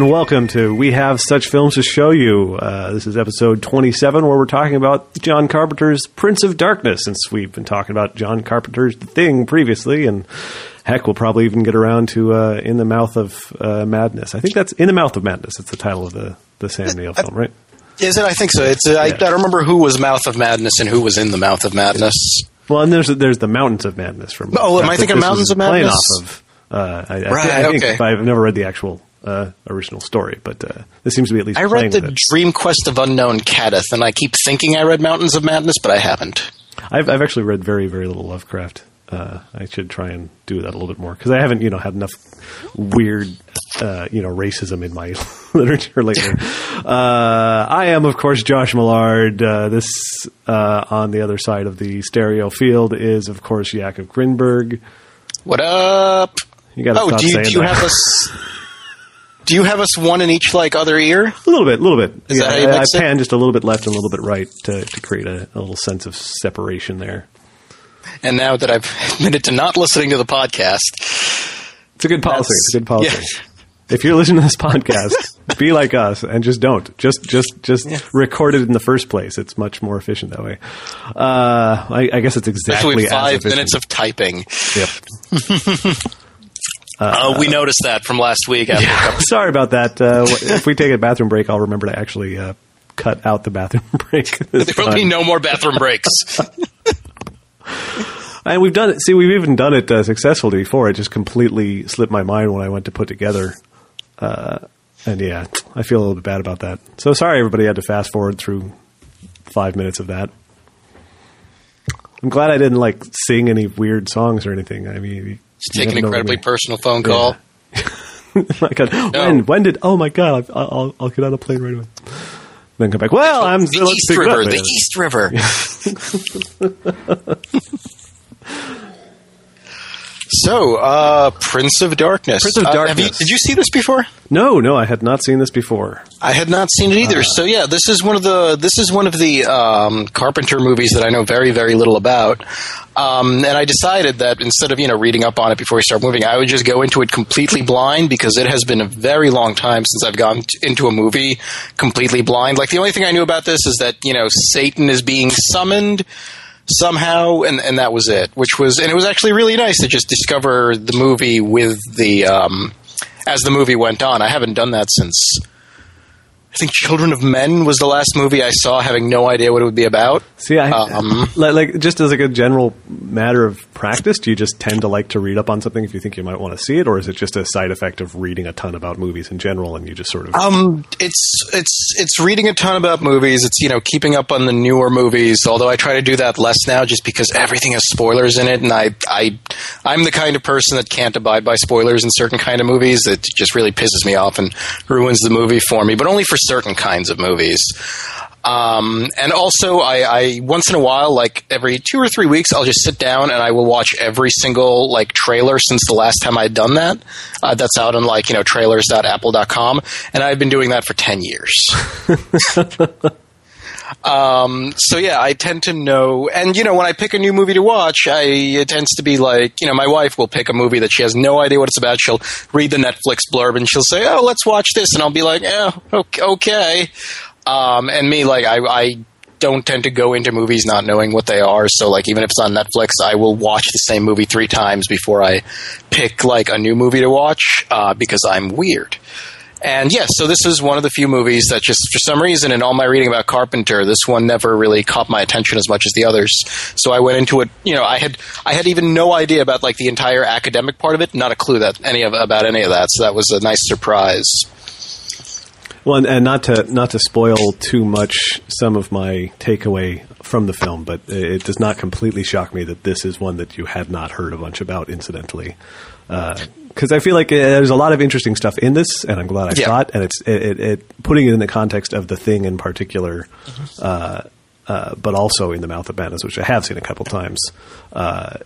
And welcome to We Have Such Films to Show You. Uh, this is episode 27 where we're talking about John Carpenter's Prince of Darkness since we've been talking about John Carpenter's The Thing previously and heck, we'll probably even get around to uh, In the Mouth of uh, Madness. I think that's In the Mouth of Madness. It's the title of the, the Sam Neill film, right? Is it? I think so. It's. Uh, I, I don't remember who was Mouth of Madness and who was in the Mouth of Madness. Well, and there's there's the Mountains of Madness from. Oh, am I thinking Mountains of Madness? Off of, uh, I, Right, I think, okay. I've never read the actual uh, original story, but uh, this seems to be at least. I read the. Dream Quest of Unknown Kadath, and I keep thinking I read Mountains of Madness, but I haven't. I've I've actually read very very little Lovecraft. Uh, I should try and do that a little bit more because I haven't you know had enough weird uh, you know racism in my literature lately. uh, I am of course Josh Millard. Uh, this uh, on the other side of the stereo field is of course Yakov Grinberg. What up? You got to Oh, stop do you, saying do you that. have us? Do you have us one in each like other ear? A little bit, a little bit. Is yeah, that how you I, I pan just a little bit left and a little bit right to, to create a, a little sense of separation there. And now that I've admitted to not listening to the podcast, It's a good policy. It's a good policy. yeah. If you're listening to this podcast, be like us and just don't. Just just just record it in the first place. It's much more efficient that way. Uh, I, I guess it's exactly especially as five minutes of typing. Yep. Uh, we noticed that from last week. After a couple- Sorry about that. Uh, if we take a bathroom break, I'll remember to actually uh, cut out the bathroom break. There will be no more bathroom breaks. And we've done it. See, we've even done it uh, successfully before. It just completely slipped my mind when I went to put together. Uh, and yeah, I feel a little bit bad about that. So sorry, everybody had to fast forward through five minutes of that. I'm glad I didn't like sing any weird songs or anything. I mean, Just take an incredibly personal phone call. we- my God, when when did? Oh my God, I'll, I'll, I'll get on a plane right away. Then come back. Well, I'm The East River. The East River. So, uh, Prince of Darkness. Prince of Uh, have you- Darkness. did you see this before? No, no, I had not seen this before. I had not seen it either. so yeah, this is one of the this is one of the um, Carpenter movies that I know very very little about. Um, and I decided that instead of you know reading up on it before we start moving, I would just go into it completely blind because it has been a very long time since I've gone t- into a movie completely blind. Like the only thing I knew about this is that you know Satan is being summoned somehow, and and that was it. Which was and it was actually really nice to just discover the movie with the um, as the movie went on. I haven't done that since. I think Children of Men was the last movie I saw, having no idea what it would be about. See, I Um, like, like just as like a general matter of practice, do you just tend to like to read up on something if you think you might want to see it, or is it just a side effect of reading a ton about movies in general, and you just sort of Um, it's it's it's reading a ton about movies. It's you know keeping up on the newer movies. Although I try to do that less now, just because everything has spoilers in it, and I I I'm the kind of person that can't abide by spoilers in certain kind of movies. That just really pisses me off and ruins the movie for me. But only for certain kinds of movies. Um, and also, I, I once in a while, like every two or three weeks, I'll just sit down and I will watch every single like trailer since the last time I'd done that. Uh, that's out on like you know trailers.apple.com, and I've been doing that for ten years. um, so yeah, I tend to know, and you know, when I pick a new movie to watch, I it tends to be like you know, my wife will pick a movie that she has no idea what it's about. She'll read the Netflix blurb and she'll say, "Oh, let's watch this," and I'll be like, "Yeah, okay." Um, and me, like, I, I don't tend to go into movies not knowing what they are. So, like, even if it's on Netflix, I will watch the same movie three times before I pick like a new movie to watch uh, because I'm weird. And yes, so this is one of the few movies that just for some reason in all my reading about Carpenter, this one never really caught my attention as much as the others. So I went into it, you know, I had I had even no idea about like the entire academic part of it, not a clue that any of about any of that. So that was a nice surprise. well, and, and not to not to spoil too much some of my takeaway from the film, but it does not completely shock me that this is one that you had not heard a bunch about, incidentally. Uh, Because I feel like uh, there's a lot of interesting stuff in this, and I'm glad I Yeah. saw it. And it's it, it, it putting it in the context of the thing in particular, uh, uh, but also in the Mouth of Madness, which I have seen a couple times. Uh,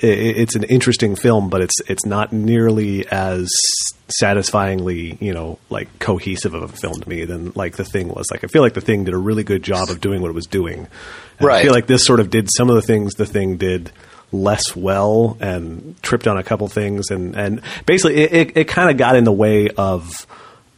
it, it's an interesting film, but it's it's not nearly as satisfyingly, you know, like cohesive of a film to me than like the thing was. Like I feel like the thing did a really good job of doing what it was doing. And I feel like this sort of did some of the things the thing did less well and tripped on a couple things and and basically it, it, it kind of got in the way of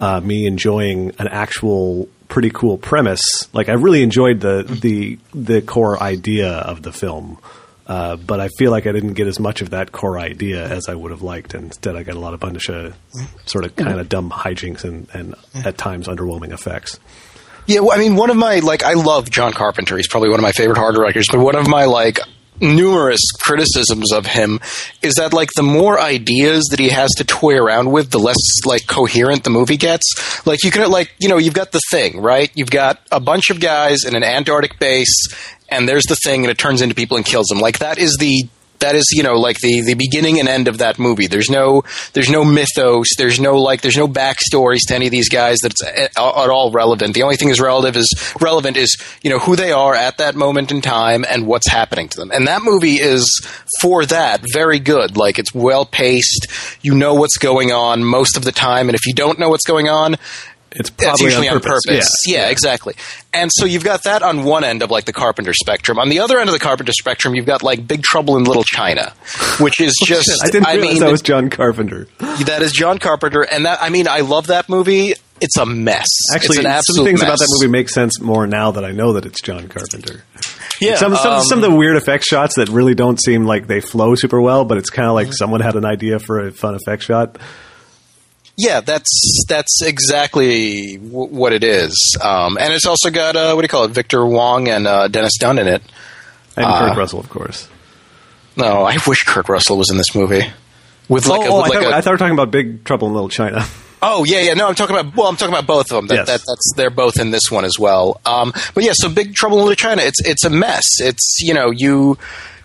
uh, me enjoying an actual pretty cool premise. Like I really enjoyed the the the core idea of the film. Uh, but I feel like I didn't get as much of that core idea as I would have liked. And instead, I got a lot of bunch of sort of kind of dumb hijinks and, and at times underwhelming effects. Yeah, well, I mean, one of my like, I love John Carpenter. He's probably one of my favorite horror directors. But one of my like numerous criticisms of him is that like the more ideas that he has to toy around with, the less like coherent the movie gets. Like you can like you know you've got the thing right. You've got a bunch of guys in an Antarctic base, and there's the thing, and it turns into people and kills them. Like that is the that is you know like the the beginning and end of that movie. There's no there's no mythos. There's no like there's no backstories to any of these guys that's eh, at, at all relevant. The only thing is relative is relevant is you know who they are at that moment in time and what's happening to them. And that movie is for that very good. Like it's well paced you know what's going on most of the time. And if you don't know what's going on It's probably usually on purpose. Yeah. exactly. And so you've got that on one end of like the Carpenter spectrum. On the other end of the Carpenter spectrum, you've got like Big Trouble in Little China, which is just I didn't realize mean that was John Carpenter. that is John Carpenter, and that I mean I love that movie. It's a mess. Actually, it's an some things mess. about that movie make sense more now that I know that it's John Carpenter. Yeah, Some some, um, some of the weird effect shots that really don't seem like they flow super well, but it's kind of like Mm-hmm. someone had an idea for a fun effect shot. Yeah, that's that's exactly w- what it is. Um, and it's also got uh, what do you call it? Victor Wong and uh, Dennis Dun in it. And Uh, Kurt Russell, of course. No, I wish Kurt Russell was in this movie. With like a, oh, with I, like thought, a- I thought we were talking about Big Trouble in Little China. Oh yeah, yeah. No, I'm talking about. Well, I'm talking about both of them. That, Yes. that, that's they're both in this one as well. Um, but yeah, so Big Trouble in Little China. It's it's a mess. It's you know you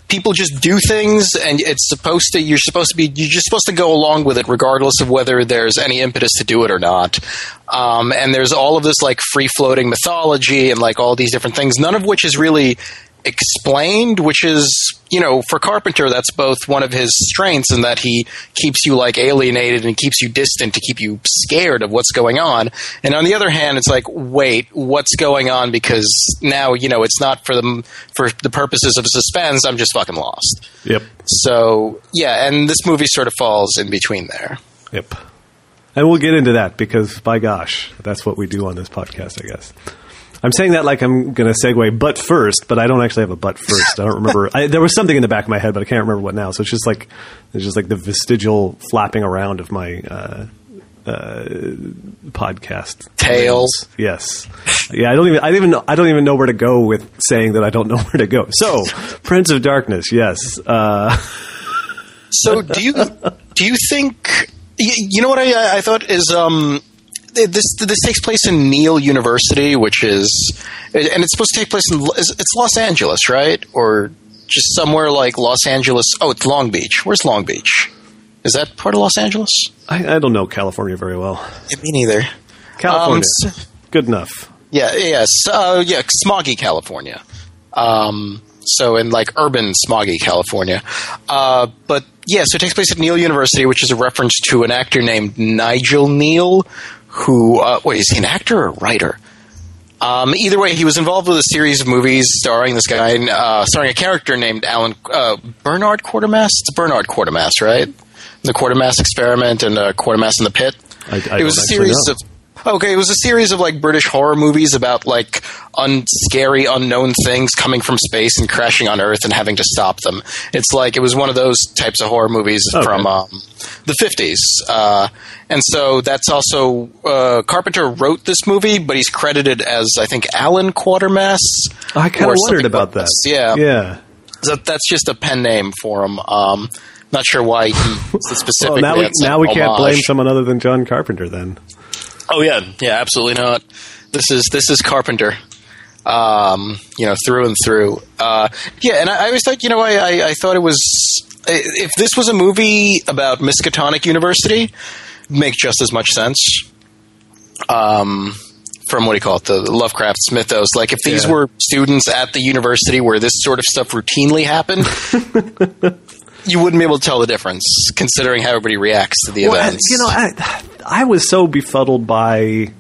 people just do things, and it's supposed to. You're supposed to be. You're just supposed to go along with it, regardless of whether there's any impetus to do it or not. Um, and there's all of this like free floating mythology and like all these different things, none of which is really explained, which is, you know, for Carpenter, that's both one of his strengths in that he keeps you like alienated and keeps you distant to keep you scared of what's going on. And on the other hand, it's like, wait, what's going on? Because now, you know, it's not for the, for the purposes of suspense. I'm just fucking lost. yep, So, yeah, and this movie sort of falls in between there. yep. And we'll get into that because, by gosh, that's what we do on this podcast, I guess. I'm saying that like I'm going to segue, but first, but I don't actually have a but first. I don't remember. I, there was something in the back of my head, but I can't remember what now. So it's just like it's just like the vestigial flapping around of my uh, uh, podcast Tails. Yes. Yeah, I don't even I don't even know, I don't even know where to go with saying that I don't know where to go. So, Prince of Darkness, yes. Uh, So do you do you think y- you know what I I thought is um this this takes place in Neil University, which is and it's supposed to take place in it's Los Angeles, right? Or just somewhere like Los Angeles. Oh, it's Long Beach. Where's Long Beach? Is that part of Los Angeles? I, I don't know California very well. Yeah, me neither. California, Um, good enough. Yeah, yes, uh, yeah, smoggy California. Um, so in like urban smoggy California. Uh, but yeah, so it takes place at Neil University, which is a reference to an actor named Nigel Kneale, who uh, wait, is he an actor or a writer? Um, either way, he was involved with a series of movies starring this guy, uh, starring a character named Alan uh, Bernard Quatermass. It's Bernard Quatermass, right? The Quatermass Experiment and uh, Quatermass in the Pit. I- I it was a series know. of Okay, it was a series of like British horror movies about like unscary, unknown things coming from space and crashing on Earth and having to stop them. It's like it was one of those types of horror movies Okay. from um, the fifties, uh, and so that's also uh, Carpenter wrote this movie, but he's credited as I think Alan Quatermass. I kind of wondered about that. this. Yeah, Yeah. So that's just a pen name for him. Um, not sure why he specifically. Well, now we now we can't blame someone other than John Carpenter then. Oh yeah, yeah, absolutely not. This is this is Carpenter, um, you know, through and through. Uh, yeah, and I, I always thought, you know, I, I, I thought it was if this was a movie about Miskatonic University, make just as much sense. Um, from what do you call it, the Lovecraft's mythos. Like if these Yeah. were students at the university where this sort of stuff routinely happened. You wouldn't be able to tell the difference, considering how everybody reacts to the Well, events. you know, I, I was so befuddled by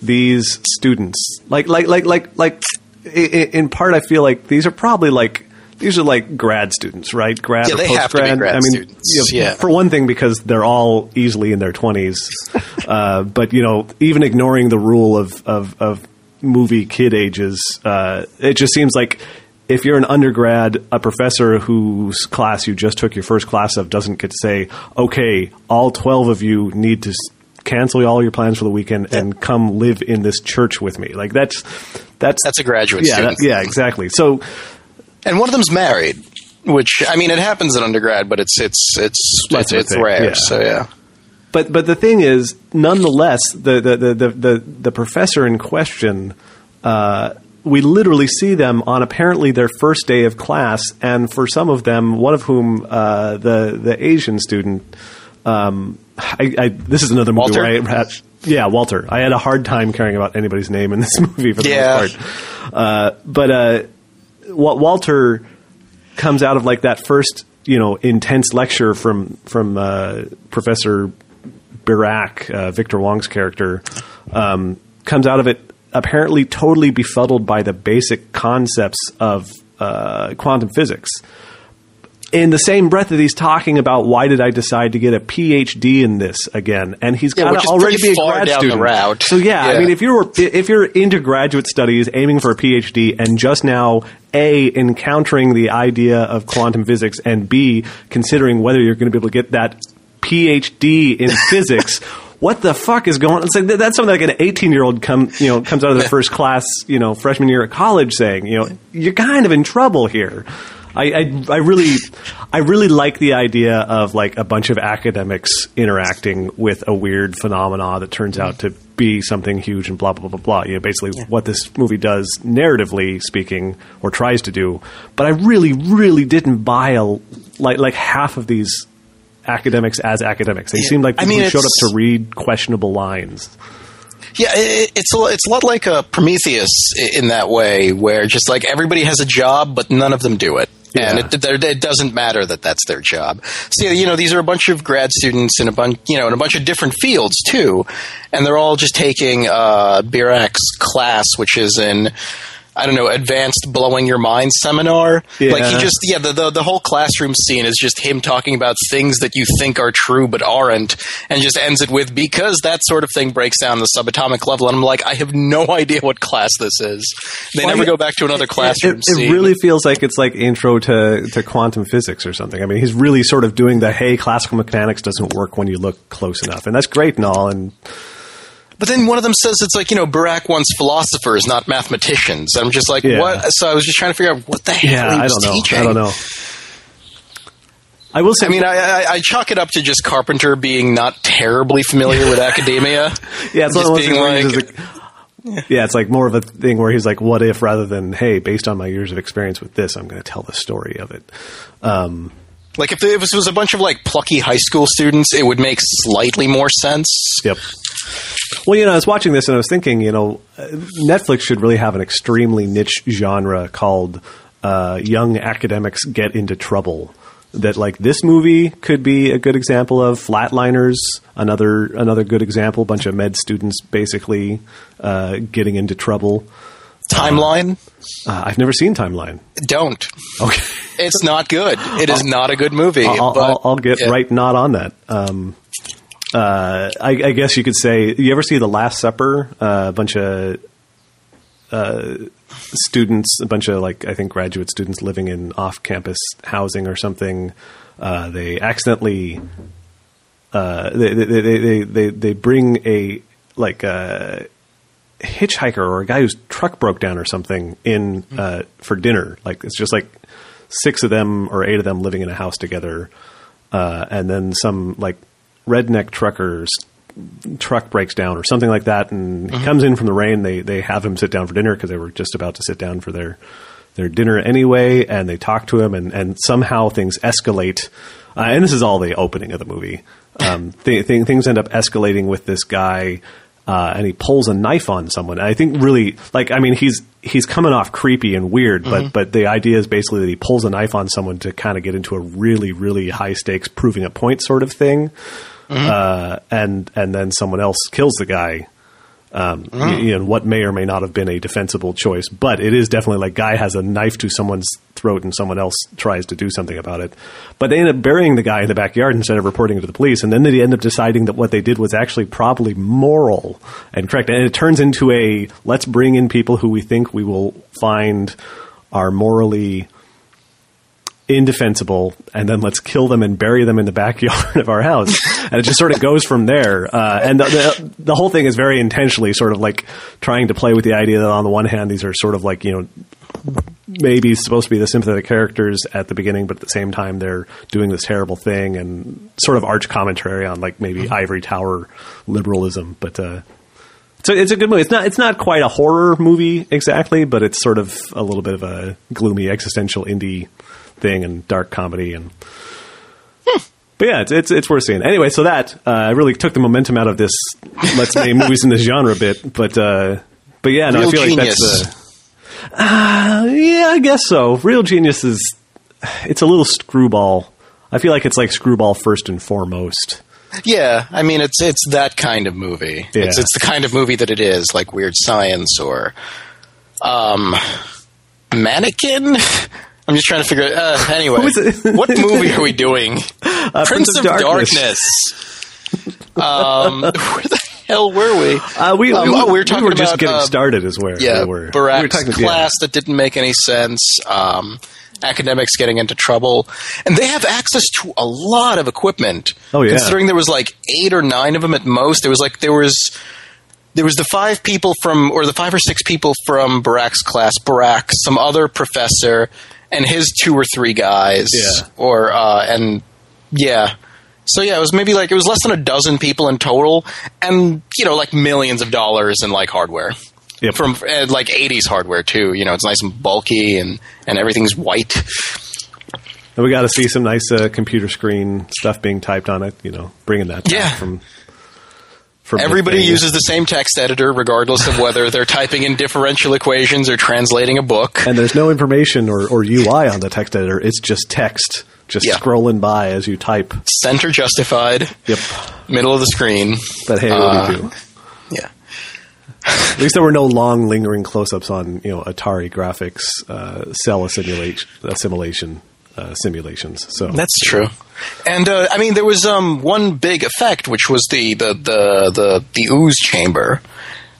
these students. Like, like, like, like, like. In part, I feel like these are probably like these are like grad students, right? Grad Yeah, or they have to be post-grad. grad I mean, students, you know, yeah. for one thing, because they're all easily in their twenties. uh, but you know, even ignoring the rule of of, of movie kid ages, uh, it just seems like if you're an undergrad, a professor whose class you just took your first class of doesn't get to say, "Okay, all twelve of you need to." Cancel all your plans for the weekend and come live in this church with me. Like that's that's That's a graduate yeah, student. that- yeah, exactly. So and one of them's married. Which I mean, it happens in undergrad, but it's it's it's it's, it's rare. yeah. So yeah, But but the thing is, nonetheless, the the the the, the, the professor in question, uh, we literally see them on apparently their first day of class, and for some of them, one of whom uh, the the Asian student. Um, I, I, this is another movie Walter? where I yeah, Walter. I had a hard time caring about anybody's name in this movie for the Yeah. most part. Uh, but uh, Walter comes out of like that first you know intense lecture from from uh, Professor Birack, uh, Victor Wong's character, um, comes out of it apparently totally befuddled by the basic concepts of uh, quantum physics. In the same breath that he's talking about why did I decide to get a PhD in this again, and he's Yeah, got to already be a far grad down the student. route. So yeah, I mean, if you're if you're into graduate studies, aiming for a PhD, and just now a encountering the idea of quantum physics, and b considering whether you're going to be able to get that PhD in physics. What the fuck is going on? It's like that's something like an 18 year old come you know comes out of their first class you know freshman year at college saying you know you're kind of in trouble here. I, I, I really I really like the idea of like a bunch of academics interacting with a weird phenomena that turns out to be something huge and blah blah blah blah blah. You know, basically what this movie does narratively speaking or tries to do. But I really really didn't buy a like like half of these academics as academics. They Yeah. seemed like I people mean, who showed up to read questionable lines. Yeah, it, it's a, it's a lot like a Prometheus in that way, where just like everybody has a job, but none of them do it. And it, it doesn't matter that that's their job. So you know, these are a bunch of grad students in a bunch, you know, in a bunch of different fields too, and they're all just taking uh, Birack's class, which is in. I don't know, advanced blowing your mind seminar. Yeah. Like he just, yeah, the, the the whole classroom scene is just him talking about things that you think are true but aren't, and just ends it with because that sort of thing breaks down the subatomic level. And I'm like, I have no idea what class this is. They Well, never go back to another classroom It, it scene. really feels like it's like intro to, to quantum physics or something. I mean, he's really sort of doing the hey, classical mechanics doesn't work when you look close enough, and that's great and all. And But then one of them says it's like, you know, Birack wants philosophers, not mathematicians. I'm just like, Yeah. what? So I was just trying to figure out what the hell yeah, he I was don't know. teaching. I don't know. I will say, I mean, I, I, I chalk it up to just Carpenter being not terribly familiar with academia. yeah, it's just being like- like, yeah, it's like more of a thing where he's like, "What if?" rather than, "Hey, based on my years of experience with this, I'm going to tell the story of it." Um, Like if this was a bunch of like plucky high school students, it would make slightly more sense. Yep. Well, you know, I was watching this and I was thinking, you know, Netflix should really have an extremely niche genre called uh, "Young Academics Get into Trouble." That like this movie could be a good example of. Flatliners, another another good example. bunch of med students basically uh, getting into trouble. Timeline, Uh, I've never seen Timeline. don't. Okay, It's not good. It is not a good movie. I'll, but- I'll, I'll get right not on that. Um, uh, I, I guess you could say. You ever see The Last Supper? Uh, a bunch of uh, students, a bunch of like I think graduate students living in off-campus housing or something. Uh, they accidentally uh, they, they, they, they, they they bring a like a hitchhiker or a guy whose truck broke down or something in uh, for dinner. Like it's just like six of them or eight of them living in a house together, uh, and then some like redneck truckers truck breaks down or something like that, and he comes in from the rain. They they have him sit down for dinner because they were just about to sit down for their their dinner anyway, and they talk to him, and and somehow things escalate. Uh, and this is all the opening of the movie. Um, th- th- things end up escalating with this guy, uh, and he pulls a knife on someone. And I think really, like, I mean, he's he's coming off creepy and weird, but but the idea is basically that he pulls a knife on someone to kind of get into a really really high stakes proving a point sort of thing, uh, and and then someone else kills the guy. Um, you, you know, what may or may not have been a defensible choice, but it is definitely like guy has a knife to someone's throat and someone else tries to do something about it. But they end up burying the guy in the backyard instead of reporting it to the police, and then they end up deciding that what they did was actually probably moral and correct. And it turns into a let's bring in people who we think we will find are morally indefensible, and then let's kill them and bury them in the backyard of our house. and it just sort of goes from there. Uh, and the, the, the whole thing is very intentionally sort of like trying to play with the idea that on the one hand, these are sort of like, you know, maybe supposed to be the sympathetic characters at the beginning, but at the same time they're doing this terrible thing and sort of arch commentary on like maybe ivory tower liberalism. But uh, so it's a good movie. It's not it's not quite a horror movie exactly, but it's sort of a little bit of a gloomy existential indie thing and dark comedy and. But yeah, it's, it's it's worth seeing. Anyway, so that uh, really took the momentum out of this let's name movies in this genre a bit. But uh, but yeah, no, Real I feel genius. like that's. Uh, uh, yeah, I guess so. Real Genius is it's a little screwball. I feel like it's like screwball first and foremost. Yeah, I mean it's it's that kind of movie. Yeah. It's it's the kind of movie that it is, like Weird Science or um Mannequin. I'm just trying to figure. Uh, anyway, what movie are we doing? Uh, Prince, of, Darkness. um, where the hell were we? Uh, we, Um, we, oh, we were talking just about, getting uh, started, is where Yeah, we were. Birack's we were talking, yeah. class that didn't make any sense. Um, academics getting into trouble, and they have access to a lot of equipment. Oh, yeah. considering there was like eight or nine of them at most. There was like there was there was the five people from, or the five or six people from Birack's class, Barack, some other professor, and his two or three guys. Yeah. Or, uh, and yeah. So yeah, it was maybe like, it was less than a dozen people in total, and, you know, like millions of dollars in like hardware. Yep. From uh, like 80s hardware too. You know, it's nice and bulky and, and everything's white. And we got to see some nice uh, computer screen stuff being typed on it. You know, bringing that Yeah. from. Everybody uses the same text editor, regardless of whether they're typing in differential equations or translating a book. and there's no information or, or UI on the text editor. It's just text, just Yeah. scrolling by as you type. Center justified, Yep. middle of the screen. But hey, what do you do? Yeah. At least there were no long, lingering close-ups on you know Atari graphics, uh, cell assimilation, assimilation uh, simulations. So That's true. And uh, I mean, there was um, one big effect, which was the the the the, the ooze chamber.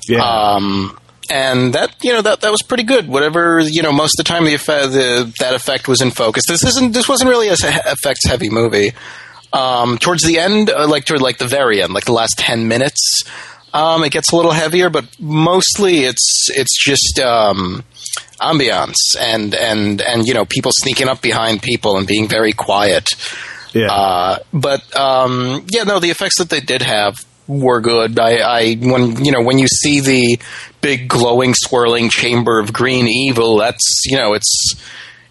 yeah, Um, and that you know that that was pretty good. Whatever you know, most of the time the, effect, the that effect was in focus. This isn't. This wasn't really a effects heavy movie. Um, towards the end, uh, like toward like the very end, like the last ten minutes, um, it gets a little heavier. But mostly, it's it's just um, ambiance and and and you know people sneaking up behind people and being very quiet. yeah. Uh, but um, yeah, no, the effects that they did have were good. I, I when you know when you see the big glowing swirling chamber of green evil, that's you know it's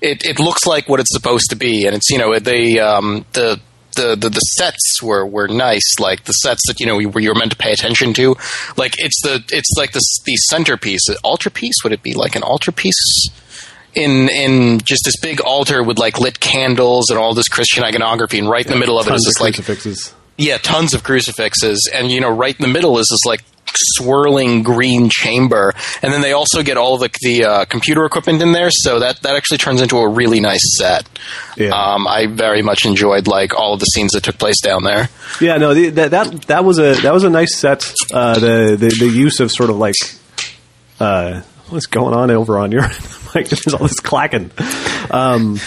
it, it looks like what it's supposed to be, and it's you know the um, the. The, the the sets were, were nice, like the sets that you know where you're meant to pay attention to. Like it's the it's like the the centerpiece, the altarpiece. Would it be like an altarpiece? in in just this big altar with like lit candles and all this Christian iconography, and right in the middle of it is this of like yeah, tons of crucifixes, and you know, right in the middle is this like swirling green chamber, and then they also get all of the, the uh, computer equipment in there, so that that actually turns into a really nice set. Yeah. Um, I very much enjoyed like all of the scenes that took place down there. Yeah, no, the, that that that was a that was a nice set. Uh, the, the the use of sort of like uh, what's going on over on your like there's all this clacking. Um,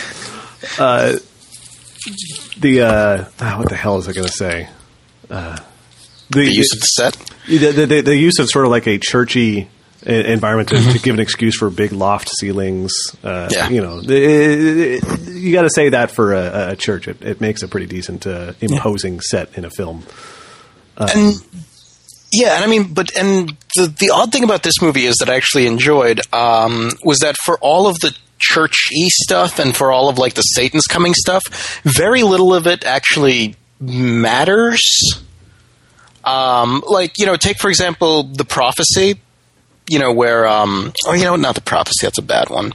uh, the uh, ah, what the hell is I going to say? Uh, the, The use of the set. the, the, the, the use of sort of like a churchy e- environment to, to give an excuse for big loft ceilings. Uh, Yeah. You know, the, you got to say that for a, a church. It, it makes a pretty decent, uh, imposing set in a film. and yeah, and I mean, but and the the odd thing about this movie is that I actually enjoyed um, was that for all of the churchy stuff and for all of like the Satan's coming stuff, very little of it actually matters. Um, like you know, take for example the prophecy. You know where um, oh you know not the prophecy that's a bad one.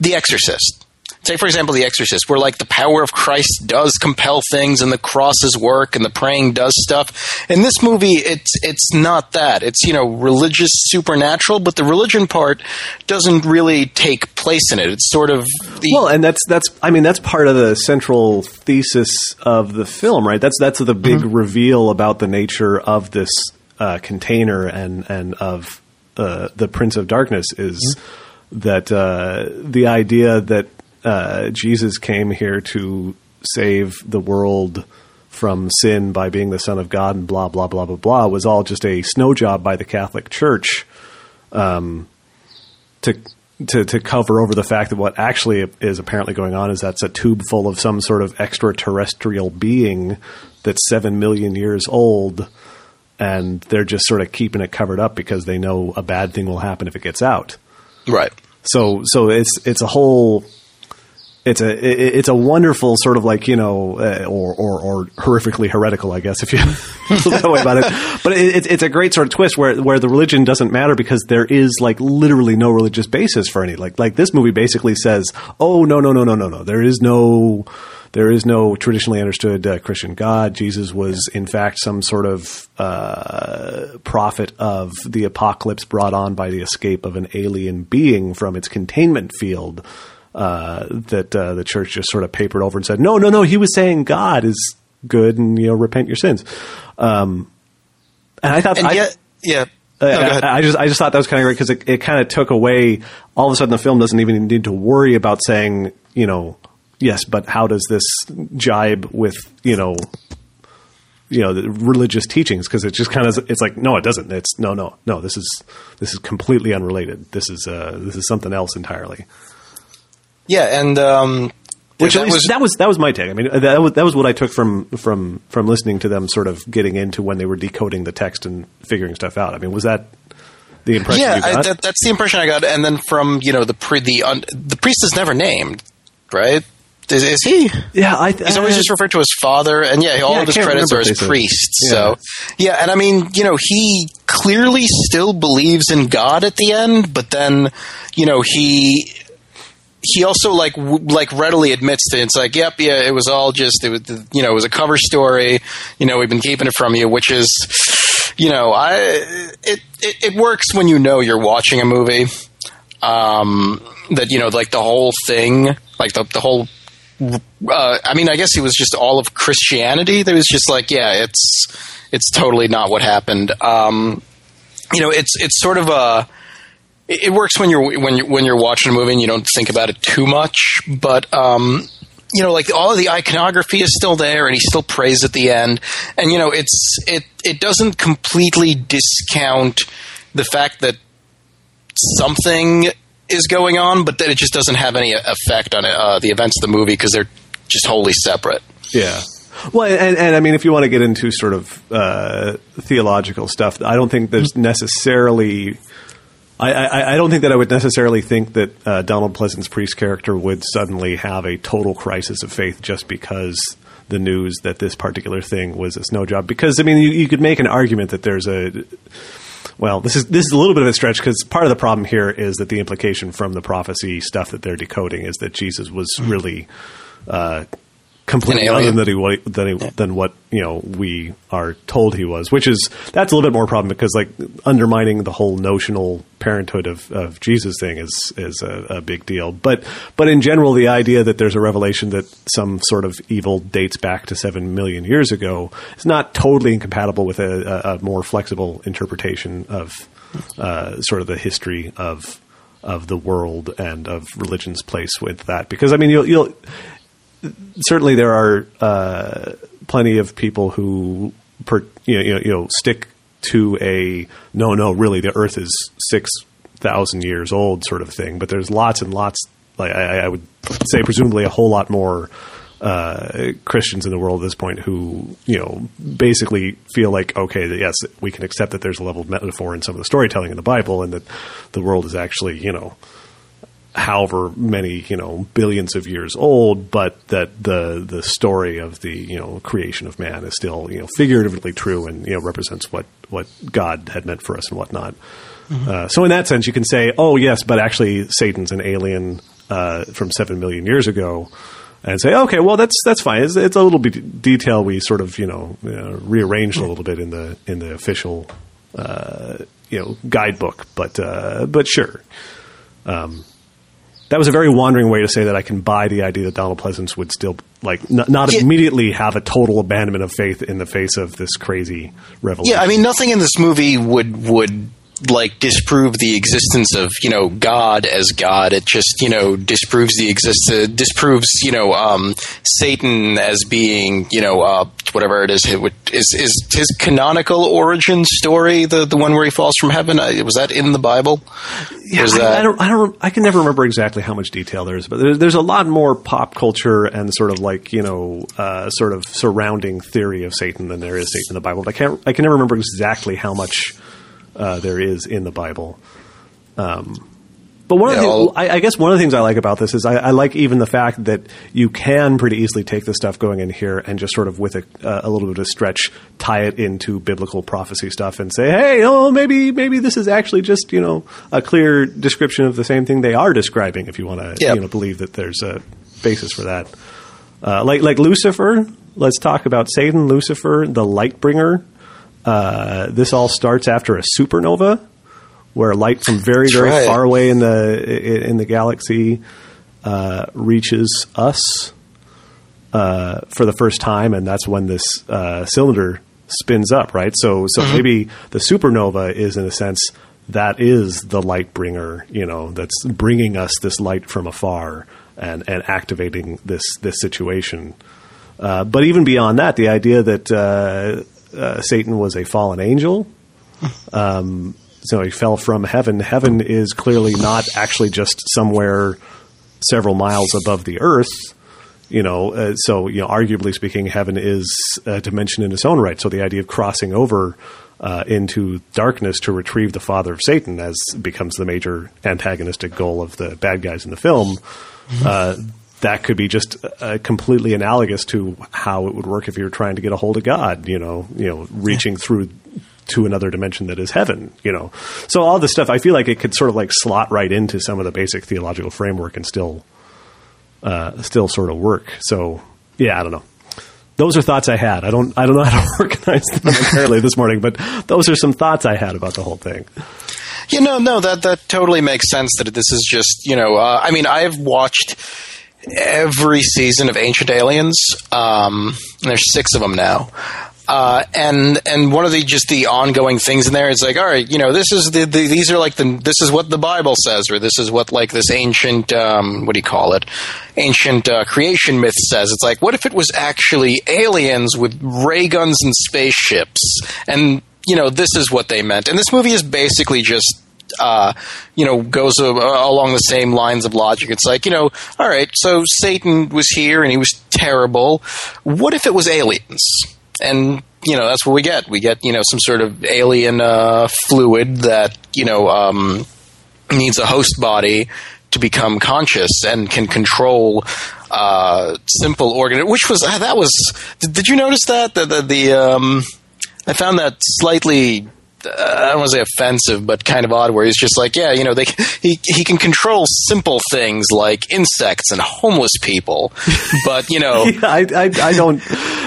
The Exorcist. Take for example the exorcist where like the power of christ does compel things and the crosses work and the praying does stuff in this movie it's it's not that it's you know religious supernatural but the religion part doesn't really take place in it it's sort of the, well and that's that's i mean that's part of the central thesis of the film right that's that's the big mm-hmm. reveal about the nature of this uh, container and and of uh, the prince of darkness is mm-hmm. that uh, the idea that uh, Jesus came here to save the world from sin by being the Son of God and blah blah blah blah blah was all just a snow job by the Catholic Church um, to to to cover over the fact that what actually is apparently going on is that's a tube full of some sort of extraterrestrial being that's seven million years old, and they're just sort of keeping it covered up because they know a bad thing will happen if it gets out. Right. So so it's it's a whole it's a it's a wonderful sort of like you know uh, or, or, or horrifically heretical I guess if you feel that way about it. But it, it's a great sort of twist where where the religion doesn't matter because there is like literally no religious basis for any like like this movie basically says oh no no no no no no. There is no there is no traditionally understood uh, Christian God. Jesus was, in fact, some sort of uh, prophet of the apocalypse brought on by the escape of an alien being from its containment field uh, that uh, the church just sort of papered over and said, no, no, no, he was saying God is good and you know repent your sins. Um, and I thought, and I, yet, yeah. No, I, I, just I just thought that was kind of great because it, it kind of took away. All of a sudden, the film doesn't even need to worry about saying, you know, yes, but how does this jibe with you know, you know, the religious teachings? Because it just kind of it's like no, it doesn't. It's no, no, no. This is this is completely unrelated. This is uh, this is something else entirely. Yeah, and um, which that was that was that was my take. I mean, that was that was what I took from from from listening to them sort of getting into when they were decoding the text and figuring stuff out. I mean, was that the impression? Yeah, I, that, that's the impression I got. And then from you know the pre the un, the priest is never named, right? Is, is he? Yeah, I, he's always just referred to as father, and yeah, all yeah, of his credits are as priest. Yeah. So, yeah, and I mean, you know, he clearly still believes in God at the end, but then, you know, he he also like w- like readily admits to it. it's like yep yeah it was all just it was you know it was a cover story you know we've been keeping it from you which is you know I it it, it works when you know you're watching a movie um that you know like the whole thing like the the whole uh, I mean I guess it was just all of Christianity that was just like yeah it's it's totally not what happened um you know it's it's sort of a it, works when you're when you're when you're watching a movie and you don't think about it too much. But um, you know, like all of the iconography is still there, and he still prays at the end. And you know, it's it it doesn't completely discount the fact that something is going on, but that it just doesn't have any effect on uh, the events of the movie because they're just wholly separate. Yeah. Well, and, and I mean, if you want to get into sort of uh, theological stuff, I don't think there's necessarily I, I, I, don't think that I would necessarily think that uh, Donald Pleasence's priest character would suddenly have a total crisis of faith just because the news that this particular thing was a snow job. Because I mean, you, you could make an argument that there's a well, this is this is a little bit of a stretch because part of the problem here is that the implication from the prophecy stuff that they're decoding is that Jesus was really uh, completely other than, he, than, he, than what you know we are told he was, which is that's a little bit more problem because like undermining the whole notional parenthood of, of Jesus thing is is a, a, big deal. But but in general, the idea that there's a revelation that some sort of evil dates back to seven million years ago is not totally incompatible with a, a more flexible interpretation of uh, sort of the history of of the world and of religion's place with that. Because I mean, you'll, you'll certainly there are uh, plenty of people who per, you, know, you know stick to a no no really the Earth is six thousand years old sort of thing, but there's lots and lots like I, I would say presumably a whole lot more uh, Christians in the world at this point who you know basically feel like okay yes we can accept that there's a level of metaphor in some of the storytelling in the Bible and that the world is actually you know however many you know billions of years old, but that the the story of the you know creation of man is still you know figuratively true and you know represents what what God had meant for us and whatnot. Mm-hmm. Uh, so in that sense, you can say, oh yes, but actually Satan's an alien uh, from seven million years ago, and say, okay, well that's that's fine. It's, it's a little bit detail we sort of you know, know rearranged a little bit in the in the official uh, you know guidebook, but uh, but sure. Um, that was a very wandering way to say that I can buy the idea that Donald Pleasence would still like n- not Yeah. immediately have a total abandonment of faith in the face of this crazy revelation. Yeah, I mean, nothing in this movie would would like disprove the existence of you know God as God. It just you know disproves the exist uh, disproves you know um, Satan as being you know uh, whatever it is. It would, is is his canonical origin story the the one where he falls from heaven? Uh, was that in the Bible? Yeah, I, that- I don't, I don't, I can never remember exactly how much detail there is, but there's, there's a lot more pop culture and sort of like you know, uh, sort of surrounding theory of Satan than there is Satan in the Bible. But I can't, I can never remember exactly how much uh, there is in the Bible. Um, but one of the things, I, I guess one of the things I like about this is I, I like even the fact that you can pretty easily take the stuff going in here and just sort of with a, uh, a little bit of stretch tie it into biblical prophecy stuff and say, hey, oh, maybe maybe this is actually just you know a clear description of the same thing they are describing. If you want to Yep. you know believe that there's a basis for that, uh, like like Lucifer. Let's talk about Satan, Lucifer, the light bringer. Uh, this all starts after a supernova where light from very very right. far away in the in the galaxy uh, reaches us uh, for the first time, and that's when this uh, cylinder spins up, right? So so maybe the supernova is in a sense that is the light bringer, you know, that's bringing us this light from afar and and activating this this situation. Uh, but even beyond that, the idea that uh, uh, Satan was a fallen angel, um, so he fell from heaven. Heaven is clearly not actually just somewhere several miles above the earth. You know, uh, so you know, arguably speaking, heaven is a dimension in its own right. So the idea of crossing over uh, into darkness to retrieve the father of Satan, as becomes the major antagonistic goal of the bad guys in the film, uh, that could be just uh, completely analogous to how it would work if you were trying to get a hold of God. You know, you know, reaching through to another dimension that is heaven. You know, so all this stuff, I feel like it could sort of like slot right into some of the basic theological framework and still uh, still sort of work. So yeah, I don't know. Those are thoughts I had. I don't. I don't know how to organize them entirely this morning, but those are some thoughts I had about the whole thing. You know, no, that that totally makes sense. That this is just you know, uh, I mean, I've watched every season of Ancient Aliens. Um, there's six of them now. Uh, and and one of the just the ongoing things in there is like, all right, you know, this is the, the these are like the this is what the Bible says, or this is what like this ancient um, what do you call it, ancient uh, creation myth says. It's like, what if it was actually aliens with ray guns and spaceships, and you know, this is what they meant. And this movie is basically just uh, you know, goes uh, along the same lines of logic. It's like, you know, all right, so Satan was here and he was terrible. What if it was aliens? And, you know, that's what we get. We get, you know, some sort of alien uh, fluid that, you know, um, needs a host body to become conscious and can control uh, simple organ. Which was, uh, that was, did, did you notice that? The, the, the um, I found that slightly I don't want to say offensive, but kind of odd. Where he's just like, yeah, you know, they he he can control simple things like insects and homeless people, but you know, Yeah, I, I, I don't.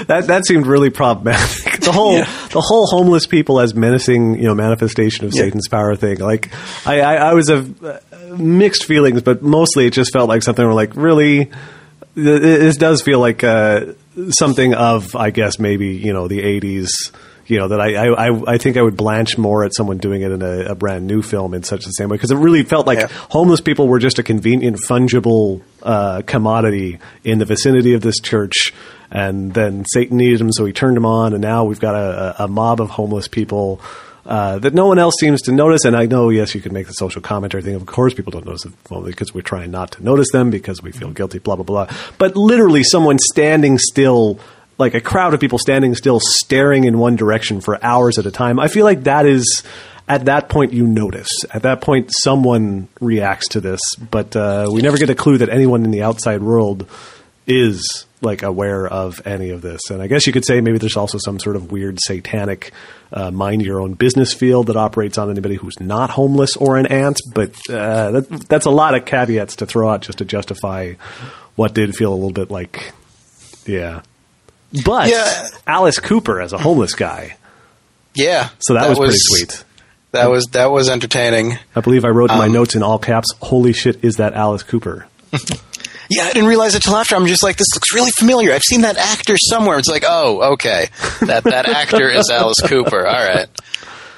That that seemed really problematic. The whole the whole homeless people as menacing, you know, manifestation of Satan's power thing. Like, I, I, I was of uh, mixed feelings, but mostly it just felt like something where like really. th- This does feel like uh, something of, I guess, maybe you know the '80s. You know that I, I I- think I would blanch more at someone doing it in a, a brand new film in such the same way because it really felt like Yeah. homeless people were just a convenient fungible uh, commodity in the vicinity of this church, and then Satan needed them, so he turned them on, and now we've got a, a mob of homeless people. Uh, that no one else seems to notice, and I know, yes, you can make the social commentary thing. Of course, people don't notice it well, because we're trying not to notice them because we feel guilty, blah blah blah. But literally, someone standing still like a crowd of people standing still staring in one direction for hours at a time i feel like that is at that point you notice at that point someone reacts to this but uh, we never get a clue that anyone in the outside world is like aware of any of this. And I guess you could say maybe there's also some sort of weird satanic uh, mind your own business field that operates on anybody who's not homeless or an ant. But uh, that, that's a lot of caveats to throw out just to justify what did feel a little bit like, yeah. But Yeah. Alice Cooper as a homeless guy, Yeah. so that, was, pretty sweet. That was that was entertaining. I believe I wrote in my Um, notes in all caps, "Holy shit, is that Alice Cooper?" Yeah, I didn't realize it till after. I'm just like, this looks really familiar. I've seen that actor somewhere. It's like, oh, okay, that that actor is Alice Cooper. All right,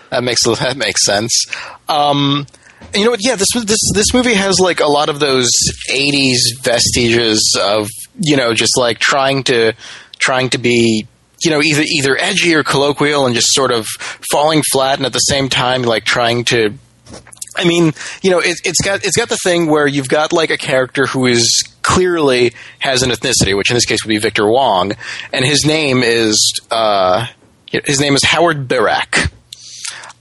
that makes that makes sense. Um, you know what? Yeah, this this this movie has like a lot of those '80s vestiges of you know just like trying to trying to be you know either either edgy or colloquial and just sort of falling flat, and at the same time like trying to I mean, you know, it, it's got it's got the thing where you've got like a character who is clearly has an ethnicity, which in this case would be Victor Wong, and his name is uh, his name is Howard Birack.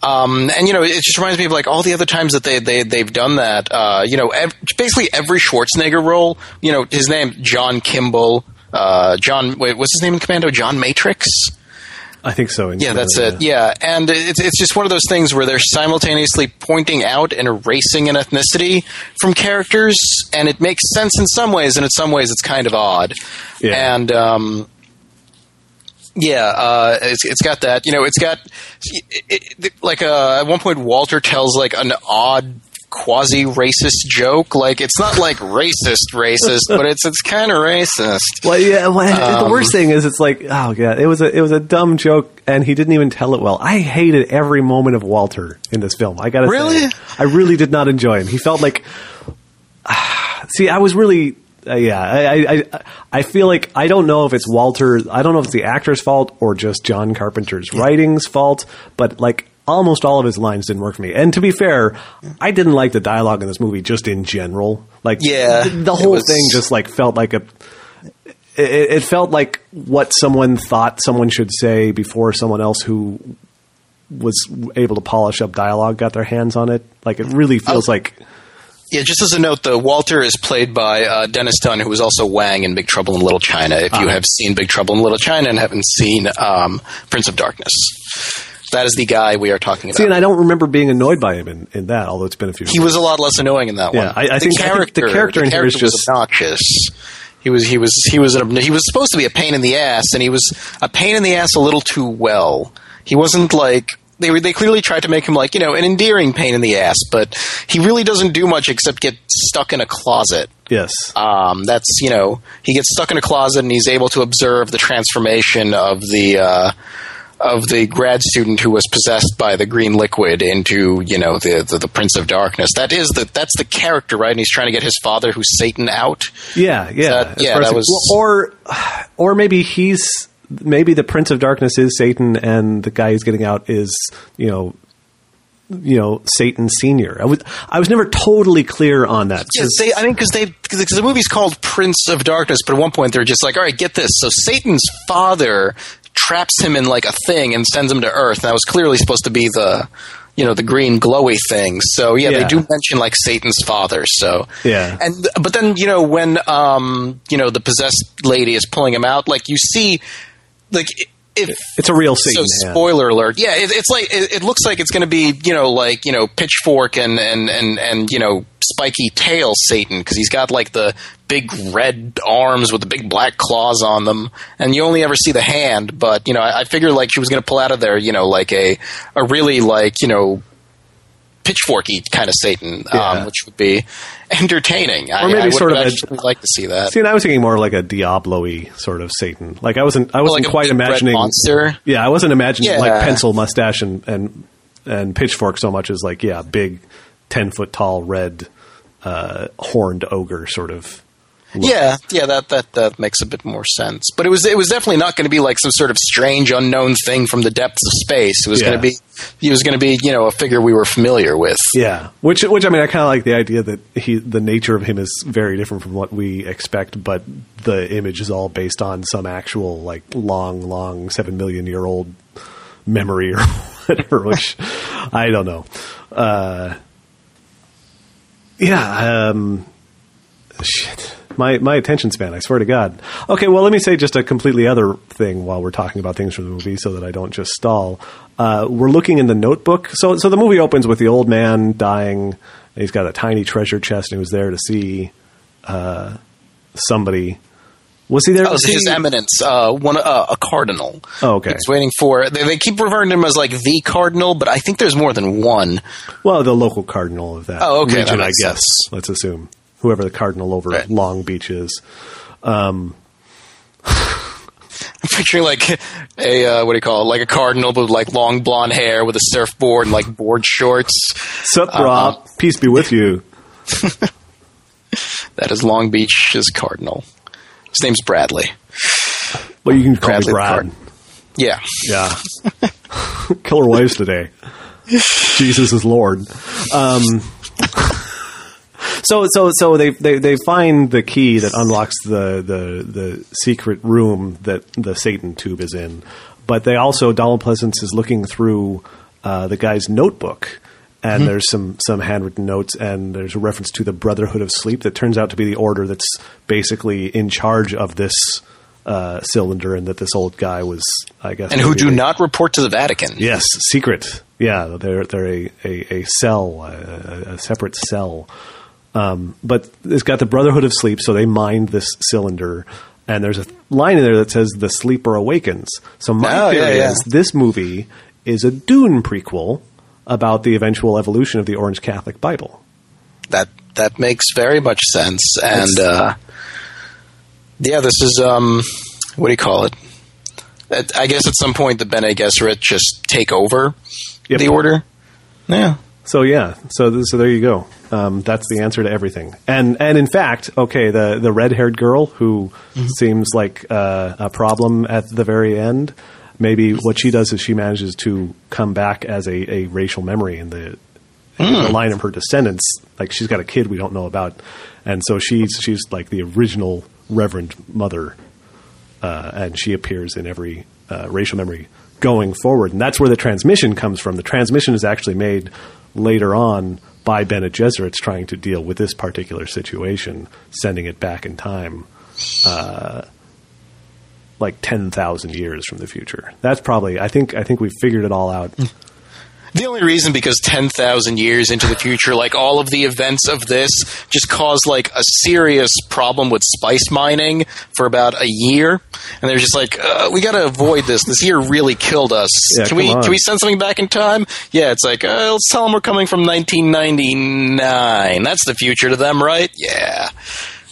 Um, and you know, it just reminds me of like all the other times that they they they've done that. Uh, you know, ev- basically every Schwarzenegger role. You know, his name John Kimball, uh, John. Wait, what's his name in Commando? John Matrix. I think so. Yeah, that's it. Yeah, and it's it's just one of those things where they're simultaneously pointing out and erasing an ethnicity from characters, and it makes sense in some ways, and in some ways it's kind of odd. Yeah. And um, yeah, uh, it's it's got that. You know, it's got it, it, like uh, at one point Walter tells like an odd quasi racist joke. Like it's not like racist racist, but it's it's kind of racist. Well, yeah. Well, the Um, worst thing is, it's like, oh god, it was a it was a dumb joke, and he didn't even tell it well. I hated every moment of Walter in this film. I got to Really? say, I really did not enjoy him. He felt like, see, I was really. Uh, yeah, I, I, I, I feel like I don't know if it's Walter. I don't know if it's the actor's fault or just John Carpenter's writing's fault. But like almost all of his lines didn't work for me. And to be fair, I didn't like the dialogue in this movie just in general. Like, Yeah, the, the whole was- thing just like felt like a it, it felt like what someone thought someone should say before someone else who was able to polish up dialogue got their hands on it. Like it really feels like Yeah, just as a note, though, Walter is played by uh, Dennis Dun, who was also Wang in Big Trouble in Little China. If you have seen Big Trouble in Little China and haven't seen um, Prince of Darkness, that is the guy we are talking about. see, and I don't remember being annoyed by him in, in that, although it's been a few. he was a lot less annoying in that Yeah, one. I- I the think- I think the character, character in here is character was just- obnoxious. He was he was he was an, he was supposed to be a pain in the ass, and he was a pain in the ass a little too well. He wasn't like they were, they clearly tried to make him like you know an endearing pain in the ass, but he really doesn't do much except get stuck in a closet. yes, Um, that's you know he gets stuck in a closet and he's able to observe the transformation of the uh, of the grad student who was possessed by the green liquid into you know the, the the Prince of Darkness. That is the that's the character, right? And he's trying to get his father, who's Satan, out. yeah, yeah, that- yeah, that was- well, or or maybe he's maybe the Prince of Darkness is Satan, and the guy he's getting out is you know. You know, Satan Senior. I was I was never totally clear on that. Yeah, they, I think because they because the movie's called Prince of Darkness, but at one point they're just like, all right, get this. So Satan's father traps him in like a thing and sends him to Earth. That was clearly supposed to be the you know the green glowy thing. So yeah, Yeah. they do mention like Satan's father. So Yeah. and but then you know when um you know the possessed lady is pulling him out, like you see like. If It's a real Satan. so hand. spoiler alert. Yeah, it, it's like it, it looks like it's going to be you know like you know pitchfork and and and and you know spiky tail Satan because he's got like the big red arms with the big black claws on them, and you only ever see the hand. But you know, I, I figured like she was going to pull out of there, you know, like a a really like you know pitchforky kind of Satan, Yeah. um, which would be entertaining. I, Or maybe I would sort of a- like to see that. See, and I was thinking more like a Diablo-y sort of Satan. Like I wasn't, I wasn't like quite imagining. monster. Yeah, I wasn't imagining Yeah. like pencil mustache and and and pitchfork so much as like yeah, big, ten foot tall red uh, horned ogre sort of. look. Yeah, yeah, that, that that makes a bit more sense. But it was it was definitely not going to be like some sort of strange unknown thing from the depths of space. It was going to be he was going to be you know a figure we were familiar with. Yeah, which which I mean, I kind of like the idea that he the nature of him is very different from what we expect, but the image is all based on some actual like long, long seven million year old memory or whatever. Which I don't know. Uh, yeah, um, shit. My my attention span. I swear to God. Okay, well, let me say just a completely other thing while we're talking about things from the movie, so that I don't just stall. Uh, we're looking in the notebook. So so the movie opens with the old man dying. He's got a tiny treasure chest, and he was there to see uh, somebody. Was he there? Oh, to see? his eminence, uh, one uh, a cardinal. Oh, okay. He's waiting for. They, they keep referring to him as like the cardinal, but I think there's more than one. Well, the local cardinal of that Oh, okay, region, that I guess. sense. Let's assume whoever the cardinal over Right. Long Beach is. Um, I'm picturing like a uh, what do you call it? Like a cardinal with like long blonde hair with a surfboard and like board shorts. Sup, Rob? Uh-huh. Peace be with you. That is Long Beach's cardinal. His name's Bradley. Well, you can call Bradley me Brad. Card- Yeah. Yeah. Killer wives today. Jesus is Lord. Um, so so so they, they they find the key that unlocks the, the the secret room that the Satan tube is in, but they also Donald Pleasence is looking through uh, the guy's notebook. And there's some, some handwritten notes, and there's a reference to the Brotherhood of Sleep that turns out to be the order that's basically in charge of this uh, cylinder, and that this old guy was, I guess, And who do maybe- not report to the Vatican. Yes, secret. Yeah, they're they're a a, a cell, a, a separate cell. Um, but it's got the Brotherhood of Sleep, so they mind this cylinder, and there's a line in there that says "the sleeper awakens." So my Oh, yeah, theory yeah. is this movie is a Dune prequel about the eventual evolution of the Orange Catholic Bible. That that makes very much sense. And uh, yeah, this is um, what do you call it? At- I guess at some point the Bene Gesserit just take over Yep. the order. Yeah. So yeah, so so there you go. Um, that's the answer to everything. And and in fact, okay, the the red haired girl who seems like uh, a problem at the very end. Maybe what she does is she manages to come back as a, a racial memory in the, in the line of her descendants. Like she's got a kid we don't know about, and so she's she's like the original Reverend Mother uh, and she appears in every uh, racial memory going forward. And that's where the transmission comes from. The transmission is actually made later on by Bene Gesserit's trying to deal with this particular situation, sending it back in time, uh, like ten thousand years from the future. That's probably. I think. I think we figured it all out. The only reason because 10,000 years into the future, like all of the events of this just caused like a serious problem with spice mining for about a year. And they're just like, uh, we got to avoid this. This year really killed us. Yeah, can we on. can we send something back in time? Yeah, it's like, uh, let's tell them we're coming from 1999. That's the future to them, right? Yeah.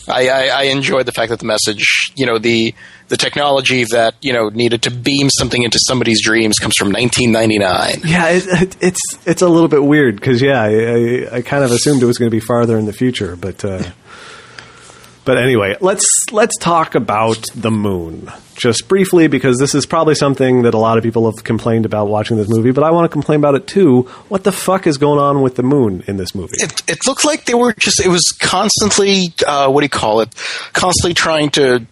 I, I, I enjoyed the fact that the message, you know, the the technology that you know needed to beam something into somebody's dreams comes from 1999. Yeah, it, it, it's it's a little bit weird because yeah, I, I, I kind of assumed it was going to be farther in the future, but uh, but anyway, let's let's talk about the moon just briefly because this is probably something that a lot of people have complained about watching this movie, but I want to complain about it too. What the fuck is going on with the moon in this movie? it, it looked like they were just it was constantly uh, what do you call it constantly trying to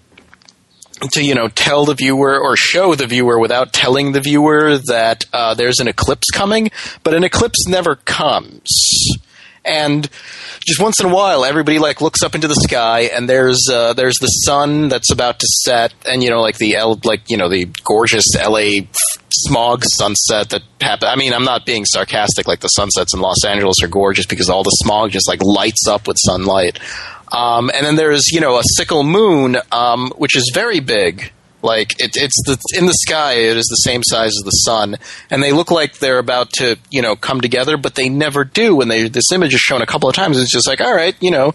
to you know tell the viewer or show the viewer without telling the viewer that uh, there's an eclipse coming but an eclipse never comes. And just once in a while everybody like looks up into the sky and there's uh, there's the sun that's about to set and you know like the L, like you know the gorgeous LA smog sunset that happen I mean I'm not being sarcastic like the sunsets in Los Angeles are gorgeous because all the smog just like lights up with sunlight um, and then there's you know a sickle moon um, which is very big. Like it, it's the in the sky it is the same size as the sun. And they look like they're about to you know come together but they never do. When they this image is shown a couple of times it's just like all right you know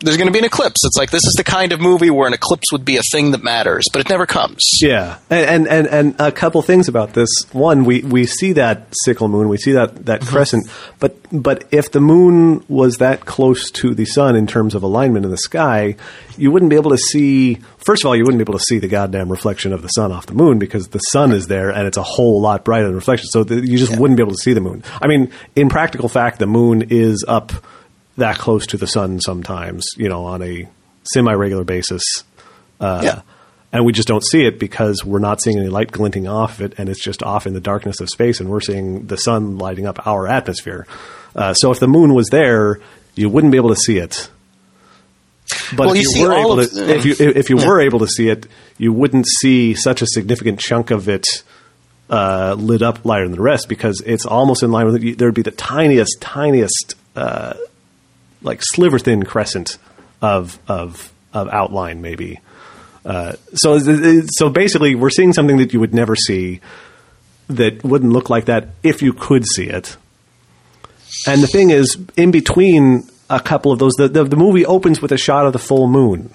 there's going to be an eclipse it's like this is the kind of movie where an eclipse would be a thing that matters but it never comes Yeah, and, and and a couple things about this. One, we we see that sickle moon, we see that that mm-hmm. crescent, but but if the moon was that close to the sun in terms of alignment in the sky, you wouldn't be able to see. First of all, you wouldn't be able to see the goddamn reflection of the sun off the moon because the sun is there and it's a whole lot brighter than reflection. So the, you just wouldn't be able to see the moon. I mean, in practical fact, the moon is up that close to the sun sometimes. You know, on a semi regular basis. Uh, Yeah. and we just don't see it because we're not seeing any light glinting off it, and it's just off in the darkness of space, and we're seeing the sun lighting up our atmosphere. Uh, so if the moon was there, you wouldn't be able to see it. But Well, if you you, were able to, if you if you were able to see it, you wouldn't see such a significant chunk of it uh, lit up lighter than the rest because it's almost in line with there would be the tiniest, tiniest, uh, like sliver thin crescent of of of outline, maybe. Uh, so so basically, we're seeing something that you would never see that wouldn't look like that if you could see it. And the thing is, in between a couple of those, the, the, the movie opens with a shot of the full moon.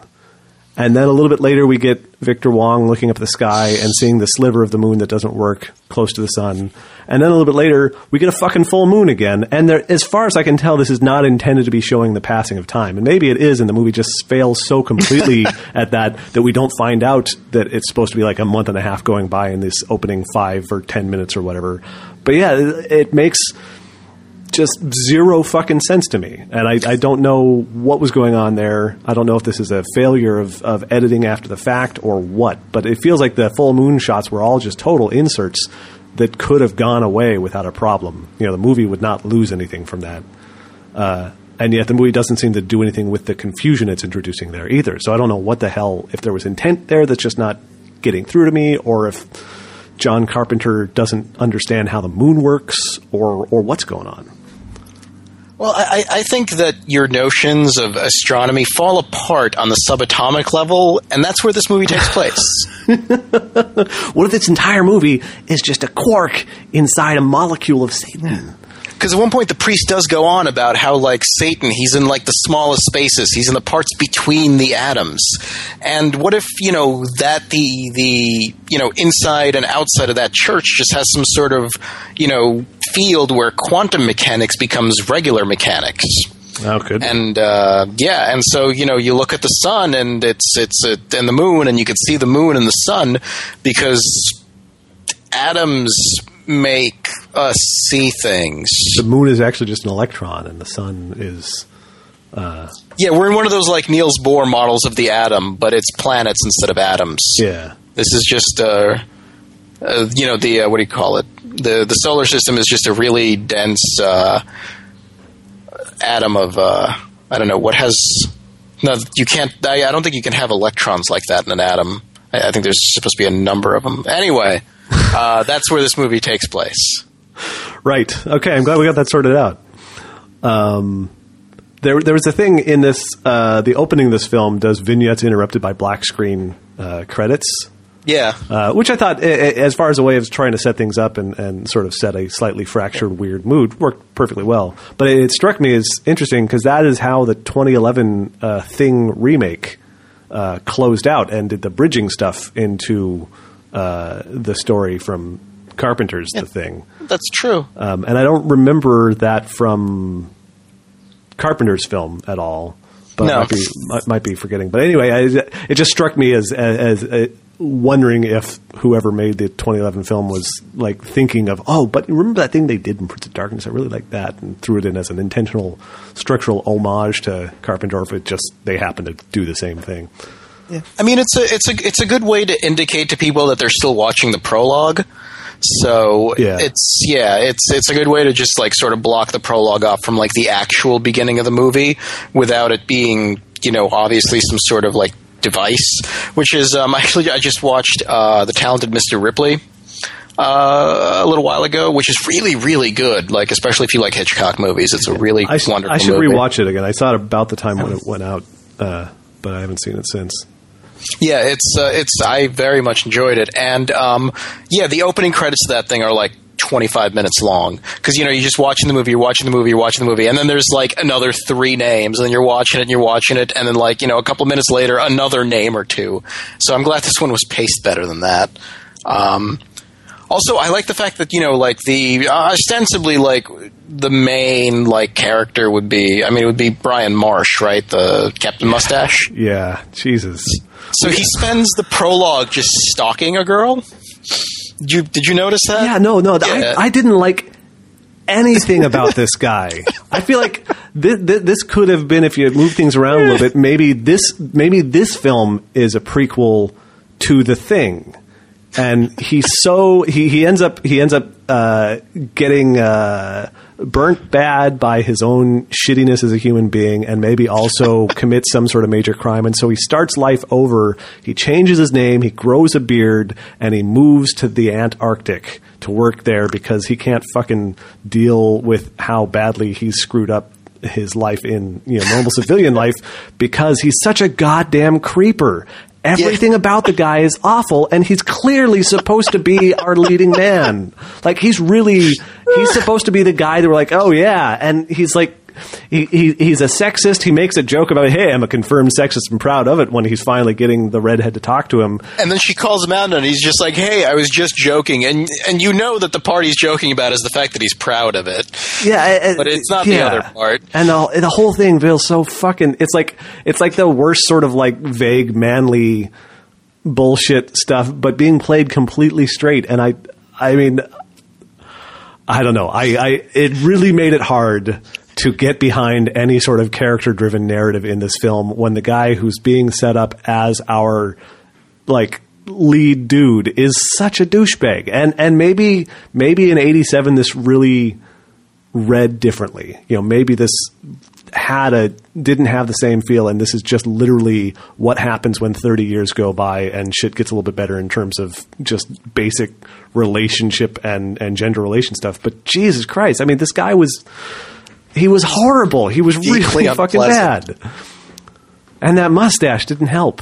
And then a little bit later, we get Victor Wong looking up at the sky and seeing the sliver of the moon that doesn't work close to the sun. And then a little bit later, we get a fucking full moon again. And there, as far as I can tell, this is not intended to be showing the passing of time. And maybe it is, and the movie just fails so completely at that that we don't find out that it's supposed to be like a month and a half going by in this opening five or ten minutes or whatever. But yeah, it, it makes just zero fucking sense to me. And I, I don't know what was going on there. I don't know if this is a failure of, of editing after the fact or what. But it feels like the full moon shots were all just total inserts that could have gone away without a problem. You know, the movie would not lose anything from that. Uh, and yet the movie doesn't seem to do anything with the confusion it's introducing there either. So I don't know what the hell, if there was intent there that's just not getting through to me, or if John Carpenter doesn't understand how the moon works, or, or what's going on. Well, I, I think that your notions of astronomy fall apart on the subatomic level, and that's where this movie takes place. What if this entire movie is just a quark inside a molecule of Satan? Because at one point the priest does go on about how, like Satan, he's in like the smallest spaces. He's in the parts between the atoms. And what if you know that the the you know inside and outside of that church just has some sort of you know field where quantum mechanics becomes regular mechanics. Oh, good. and uh, yeah, and so you know you look at the sun and it's it's a, and the moon, and you can see the moon and the sun because atoms make us see things. the moon is actually just an electron, and the sun is. Yeah, we're in one of those like Niels Bohr models of the atom, but it's planets instead of atoms. Yeah. This is just uh, uh, you know the uh, what do you call it? The the solar system is just a really dense uh, atom of uh, I don't know what has. No, you can't. I, I don't think you can have electrons like that in an atom. I, I think there's supposed to be a number of them. Anyway, uh, that's where this movie takes place. Right. Okay. I'm glad we got that sorted out. Um, there, there was a thing in this. Uh, the opening of this film does vignettes interrupted by black screen uh, credits, Yeah, uh, which I thought, as far as a way of trying to set things up and, and sort of set a slightly fractured, weird mood, worked perfectly well. But it, it struck me as interesting because that is how the 2011 uh, Thing remake uh, closed out and did the bridging stuff into uh, the story from Carpenter's The Thing. that's true. Um, and I don't remember that from Carpenter's film at all. But No. Might be, might, might be forgetting. But anyway, I, it just struck me as, as, as wondering if whoever made the 2011 film was like thinking of, oh, but remember that thing they did in Prince of Darkness? I really like that, and threw it in as an intentional structural homage to Carpenter. If it just they happened to do the same thing. Yeah. I mean, it's a it's a it's a good way to indicate to people that they're still watching the prologue. So Yeah. it's yeah, it's it's a good way to just like sort of block the prologue off from like the actual beginning of the movie without it being you know obviously some sort of like device. Which is um, actually I just watched uh, the Talented Mr. Ripley. Uh, a little while ago, which is really, really good. Like, especially if you like Hitchcock movies, it's a really I, wonderful. I should movie. rewatch it again. I saw it about the time when it went out, uh, but I haven't seen it since. Yeah, it's uh, it's I very much enjoyed it, and um, yeah, the opening credits to that thing are like. 25 minutes long. Because you know you're just watching the movie you're watching the movie you're watching the movie and then there's like another three names and then you're watching it and you're watching it and then like you know a couple minutes later another name or two. So i'm glad this one was paced better than that. Um, also i like the fact that you know like the uh, ostensibly like the main like character would be i mean it would be brian marsh right? The captain mustache? Yeah, Jesus. so he spends the prologue just stalking a girl. Did you did you notice that? Yeah, no, no. Yeah. I, I didn't like anything about this guy. I feel like this, this could have been if you had moved things around a little bit. Maybe this maybe this film is a prequel to the thing, and he's so he, he ends up he ends up uh, getting. Uh, burnt bad by his own shittiness as a human being and maybe also commits some sort of major crime. And so he starts life over. He changes his name, he grows a beard, and he moves to the Antarctic to work there because he can't fucking deal with how badly he's screwed up his life in you know normal civilian life because he's such a goddamn creeper. Everything about the guy is awful, and he's clearly supposed to be our leading man. Like he's really he's supposed to be the guy that we're like, oh yeah, and he's like he, he he's a sexist. He makes a joke about, hey, I'm a confirmed sexist and proud of it when he's finally getting the redhead to talk to him. And then she calls him out, and he's just like, "Hey, I was just joking," and and you know that the part he's joking about is the fact that he's proud of it. Yeah, but it's not the other part. And the, the whole thing feels so fucking. It's like it's like the worst sort of like vague manly bullshit stuff, but being played completely straight. And I, I mean, I don't know. I, I it really made it hard to get behind any sort of character driven narrative in this film when the guy who's being set up as our like lead dude is such a douchebag. And and maybe maybe in 87 this really read differently. You know maybe this had a didn't have the same feel and this is just literally what happens when 30 years go by and shit gets a little bit better in terms of just basic relationship and and gender relation stuff. But jesus christ i mean this guy was he was horrible. He was really fucking bad. And that mustache didn't help.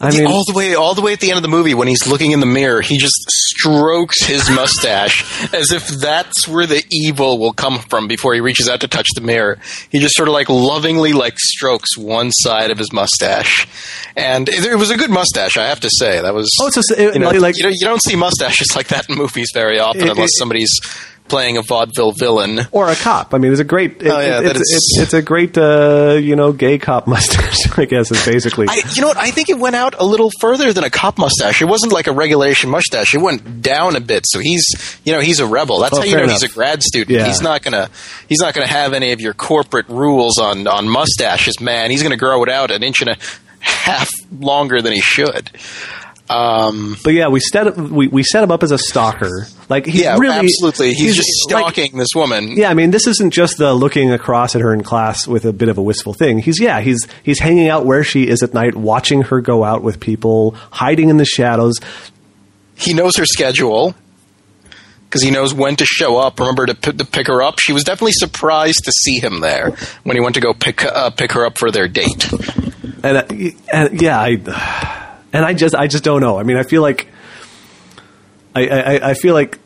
I mean, all the way, all the way at the end of the movie, when he's looking in the mirror, he just strokes his mustache as if that's where the evil will come from. Before he reaches out to touch the mirror, he just sort of like lovingly like strokes one side of his mustache, and it, it was a good mustache, I have to say. That was. Oh, it's a, it, you, know, like, you, know, you don't see mustaches like that in movies very often, it, unless somebody's playing a vaudeville villain or a cop. I mean, it's a great. It, oh, yeah, it's, it's, it's, a great, uh, you know, gay cop mustache. I guess is basically. I, you know what? I think it went out a little further than a cop mustache. It wasn't like a regulation mustache. It went down a bit. So he's, you know, he's a rebel. That's oh, how you know enough. he's a grad student. Yeah. He's not gonna, he's not gonna have any of your corporate rules on on mustaches, man. He's gonna grow it out an inch and a half longer than he should. Um, but yeah, we set we, we set him up as a stalker. Like he's yeah, really absolutely. He's, he's just stalking like, this woman. Yeah, I mean, this isn't just the looking across at her in class with a bit of a wistful thing. He's yeah, he's he's hanging out where she is at night, watching her go out with people, hiding in the shadows. He knows her schedule because he knows when to show up. Remember to, p- to pick her up. She was definitely surprised to see him there when he went to go pick uh, pick her up for their date. And, uh, and yeah, I and I just I just don't know. I mean, I feel like I, I, I feel like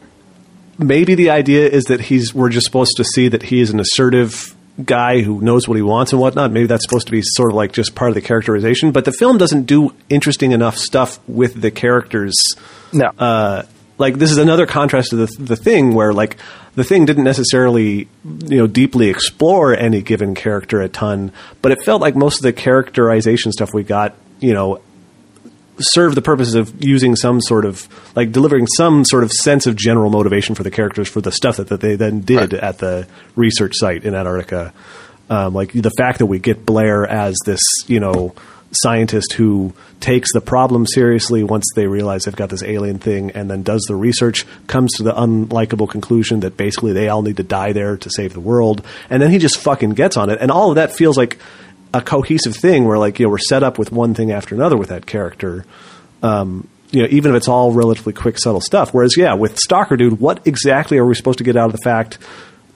maybe the idea is that he's we're just supposed to see that he is an assertive guy who knows what he wants and whatnot. Maybe that's supposed to be sort of like just part of the characterization. But the film doesn't do interesting enough stuff with the characters. No. Uh, like this is another contrast to the the thing where like the thing didn't necessarily you know deeply explore any given character a ton, but it felt like most of the characterization stuff we got you know serve the purposes of using some sort of like delivering some sort of sense of general motivation for the characters for the stuff that, that they then did Right. at the research site in Antarctica. Um, like the fact that we get Blair as this, you know, scientist who takes the problem seriously once they realize they've got this alien thing and then does the research, comes to the unlikable conclusion that basically they all need to die there to save the world. And then he just fucking gets on it. And all of that feels like a cohesive thing where like, you know, we're set up with one thing after another with that character. Um, you know, even if it's all relatively quick, subtle stuff. Whereas, yeah, with Stalker Dude, what exactly are we supposed to get out of the fact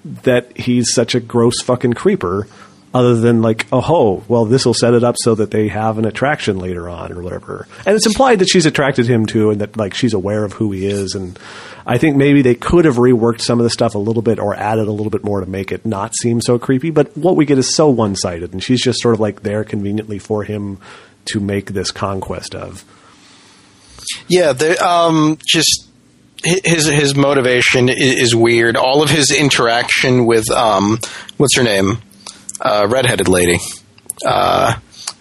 that he's such a gross fucking creeper other than like, oh, ho, well, this will set it up so that they have an attraction later on or whatever. And it's implied that she's attracted him too and that like she's aware of who he is. And I think maybe they could have reworked some of the stuff a little bit or added a little bit more to make it not seem so creepy. But what we get is so one sided and she's just sort of like there conveniently for him to make this conquest of. Yeah, um, just his his motivation is, is weird. All of his interaction with um, what's her name, uh, redheaded lady, uh,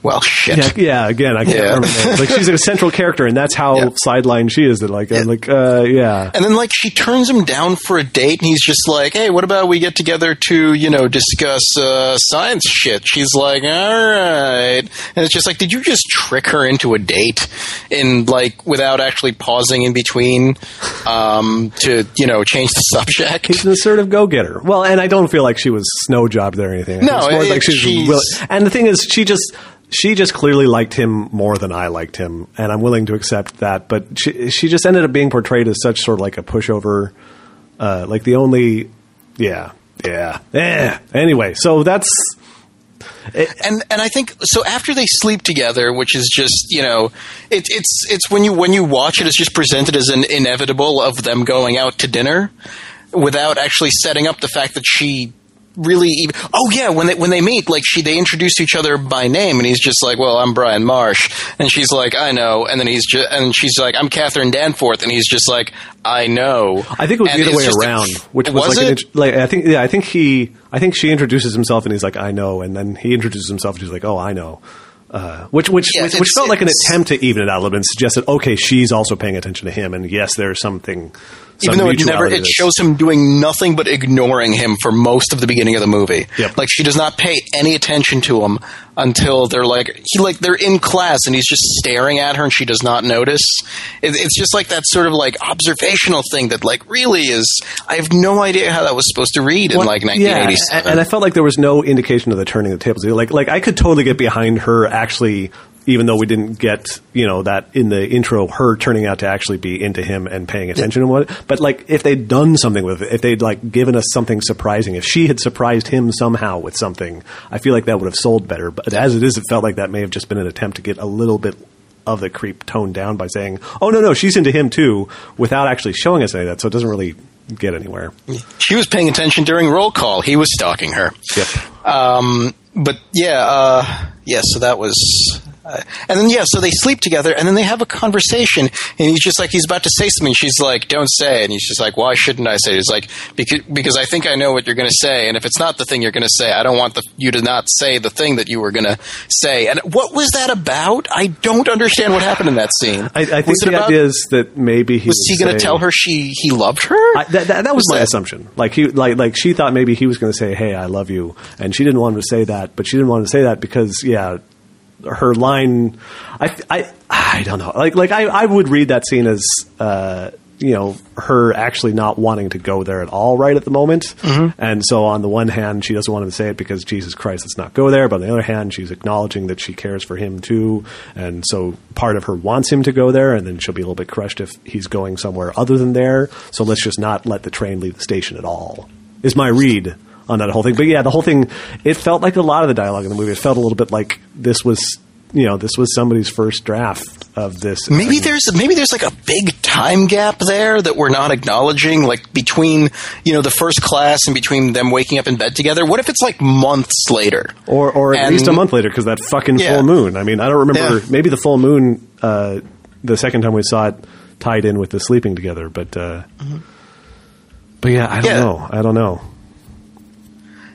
well, shit. Yeah, yeah. Again, I can't Yeah. remember. Like she's a central character, and that's how Yeah. sidelined she is. That like, I'm like, uh, yeah. And then, like, she turns him down for a date, and he's just like, "Hey, what about we get together to, you know, discuss uh, science shit?" She's like, "All right," and it's just like, did you just trick her into a date, in like without actually pausing in between um, to, you know, change the subject? He's an assertive go-getter. Well, and I don't feel like she was snow jobbed or anything. No, It's more it- like she's, she's- will- and the thing is, she just she just clearly liked him more than I liked him, and I'm willing to accept that. But she she just ended up being portrayed as such sort of like a pushover, uh, like the only, yeah, yeah, yeah. Anyway, so that's and and I think so. After they sleep together, which is just you know, it, it's it's when you when you watch it, it's just presented as an inevitable of them going out to dinner, without actually setting up the fact that she really even oh yeah when they when they meet like she they introduce each other by name and he's just like well I'm Brian Marsh. And she's like I know. And then he's just and she's like I'm Catherine Danforth. And he's just like I know. I think it was And the other way just a- around, which was, was like, an, like I think yeah, I think he I think she introduces himself and he's like I know, and then he introduces himself and she's like oh I know, uh, which which Yeah, which, which felt like an attempt to even it out a little bit and suggested okay she's also paying attention to him, and yes there's something. Even though it never it shows him doing nothing but ignoring him for most of the beginning of the movie. Yep. Like she does not pay any attention to him until they're like he like they're in class and he's just staring at her and she does not notice. It, it's just like that sort of like observational thing that like really is. I have no idea how that was supposed to read in like yeah, 1987. and I felt like there was no indication of the turning of the tables. Like, like I could totally get behind her actually, even though we didn't get you know that in the intro, her turning out to actually be into him and paying attention and what. But like, if they'd done something with it, if they'd like given us something surprising, if she had surprised him somehow with something, I feel like that would have sold better. But as it is, it felt like that may have just been an attempt to get a little bit. Of the creep toned down by saying, "Oh no, no, she's into him too," without actually showing us any of that, so it doesn't really get anywhere. she was paying attention during roll call. He was stalking her. Yep. Um, but yeah, uh, yeah. So that was, uh, and then yeah. So they sleep together, and then they have a conversation, and he's just like he's about to say something. She's like, "Don't say," and he's just like, "Why shouldn't I say?" He's like, "Because because I think I know what you're going to say, and if it's not the thing you're going to say, I don't want the, you to not say the thing that you were going to say." And what was that about? I don't understand what happened in that scene. I, I think was the about, idea is that maybe he was he going to tell her she he loved her? I, that, that, that was, Was my that- assumption. Like he, like, like she thought maybe he was going to say, "Hey, I love you," and she didn't want him to say that, but she didn't want him to say that because, yeah, her line. I, I, I don't know. Like, like I, I would read that scene as, uh, you know, her actually not wanting to go there at all right at the moment, and so on the one hand, she doesn't want him to say it because Jesus Christ, let's not go there. But on the other hand, she's acknowledging that she cares for him too, and so part of her wants him to go there, and then she'll be a little bit crushed if he's going somewhere other than there. So let's just not let the train leave the station at all. Is my read on that whole thing. But yeah, the whole thing, it felt like a lot of the dialogue in the movie. It felt a little bit like this was, you know, this was somebody's first draft of this. Maybe And- there's maybe there's like a big time gap there that we're not acknowledging, like between you know the first class and between them waking up in bed together. What if it's like months later? or or at And- least a month later because that fucking Yeah. full moon. I mean, I don't remember. Yeah. Maybe the full moon, uh, the second time we saw it, tied in with the sleeping together. But uh, but yeah, I don't Mm-hmm. Yeah. know. I don't know.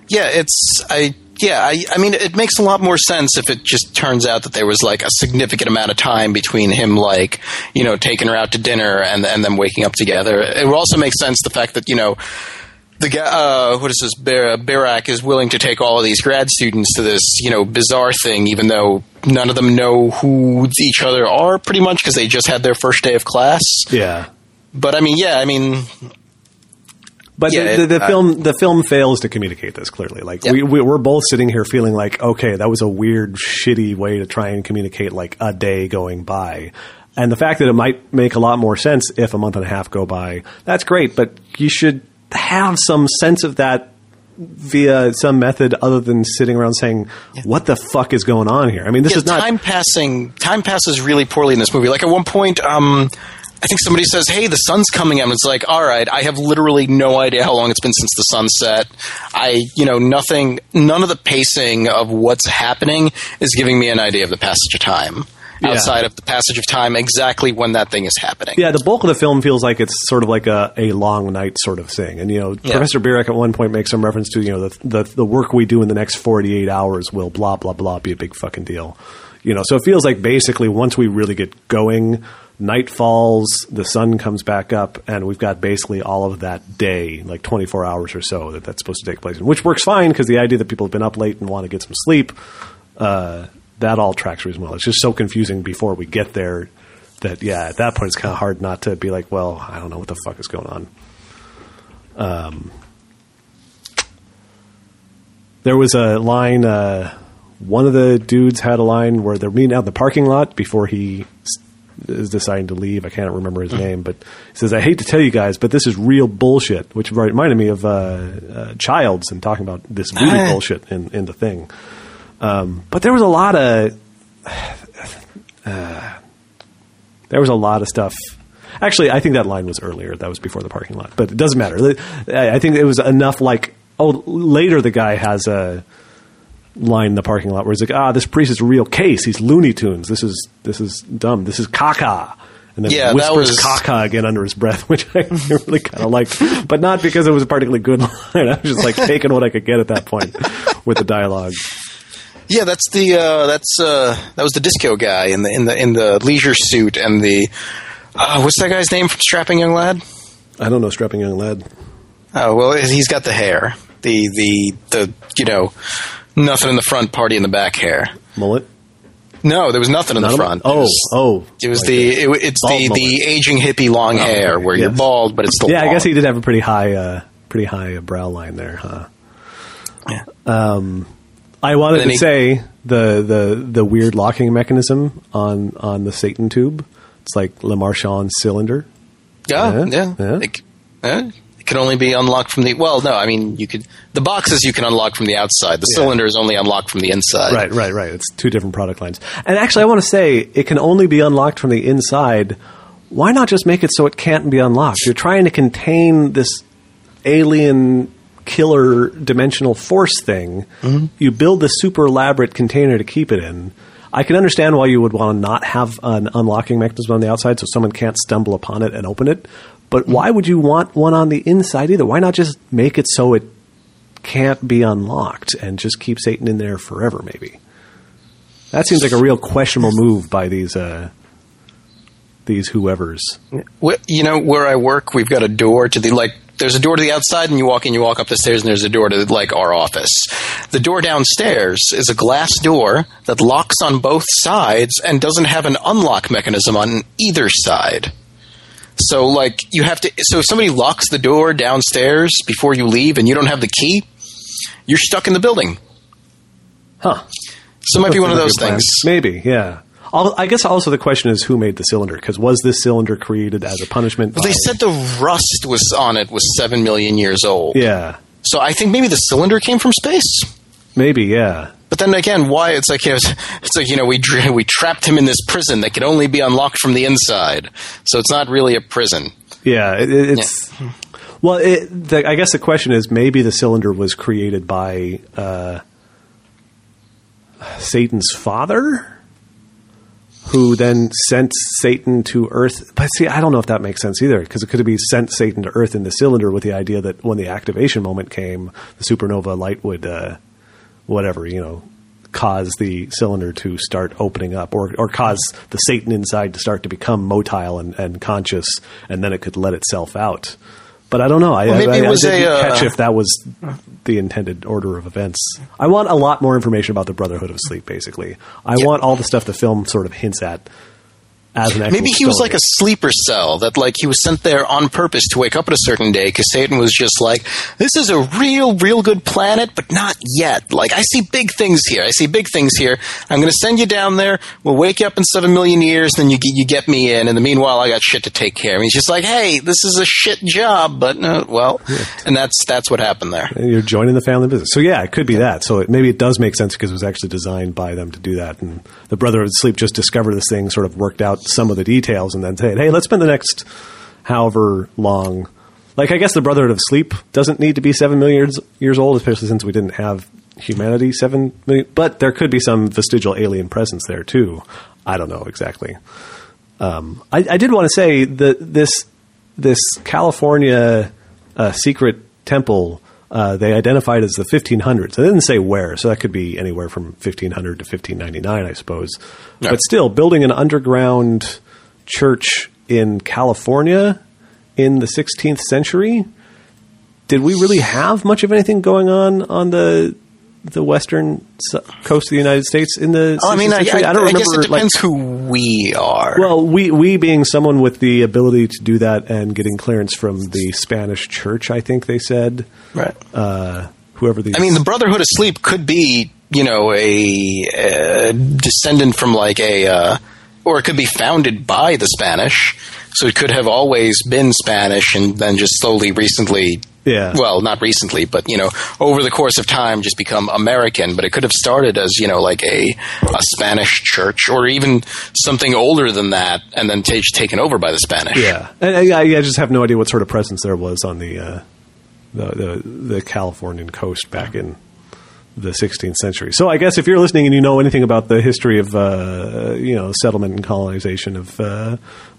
Yeah, it's I. Yeah, I, I mean, it makes a lot more sense if it just turns out that there was like a significant amount of time between him, like you know, taking her out to dinner and and them waking up together. It would also make sense the fact that you know the guy, uh, what is this? Bar- Birack is willing to take all of these grad students to this, you know, bizarre thing, even though none of them know who each other are, pretty much because they just had their first day of class. Yeah. But I mean, yeah, I mean, But Yeah, the, the, it- the uh, film the film fails to communicate this clearly. Like Yeah. we, we we're both sitting here feeling like okay, that was a weird, shitty way to try and communicate like a day going by. And the fact that it might make a lot more sense if a month and a half go by, that's great. But you should have some sense of that via some method other than sitting around saying, "What the fuck is going on here?" I mean, this is not. time passing. Time passes really poorly in this movie. Like at one point, um, I think somebody says, "Hey, the sun's coming up." And it's like, all right, I have literally no idea how long it's been since the sun set. I, you know, nothing. None of the pacing of what's happening is giving me an idea of the passage of time. Yeah. outside of the passage of time exactly when that thing is happening. Yeah, the bulk of the film feels like it's sort of like a, a long night sort of thing. And, you know, Yeah. Professor Birack at one point makes some reference to, you know, the, the, the work we do in the next 48 hours will blah, blah, blah be a big fucking deal. You know, so it feels like basically once we really get going, night falls, the sun comes back up, and we've got basically all of that day, like 24 hours or so, that that's supposed to take place which works fine because the idea that people have been up late and want to get some sleep, uh, that all tracks reasonably well. It's just so confusing before we get there that, yeah, at that point it's kind of hard not to be like, well, I don't know what the fuck is going on. Um, there was a line. Uh, one of the dudes had a line where they're meeting out in the parking lot before he is deciding to leave. I can't remember his name, but he says, "I hate to tell you guys, but this is real bullshit." Which reminded me of uh, uh, Childs and talking about this really Ah. bullshit in, in the thing. Um, but there was a lot of uh, there was a lot of stuff. Actually, I think that line was earlier. That was before the parking lot, but it doesn't matter. I I think it was enough. Like, oh, later the guy has a line in the parking lot where he's like, "Ah, this priest is a real case. He's Looney Tunes. This is this is dumb. This is caca." And then Yeah, whispers was- caca again under his breath, which I really kind of liked, but not because it was a particularly good line. I was just like taking what I could get at that point with the dialogue. Yeah, that's the uh, that's uh, that was the disco guy in the in the in the leisure suit and the uh, what's that guy's name from Strapping Young Lad? I don't know, strapping young lad. Oh well, he's got the hair, the the the you know nothing in the front, party in the back hair. Mullet. No, there was nothing in Not the a- front. It Oh, was- oh. It was like the it, it's the mullet. the aging hippie long hair okay, where you're bald, but it's still Yeah, I guess he did have a pretty high, uh, pretty high uh, brow line there, huh? Yeah. Um, I wanted to he- say the, the the weird locking mechanism on on the Satan tube. It's like Le Marchand cylinder. Yeah, Yeah, yeah. yeah. It, yeah. Can only be unlocked from the. Well, no, I mean you could. The boxes you can unlock from the outside. The Yeah. cylinder is only unlocked from the inside. Right, right, right. It's two different product lines. And actually, I want to say it can only be unlocked from the inside. Why not just make it so it can't be unlocked? You're trying to contain this alien killer dimensional force thing. Mm-hmm. You build this super elaborate container to keep it in. I can understand why you would want to not have an unlocking mechanism on the outside so someone can't stumble upon it and open it. But why would you want one on the inside either? Why not just make it so it can't be unlocked and just keep Satan in there forever, maybe. That seems like a real questionable move by these uh, these whoever's. You know where I work, we've got a door to the like. There's a door to the outside, and you walk in. You walk up the stairs, and there's a door to like our office. The door downstairs is a glass door that locks on both sides and doesn't have an unlock mechanism on either side. So like you have to. So if somebody locks the door downstairs before you leave, and you don't have the key, you're stuck in the building. Huh. So it might be one of those Your plan. things. Maybe, yeah. I guess also the question is who made the cylinder? Because was this cylinder created as a punishment? Well, they said the rust was on it was seven million years old. yeah, So I think maybe the cylinder came from space. maybe, yeah. But then again, why? It's like you know, it's like you know we we trapped him in this prison that can only be unlocked from the inside. So it's not really a prison. Yeah, it, it- it's well. It, the, I guess the question is maybe the cylinder was created by uh, Satan's father, who then sent Satan to Earth. But see, I don't know if that makes sense either, because it could be sent Satan to Earth in the cylinder with the idea that when the activation moment came, the supernova light would, uh, whatever you know. Cause the cylinder to start opening up, or or cause the Satan inside to start to become motile and, and conscious, and then it could let itself out. But I don't know. I, Well, maybe I, it I didn't a, uh, catch if that was the intended order of events. I want a lot more information about the Brotherhood of Sleep. Basically, I want all the stuff the film sort of hints at as an Maybe he was like a sleeper cell that like he was sent there on purpose to wake up at a certain day because Satan was just like, this is a real, real good planet, but not yet. Like I see big things here. I see big things here. I'm going to send you down there. We'll wake you up in seven million years, then you get you get me in. In the meanwhile, I got shit to take care of. And he's just like, hey, this is a shit job, but uh, well, and that's that's what happened there. You're joining the family business. So yeah, it could be that. So it, maybe it does make sense because it was actually designed by them to do that. And the brother of Sleep just discovered this thing, sort of worked out some of the details, and then said, "Hey, let's spend the next however long like I guess the Brotherhood of Sleep doesn't need to be seven million years, years old, especially since we didn't have humanity seven million. But there could be some vestigial alien presence there too. I don't know exactly. Um, I, I did want to say that this this California uh, secret temple uh, they identified as the 1500s. They didn't say where, so that could be anywhere from 1500 to 1599, I suppose. Yeah. But still, building an underground church in California in the 16th century. Did we really have much of anything going on on the the western coast of the United States in the 16th Oh, I mean, I, century? I, don't remember. I guess it like- depends who we are. well, we we being someone with the ability to do that and getting clearance from the Spanish Church, I think they said. right. Uh, whoever these. I mean, the Brotherhood of Sleep could be, you know, a, uh descendant from like a, uh, or it could be founded by the Spanish. So it could have always been Spanish and then just slowly, recently, Yeah. well, not recently, but you know, over the course of time, just become American. But it could have started as you know, like a a Spanish church, or even something older than that, and then ta- taken over by the Spanish. Yeah, and I, I just have no idea what sort of presence there was on the uh, the, the the Californian coast back in the 16th century. So I guess if you're listening and you know anything about the history of uh, you know settlement and colonization of uh,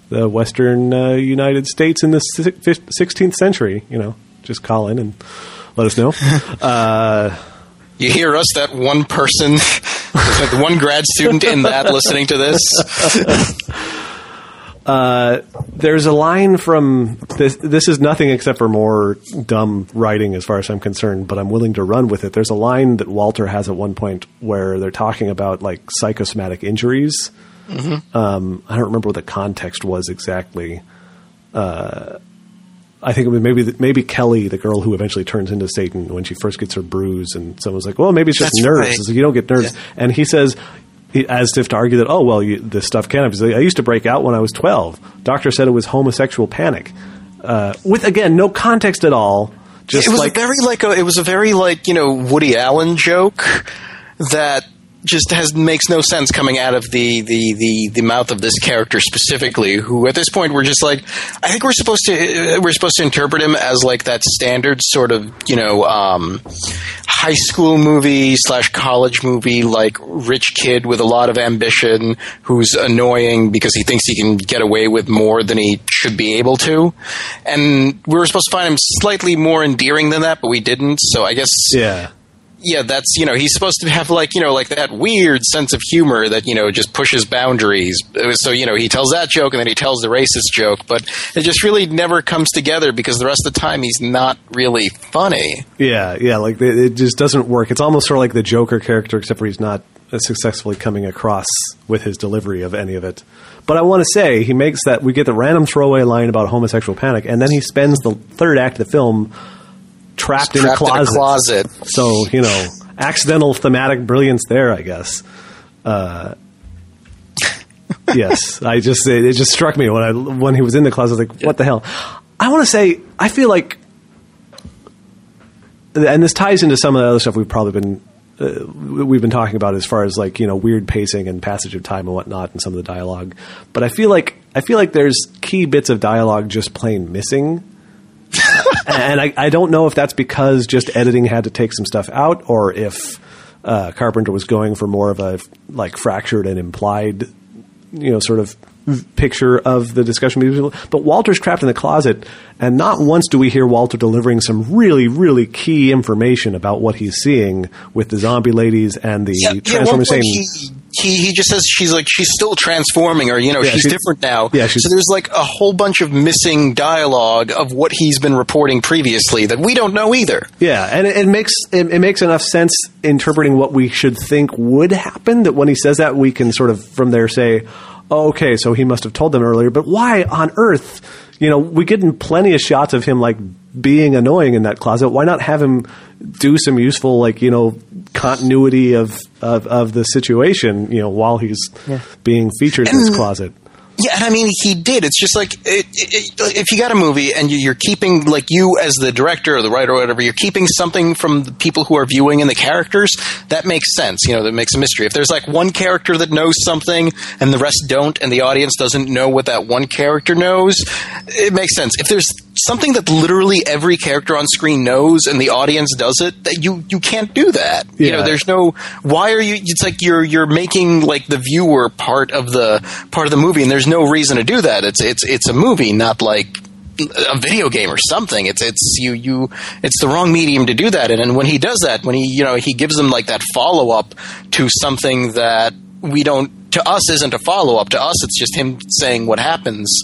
the western uh, United States in the 16th century, you know, just call in and let us know. uh, You hear us, that one person, the one grad student in that listening to this. there's a line from this. This is nothing except for more dumb writing, as far as I'm concerned. But I'm willing to run with it. There's a line that Walter has at one point where they're talking about like psychosomatic injuries. Um, I don't remember what the context was exactly. Uh, I think it was maybe maybe Kelly, the girl who eventually turns into Satan, when she first gets her bruise, and someone's like, "Well, maybe it's just That's nerves." right. Like, you don't get nerves, Yeah. and he says. He, as if to argue that, oh well, you, this stuff can. He's like, I used to break out when I was twelve. Doctor said it was homosexual panic, uh, with again no context at all. Just it was like a very like a, it was a very like you know Woody Allen joke that just has makes no sense coming out of the, the, the, the mouth of this character specifically. Who at this point we're just like, I think we're supposed to uh, we're supposed to interpret him as like that standard sort of you know um, high school movie slash college movie like rich kid with a lot of ambition who's annoying because he thinks he can get away with more than he should be able to, and we were supposed to find him slightly more endearing than that, but we didn't. So I guess yeah, yeah, that's you know he's supposed to have like you know like that weird sense of humor that you know just pushes boundaries. So you know he tells that joke and then he tells the racist joke, but it just really never comes together because the rest of the time he's not really funny. yeah, yeah. Like it, it just doesn't work. It's almost sort of like the Joker character, except for he's not successfully coming across with his delivery of any of it. But I want to say he makes that we get the random throwaway line about homosexual panic, and then he spends the third act of the film trapped, in, a Trapped closet. in a closet. So you know, accidental thematic brilliance there, I guess. Uh, yes, I just it, it just struck me when I when he was in the closet. I was like, what the hell? I want to say I feel like, and this ties into some of the other stuff we've probably been. Uh, we've been talking about as far as like you know weird pacing and passage of time and whatnot and some of the dialogue, but I feel like I feel like there's key bits of dialogue just plain missing and I, I don't know if that's because just editing had to take some stuff out, or if uh, Carpenter was going for more of a like fractured and implied, you know, sort of picture of the discussion. But Walter's trapped in the closet, and not once do we hear Walter delivering some really, really key information about what he's seeing with the zombie ladies and the Yeah, yeah, Transformers saying. He, he just says she's like she's still transforming or you know Yeah, she's, she's- different now. yeah, she's- so there's like a whole bunch of missing dialogue of what he's been reporting previously that we don't know either. Yeah, and it, it makes it, it makes enough sense interpreting what we should think would happen that when he says that we can sort of from there say, oh, okay, so he must have told them earlier. But why on earth? You know, we get in plenty of shots of him like being annoying in that closet. Why not have him do some useful like you know continuity of of, of the situation? You know, while he's being featured in this closet. Yeah, and I mean, he did. It's just like it, it, if you got a movie and you- you're keeping, like you as the director or the writer or whatever, you're keeping something from the people who are viewing and the characters. That makes sense. You know, that makes a mystery. If there's like one character that knows something and the rest don't, and the audience doesn't know what that one character knows, it makes sense. If there's something that literally every character on screen knows and the audience does it, that you you can't do that. You know, there's no why are you? It's like you're you're making like the viewer part of the part of the movie, and there's no reason to do that. It's it's it's a movie, not like a video game or something. It's it's you you it's the wrong medium to do that in. And when he does that, when he you know he gives them like that follow up to something that we don't to us isn't a follow up. To us, it's just him saying what happens.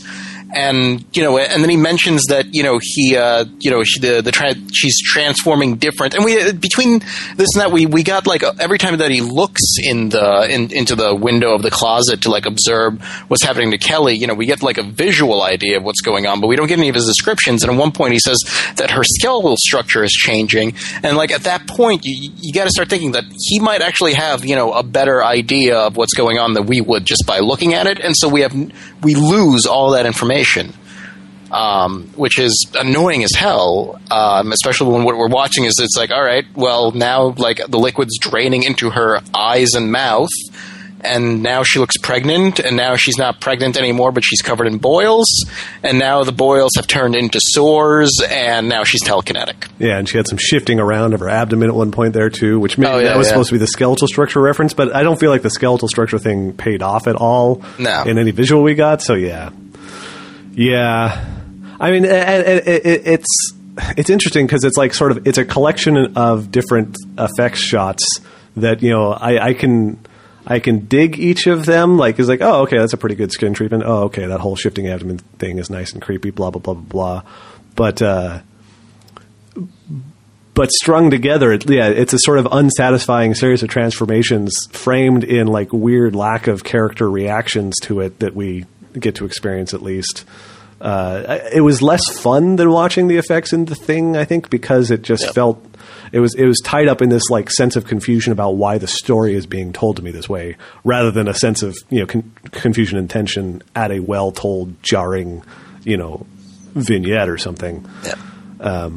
And you know, and then he mentions that you know he, uh, you know, she, the the tra- she's transforming different, and we uh, between this and that we we got like every time that he looks in the in, into the window of the closet to like observe what's happening to Kelly, you know, we get like a visual idea of what's going on, but we don't get any of his descriptions. And at one point, he says that her skeletal structure is changing, and like at that point, you you got to start thinking that he might actually have you know a better idea of what's going on than we would just by looking at it, and so we have we lose all that information um, which is annoying as hell. Um, especially when what we're watching is it's like, all right, well now like the liquid's draining into her eyes and mouth, and now she looks pregnant, and now she's not pregnant anymore, but she's covered in boils, and now the boils have turned into sores, and now she's telekinetic. Yeah, and she had some shifting around of her abdomen at one point there too, which maybe Oh, yeah, that was yeah. supposed to be the skeletal structure reference, but I don't feel like the skeletal structure thing paid off at all No. in any visual we got. So yeah, yeah. I mean, it, it, it, it's it's interesting because it's like sort of it's a collection of different effects shots that you know I, I can. I can dig each of them. Like, it's like, oh, okay, that's a pretty good skin treatment. Oh, okay, that whole shifting abdomen thing is nice and creepy. Blah blah blah blah blah. But uh, but strung together, it, yeah, it's a sort of unsatisfying series of transformations framed in like weird lack of character reactions to it that we get to experience at least. Uh, it was less fun than watching the effects in the thing, I think, because it just Yep. felt it was it was tied up in this like sense of confusion about why the story is being told to me this way, rather than a sense of you know con- confusion and tension at a well told, jarring, you know, vignette or something. Yeah.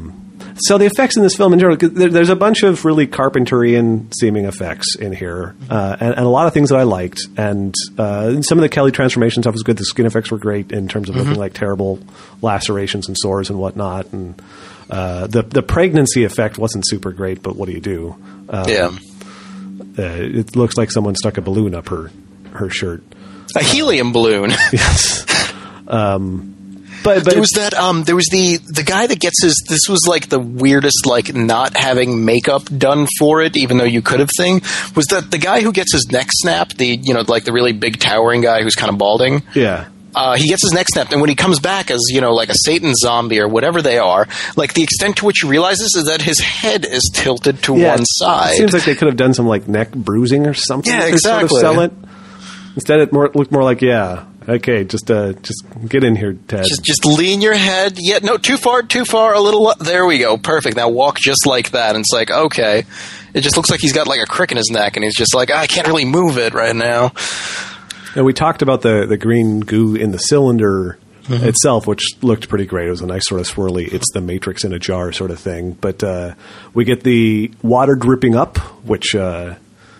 So the effects in this film in general, there, there's a bunch of really Carpenterian seeming effects in here, uh, and, and a lot of things that I liked. And uh, some of the Kelly transformation stuff was good. The skin effects were great in terms of looking like terrible lacerations and sores and whatnot. And uh, the the pregnancy effect wasn't super great, but what do you do? Uh, yeah. uh, it looks like someone stuck a balloon up her her shirt. A helium balloon. Yes. um, but but there was that um there was the the guy that gets his this was like the weirdest like not having makeup done for it even though you could have thing was that the guy who gets his neck snapped the you know like the really big towering guy who's kind of balding yeah. uh, he gets his neck snapped, and when he comes back as you know, like a Satan zombie or whatever they are, like the extent to which he realizes is that his head is tilted to Yeah, one it side. seems like they could have done some like neck bruising or something. Yeah, to sort of sell it. Instead, it more, looked more like yeah. Okay, just uh, just get in here, Ted. just just lean your head. Yeah, no, too far, too far. A little. There we go. Perfect. Now walk just like that. And it's like okay. It just looks like he's got like a crick in his neck, and he's just like I can't really move it right now. and we talked about the the green goo in the cylinder Mm-hmm. itself, which looked pretty great. It was a nice sort of swirly. It's the Matrix in a jar sort of thing. But uh, we get the water dripping up, which. Uh,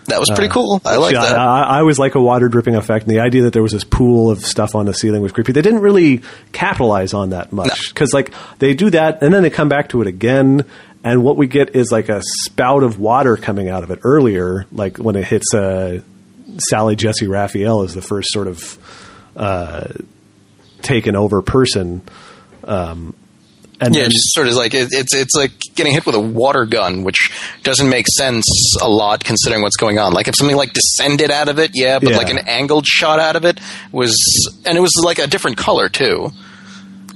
That was pretty cool. I like Yeah, that. I, I always like a water dripping effect, and the idea that there was this pool of stuff on the ceiling was creepy. They didn't really capitalize on that much because, like, they do that and then they come back to it again, and what we get is like a spout of water coming out of it earlier, like when it hits uh, Sally Jesse Raphael as the first sort of uh, taken over person. Um, and Yeah, then- just sort of like it, it's it's like getting hit with a water gun, which doesn't make sense a lot considering what's going on. Like if something like descended out of it, yeah, but Yeah. like an angled shot out of it was, and it was like a different color too.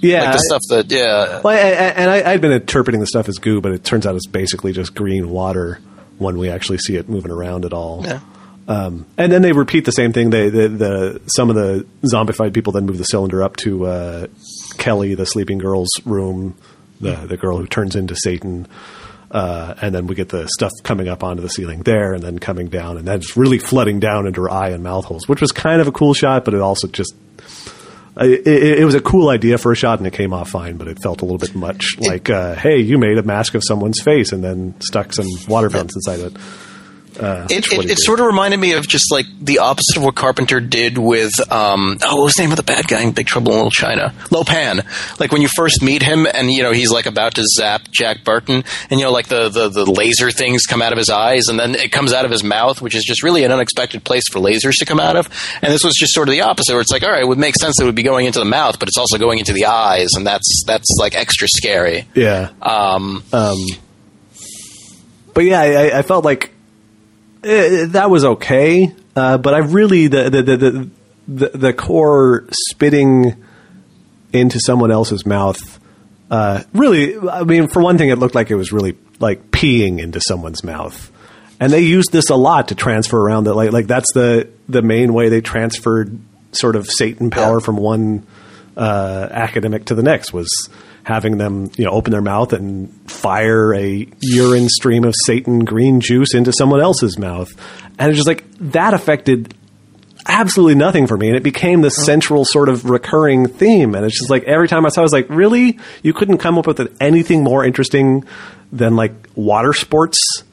yeah, Like the stuff that, yeah, Well, I, I, and I, I'd been interpreting the stuff as goo, but it turns out it's basically just green water when we actually see it moving around at all. yeah. Um, and then they repeat the same thing. They, the, the some of the zombified people then move the cylinder up to uh, Kelly, the sleeping girl's room, the the girl who turns into Satan. Uh, and then we get the stuff coming up onto the ceiling there, and then coming down, and then it's really flooding down into her eye and mouth holes, which was kind of a cool shot, but it also just it, it, it was a cool idea for a shot, and it came off fine, but it felt a little bit much like, uh, hey, you made a mask of someone's face and then stuck some water vents inside it. Uh, It, it, it sort of reminded me of just like the opposite of what Carpenter did with um oh what was the name of the bad guy in Big Trouble in Little China? Lo Pan like when you first meet him and you know he's like about to zap Jack Burton and you know like the, the the laser things come out of his eyes and then it comes out of his mouth which is just really an unexpected place for lasers to come out of. And this was just sort of the opposite where it's like all right it would make sense that it would be going into the mouth but it's also going into the eyes and that's that's like extra scary. Yeah. um Um, but yeah, I, I felt like eh, that was okay. Uh, but I really the the, the the the the core spitting into someone else's mouth. Uh, really, I mean, for one thing, it looked like it was really like peeing into someone's mouth, and they used this a lot to transfer around that. Like, like that's the the main way they transferred sort of Satan power Yeah. from one uh, academic to the next was having them, you know, open their mouth and fire a urine stream of Satan green juice into someone else's mouth, and it's just like that affected absolutely nothing for me and it became the oh. central sort of recurring theme. And it's just like every time i saw it, i was like really? You couldn't come up with anything more interesting than like water sports?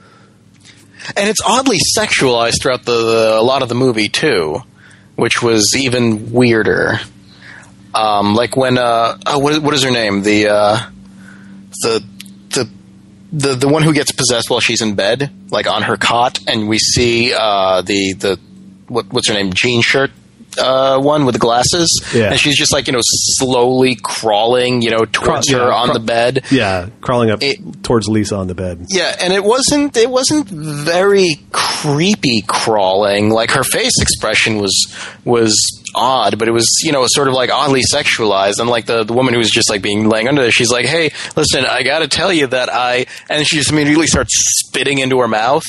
And it's oddly sexualized throughout the, the a lot of the movie too, which was even weirder. Um, like when uh, oh, what, what is her name? The uh, the the the the one who gets possessed while she's in bed, like on her cot, and we see uh, the the what, what's her name? Jean shirt. Uh, one with the glasses, Yeah. and she's just like you know slowly crawling, you know, towards Craw- her yeah, on craw- the bed. yeah crawling up It- towards lisa on the bed Yeah, and it wasn't it wasn't very creepy crawling. Like her face expression was was odd, but it was you know sort of like oddly sexualized. And like the the woman who was just like being laying under there, she's like, "Hey, listen, I got to tell you that I," and she just immediately starts spitting into her mouth.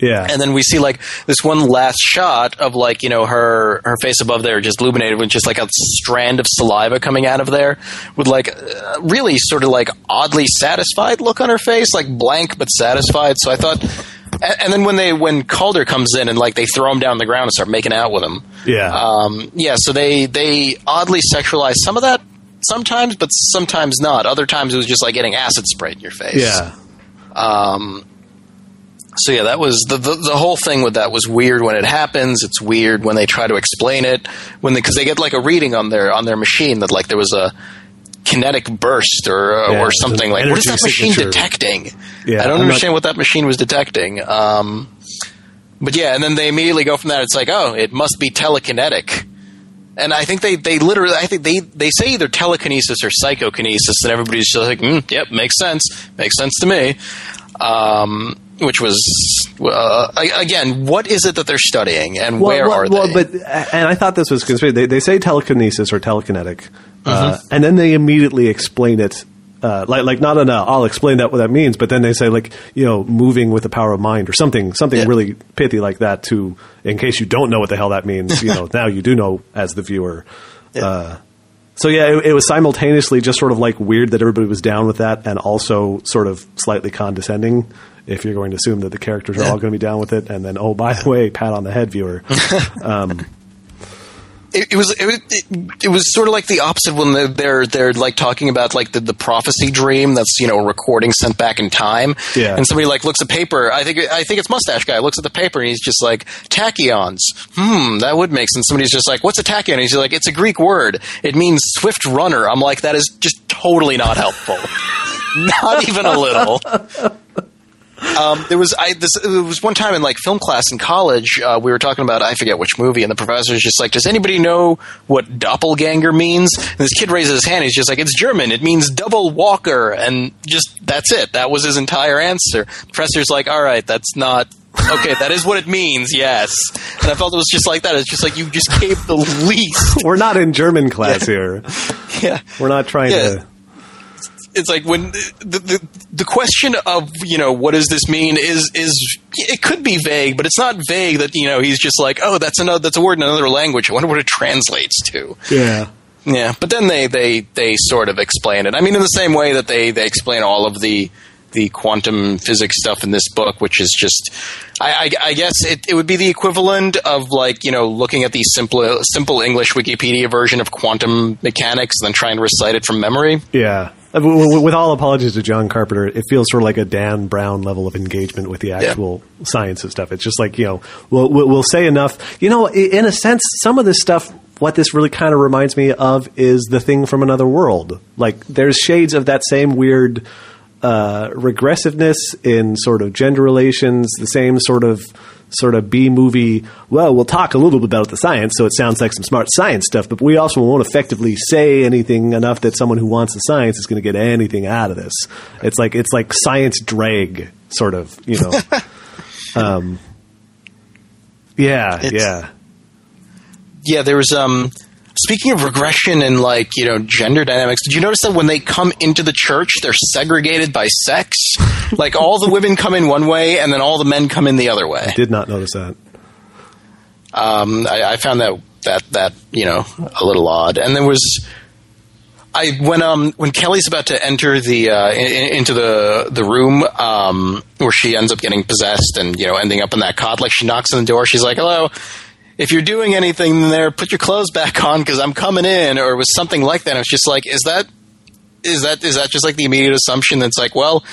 yeah And then we see like this one last shot of like you know her her face above there just illuminated with just like a strand of saliva coming out of there with like uh, really sort of like oddly satisfied look on her face like blank but satisfied. So I thought. And and then when they when Calder comes in and like they throw him down the ground and start making out with him, yeah um, yeah. So they they oddly sexualize some of that sometimes, but sometimes not. Other times it was just like getting acid sprayed in your face. yeah Um, so yeah, that was the, the the whole thing with that was weird when it happens. It's weird when they try to explain it when because they, get like a reading on their on their machine that like there was a kinetic burst or uh, Yeah, or something like what is that machine signature. detecting? Yeah, I don't I'm not- understand what that machine was detecting. Um, but yeah, and then they immediately go from that. It's like oh, it must be telekinetic. And I think they, they literally I think they, they say either telekinesis or psychokinesis, and everybody's just like, mm, "Yep, makes sense, makes sense to me." Um, which was uh, again, what is it that they're studying, and where well, are well, they? but and I thought this was conspiracy. They, they say telekinesis or telekinetic, uh, Mm-hmm. and then they immediately explain it. Uh, like, like not in a, I'll explain that what that means, but then they say like, you know, moving with the power of mind or something, something Yeah. really pithy like that. To in case you don't know what the hell that means, you know, now you do know as the viewer. Uh, so yeah, it, it was simultaneously just sort of like weird that everybody was down with that, and also sort of slightly condescending. If you're going to assume that the characters are all going to be down with it, and then oh by the way, pat on the head, viewer. Um, it, it was it, was- it, it was sort of like the opposite when they're, they're they're like talking about like the, the prophecy dream that's you know a recording sent back in time. Yeah. and somebody like looks at paper. I think I think it's mustache guy. Looks at the paper and he's just like tachyons. Hmm that would make sense. Somebody's just like what's a tachyon? And he's like it's a Greek word. It means swift runner. I'm like that is just totally not helpful. Not even a little um, there was I this there was one time in like film class in college uh, we were talking about I forget which movie and the professor was just like does anybody know what doppelganger means and this kid raises his hand he's just like it's German it means double walker and just that's it that was his entire answer the professor's like all right that's not okay that is what it means yes and I felt it was just like that it's just like you just gave the least We're not in German class here. yeah We're not trying Yeah. to. It's like when the, the the question of you know what does this mean is is it could be vague, but it's not vague that you know he's just like oh that's another that's a word in another language. I wonder what it translates to. Yeah. Yeah, but then they they they sort of explain it. I mean, in the same way that they they explain all of the the quantum physics stuff in this book, which is just, I, I, I guess it, it would be the equivalent of like you know looking at the simple simple English Wikipedia version of quantum mechanics and then trying to recite it from memory. Yeah. Uh, With all apologies to John Carpenter, it feels sort of like a Dan Brown level of engagement with the actual science and stuff. It's just like you know, we'll, we'll we'll say enough. You know, in a sense, some of this stuff. What this really kind of reminds me of is the thing from another world. Like there's shades of that same weird uh, regressiveness in sort of gender relations, the same sort of sort of B movie. Well, we'll talk a little bit about the science, so it sounds like some smart science stuff, but we also won't effectively say anything enough that someone who wants the science is going to get anything out of this. It's like it's like science drag, sort of, you know. um, yeah, It's- yeah. Yeah, there was um speaking of regression and like, you know, gender dynamics, did you notice that when they come into the church, they're segregated by sex? like all the women come in one way and then all the men come in the other way. Did not notice that. Um, I, I found that that that you know a little odd. And there was, I when um when Kelly's about to enter the uh, in, into the the room um, where she ends up getting possessed and you know ending up in that cot, like she knocks on the door, she's like, "Hello." If you're doing anything there, put your clothes back on because I'm coming in, or it was something like that. And it's just like, is that is that is that just like the immediate assumption that's like, well,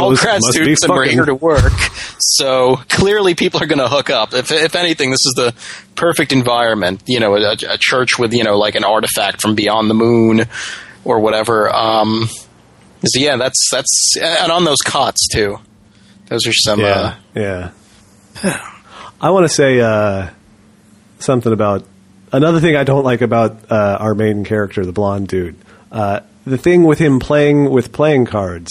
all grad students and we're here to work, so clearly people are going to hook up. If if anything, this is the perfect environment. You know, a, a church with you know like an artifact from beyond the moon or whatever. Um, so yeah, that's that's and on those cots too. Those are some. Uh, Yeah, yeah. I want to say uh, something about another thing I don't like about uh, our main character, the blonde dude. Uh, the thing with him playing with playing cards.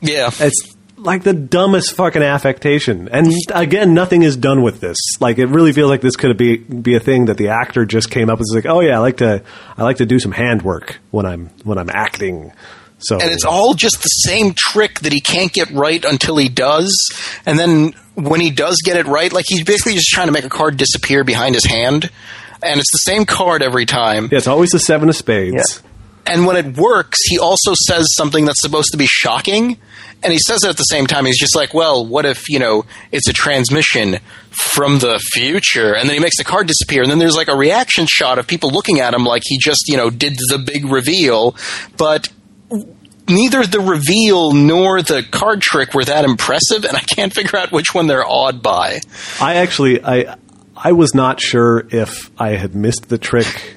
yeah, It's like the dumbest fucking affectation. And again, nothing is done with this. Like it really feels like this could be be a thing that the actor just came up with. It's like, oh yeah, I like to I like to do some handwork when I'm when I'm acting. So and it's all just the same trick that he can't get right until he does, and then when he does get it right, like he's basically just trying to make a card disappear behind his hand, and it's the same card every time. yeah, it's always the seven of spades. And when it works, he also says something that's supposed to be shocking. And he says it at the same time. He's just like, well, what if, you know, it's a transmission from the future? And then he makes the card disappear. And then there's like a reaction shot of people looking at him like he just, you know, did the big reveal. But neither the reveal nor the card trick were that impressive. And I can't figure out which one they're awed by. I actually I I was not sure if I had missed the trick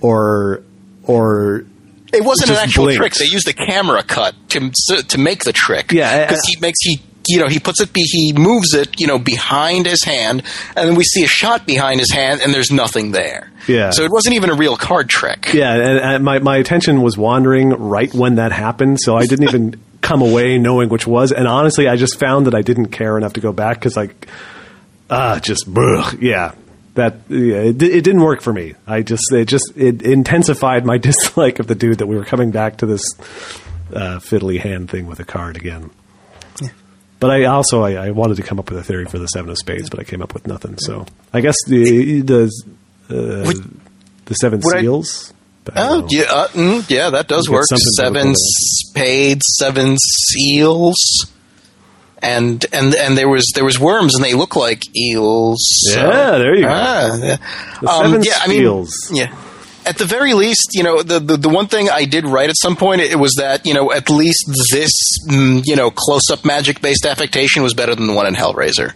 or or It wasn't an actual blinked. trick. They used a camera cut to to make the trick. Yeah, because he makes he you know he puts it he moves it you know behind his hand, and then we see a shot behind his hand, and there's nothing there. Yeah. so it wasn't even a real card trick. yeah, and, and my my attention was wandering right when that happened, so I didn't even come away knowing which was. And honestly, I just found that I didn't care enough to go back because like, ah, just ugh, yeah. That yeah, it, it didn't work for me. I just it just it intensified my dislike of the dude that we were coming back to this uh, fiddly hand thing with a card again. But I also I, I wanted to come up with a theory for the seven of spades, but I came up with nothing. So I guess the the uh, Would- the seven seals. I Oh yeah, uh, mm, yeah, that does work. Seven spades, seven seals, and and and there was there was worms, and they look like eels. so- Yeah, there you go. Ah, yeah. The seven yeah, I mean, seals. yeah. At the very least, you know, the, the the one thing I did write at some point it was that you know at least this mm, you know close up magic based affectation was better than the one in Hellraiser.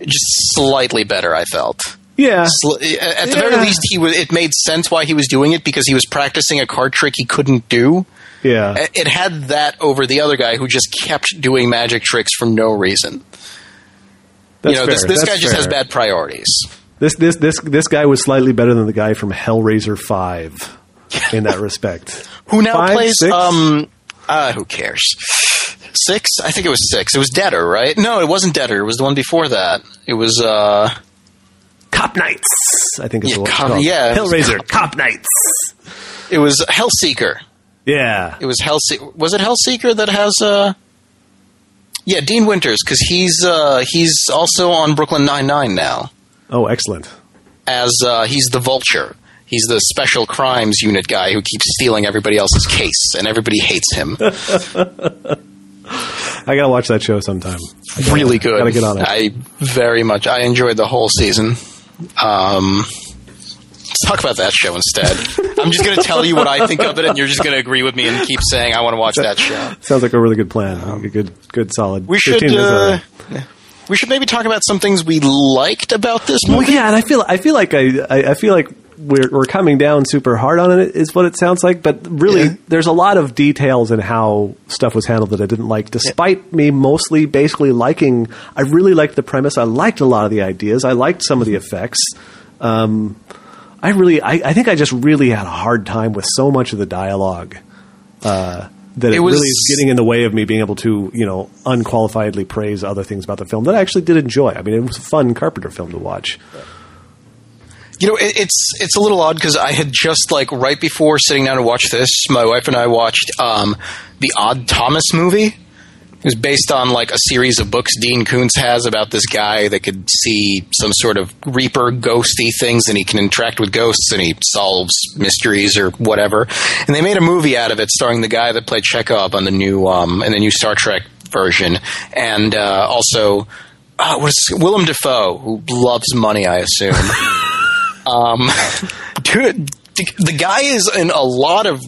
Just slightly better, I felt. Yeah, Sl- At the Yeah. very least, he was. It made sense why he was doing it because he was practicing a card trick he couldn't do. yeah. It had that over the other guy who just kept doing magic tricks for no reason. That's you know, fair. this, this That's guy just has bad priorities. This this this this guy was slightly better than the guy from Hellraiser Five in that respect. Who now Five, plays? six? Um, uh, who cares? Six? I think it was six. It was Deader, right? No, it wasn't Deader. It was the one before that. It was. uh Cop Knights, I think is Yeah, the one. it's Cop- called. yeah, Hellraiser, Cop- Cop Knights. It was Hellseeker. Yeah, It was Hellseeker. Was it Hellseeker that has? uh Yeah, Dean Winters, because he's uh he's also on Brooklyn Nine Nine now. Oh, excellent. As uh he's the Vulture. He's the special crimes unit guy who keeps stealing everybody else's case, and everybody hates him. I gotta watch that show sometime. Gotta- really good. Gotta get on it. I very much. I enjoyed the whole season. Um, Let's talk about that show instead. I'm just to tell you what I think of it, and you're just to agree with me and keep saying I want to watch that show. Sounds like a really good plan. a good, good, solid. We should. Uh, we should maybe talk about some things we liked about this movie. Well, yeah, and I feel I feel like I, I, I feel like we're, we're coming down super hard on it is what it sounds like but really yeah. there's a lot of details in how stuff was handled that i didn't like despite yeah. me mostly basically liking i really liked the premise i liked a lot of the ideas i liked some of the effects um, i really I, I, think i just really had a hard time with so much of the dialogue uh, that it, it was, really is getting in the way of me being able to, you know, unqualifiedly praise other things about the film that I actually did enjoy. I mean, it was a fun Carpenter film to watch. You know, it, it's it's a little odd because I had just like right before sitting down to watch this, my wife and I watched um, the Odd Thomas movie. It was based on like a series of books Dean Koontz has about this guy that could see some sort of reaper ghosty things and he can interact with ghosts and he solves mysteries or whatever. And they made a movie out of it starring the guy that played Chekov on the new um, in the new Star Trek version and uh, also uh, was Willem Dafoe who loves money I assume. Um, dude, the guy is in a lot of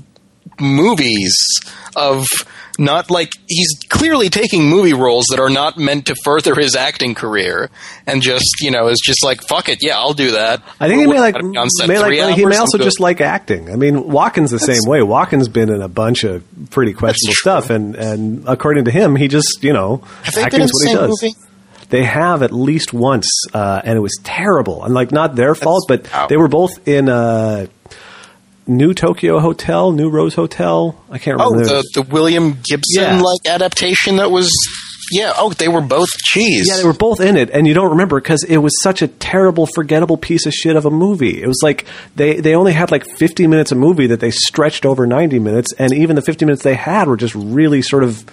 movies of not like he's clearly taking movie roles that are not meant to further his acting career and just you know is just like fuck it yeah I'll do that. I think he may like, may like he may also just like acting. I mean Walken's the That's, same way. Walken's been in a bunch of pretty questionable stuff and and according to him he just you know acting is what he does. movie? They have at least once, uh, and it was terrible. And like not their fault, but they were both in a New Tokyo Hotel, New Rose Hotel. I can't oh, remember. Oh, the, the William Gibson yeah. like adaptation that was yeah. Oh, they were both cheese. Yeah, they were both in it, and you don't remember because it was such a terrible, forgettable piece of shit of a movie. It was like they they only had like fifty minutes of movie that they stretched over ninety minutes, and even the fifty minutes they had were just really sort of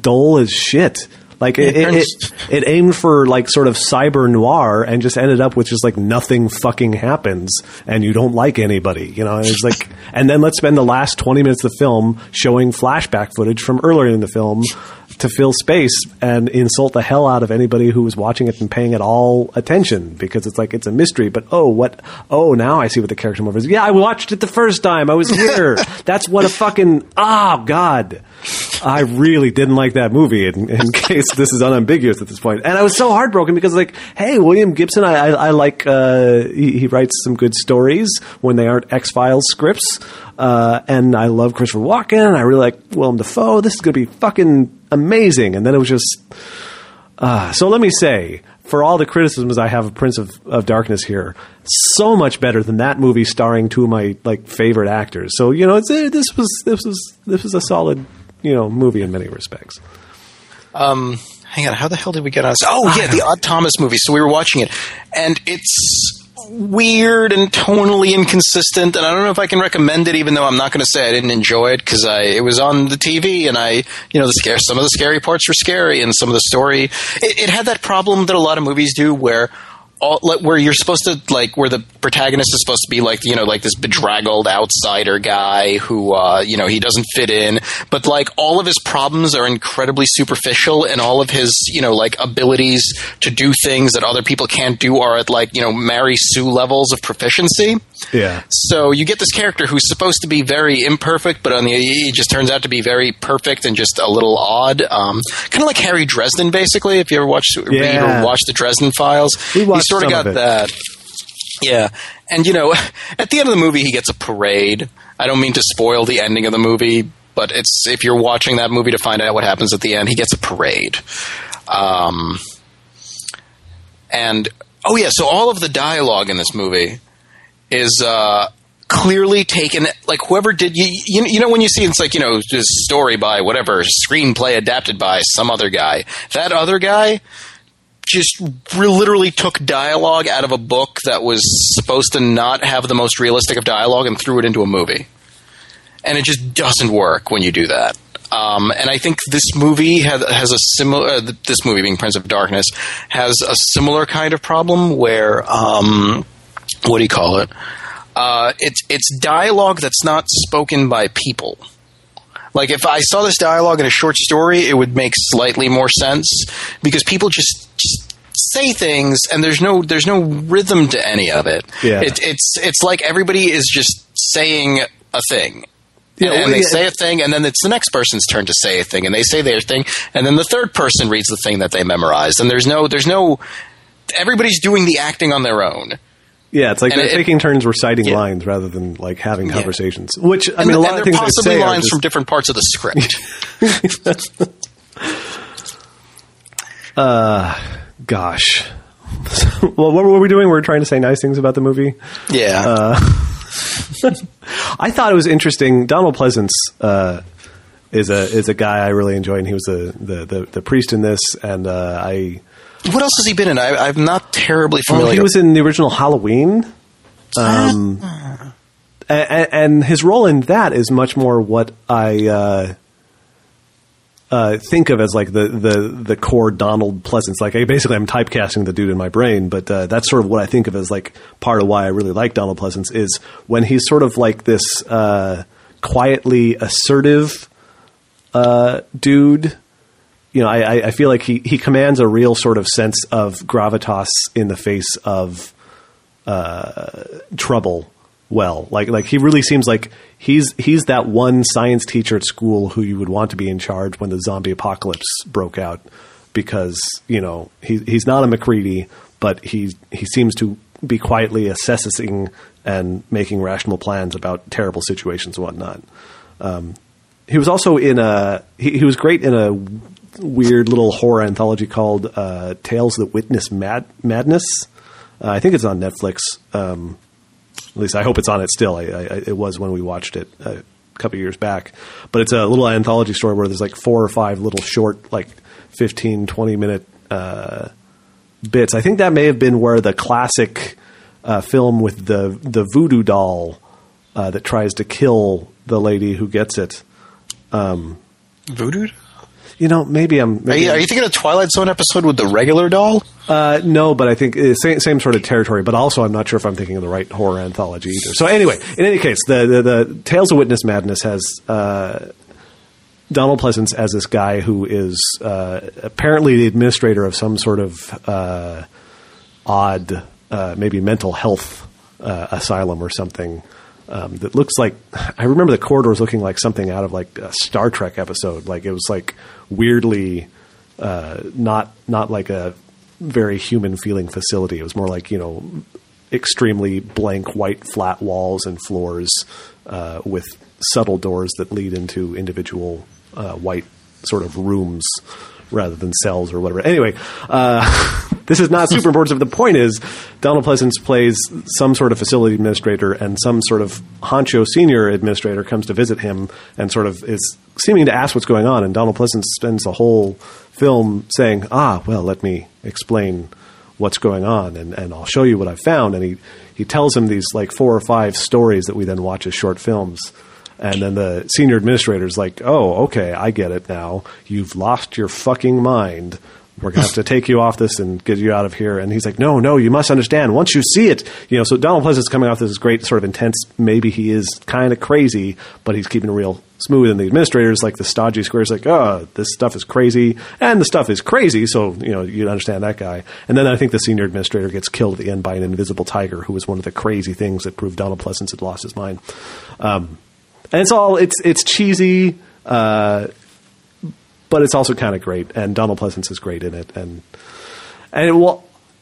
dull as shit. Like it, it, it, it, aimed for like sort of cyber noir and just ended up with just like nothing fucking happens and you don't like anybody, you know. It's like, and then let's spend the last twenty minutes of the film showing flashback footage from earlier in the film to fill space and insult the hell out of anybody who was watching it and paying it all attention because it's like it's a mystery. But oh, what? Oh, now I see what the character movie is. Yeah, I watched it the first time. I was here. That's what a fucking oh god. I really didn't like that movie. In, in case this is unambiguous at this point, and I was so heartbroken because like, hey, William Gibson, I, I, I like uh, he, he writes some good stories when they aren't X Files scripts. Uh, and I love Christopher Walken. I really like Willem Dafoe. This is going to be fucking amazing. And then it was just. Uh, so let me say, for all the criticisms I have of Prince of, of, Darkness here, so much better than that movie starring two of my like favorite actors. So you know, it's, it, this was this was this was a solid you know movie in many respects. Um, hang on, how the hell did we get on? Oh yeah, the Odd Thomas movie. So we were watching it, and it's weird and tonally inconsistent, and I don't know if I can recommend it, even though I'm not going to say I didn't enjoy it because I it was on the TV and I you know the scare some of the scary parts were scary and some of the story it, it had that problem that a lot of movies do where all, where you're supposed to like where the protagonist is supposed to be like you know like this bedraggled outsider guy who uh, you know he doesn't fit in, but like all of his problems are incredibly superficial, and all of his you know like abilities to do things that other people can't do are at like you know Mary Sue levels of proficiency. Yeah. So you get this character who's supposed to be very imperfect, but on the he just turns out to be very perfect and just a little odd. Um, kind of like Harry Dresden, basically. If you ever watch yeah. read or watch the Dresden Files, he sort of got of that. Yeah, and you know, at the end of the movie, he gets a parade. I don't mean to spoil the ending of the movie, but it's if you're watching that movie to find out what happens at the end, he gets a parade. Um, and oh yeah, so all of the dialogue in this movie is uh, clearly taken. Like whoever did you, you, you know when you see it's like you know this story by whatever screenplay adapted by some other guy. That other guy just literally took dialogue out of a book that was supposed to not have the most realistic of dialogue and threw it into a movie. And it just doesn't work when you do that. Um, and I think this movie has, has a similar. Uh, this movie, being Prince of Darkness, has a similar kind of problem where, um, what do you call it? Uh, it's it's dialogue that's not spoken by people. Like if I saw this dialogue in a short story, it would make slightly more sense because people just, just say things, and there's no there's no rhythm to any of it. Yeah. It, it's it's like everybody is just saying a thing. Yeah, and well, they yeah. say a thing, and then it's the next person's turn to say a thing, and they say their thing, and then the third person reads the thing that they memorized, and there's no, there's no, everybody's doing the acting on their own. Yeah, it's like And they're it- taking turns reciting Yeah. lines rather than like having conversations. Which I And, mean, a and lot of things they possibly say are lines just- from different parts of the script. Gosh. well, what were we doing? We were trying to say nice things about the movie. yeah. Uh, I thought it was interesting. Donald Pleasence uh, is a is a guy I really enjoy, and he was the the, the, the priest in this. And uh, I what else has he been in? I, I'm not terribly familiar. well, he was in the original Halloween. Um, and, and his role in that is much more what I uh, uh, think of as like the, the the core Donald Pleasence. Like I basically I'm typecasting the dude in my brain, but uh, that's sort of what I think of as like part of why I really like Donald Pleasence is when he's sort of like this uh, quietly assertive uh, dude. You know, I, I- feel like he, he commands a real sort of sense of gravitas in the face of trouble well. Like like he really seems like he's he's that one science teacher at school who you would want to be in charge when the zombie apocalypse broke out because, you know, he he's not a MacReady, but he he seems to be quietly assessing and making rational plans about terrible situations and whatnot. Um, he was also in a he, he was great in a weird little horror anthology called uh, Tales That Witness Mad- Madness. Uh, I think it's on Netflix. Um, at least I hope it's on it still. I, I, it was when we watched it a couple years back. But it's a little anthology story where there's like four or five little short, like 15, 20 minute uh, bits. I think that may have been where the classic uh, film with the the voodoo doll uh, that tries to kill the lady who gets it. Voodoo? You know, maybe I'm. Are you, are you thinking of Twilight Zone episode with the regular doll? Uh, no, but I think uh, same, same sort of territory. But also, I'm not sure if I'm thinking of the right horror anthology either. So anyway, in any case, the the, the Tales of Witness Madness has uh, Donald Pleasence as this guy who is uh, apparently the administrator of some sort of uh, odd, uh, maybe mental health uh, asylum or something. Um, that looks like I remember the corridors looking like something out of like a Star Trek episode. Like it was like weirdly uh, not not like a very human feeling facility. It was more like you know extremely blank white flat walls and floors uh, with subtle doors that lead into individual uh, white sort of rooms rather than cells or whatever. Anyway, uh, this is not super important. But the point is, Donald Pleasence plays some sort of facility administrator, and some sort of honcho senior administrator comes to visit him and sort of is seeming to ask what's going on. And Donald Pleasence spends the whole film saying, "Ah, well, let me explain." What's going on, and, and I'll show you what I've found. And he, he tells him these like four or five stories that we then watch as short films. And then the senior administrator's like, "Oh, okay, I get it now. You've lost your fucking mind. We're gonna have to take you off this and get you out of here." And he's like, "No, no, you must understand. Once you see it, you know." So Donald Pleasence coming off this great sort of intense. Maybe he is kind of crazy, but he's keeping it real smooth. And the administrator's like the stodgy square's like, "Oh, this stuff is crazy," and the stuff is crazy. So you know you understand that guy. And then I think the senior administrator gets killed at the end by an invisible tiger, who was one of the crazy things that proved Donald Pleasence had lost his mind. Um, and it's all it's it's cheesy, uh, but it's also kind of great. And Donald Pleasence is great in it. And and it,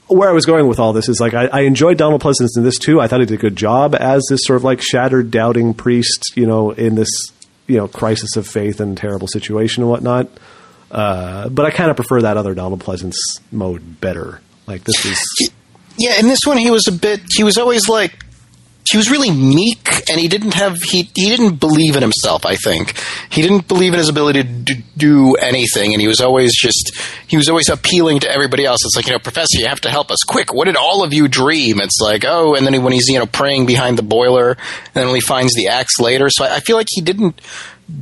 where I was going with all this is like I, I enjoyed Donald Pleasence in this too. I thought he did a good job as this sort of like shattered, doubting priest, you know, in this you know crisis of faith and terrible situation and whatnot. Uh, but I kind of prefer that other Donald Pleasence mode better. Like this is Yeah, in this one he was a bit. He was always like. He was really meek, and he didn't have he he didn't believe in himself. I think he didn't believe in his ability to do, anything, and he was always just he was always appealing to everybody else. It's like you know, Professor, you have to help us quick. What did all of you dream? It's like oh, and then when he's you know praying behind the boiler, and then he finds the axe later. So I, I feel like he didn't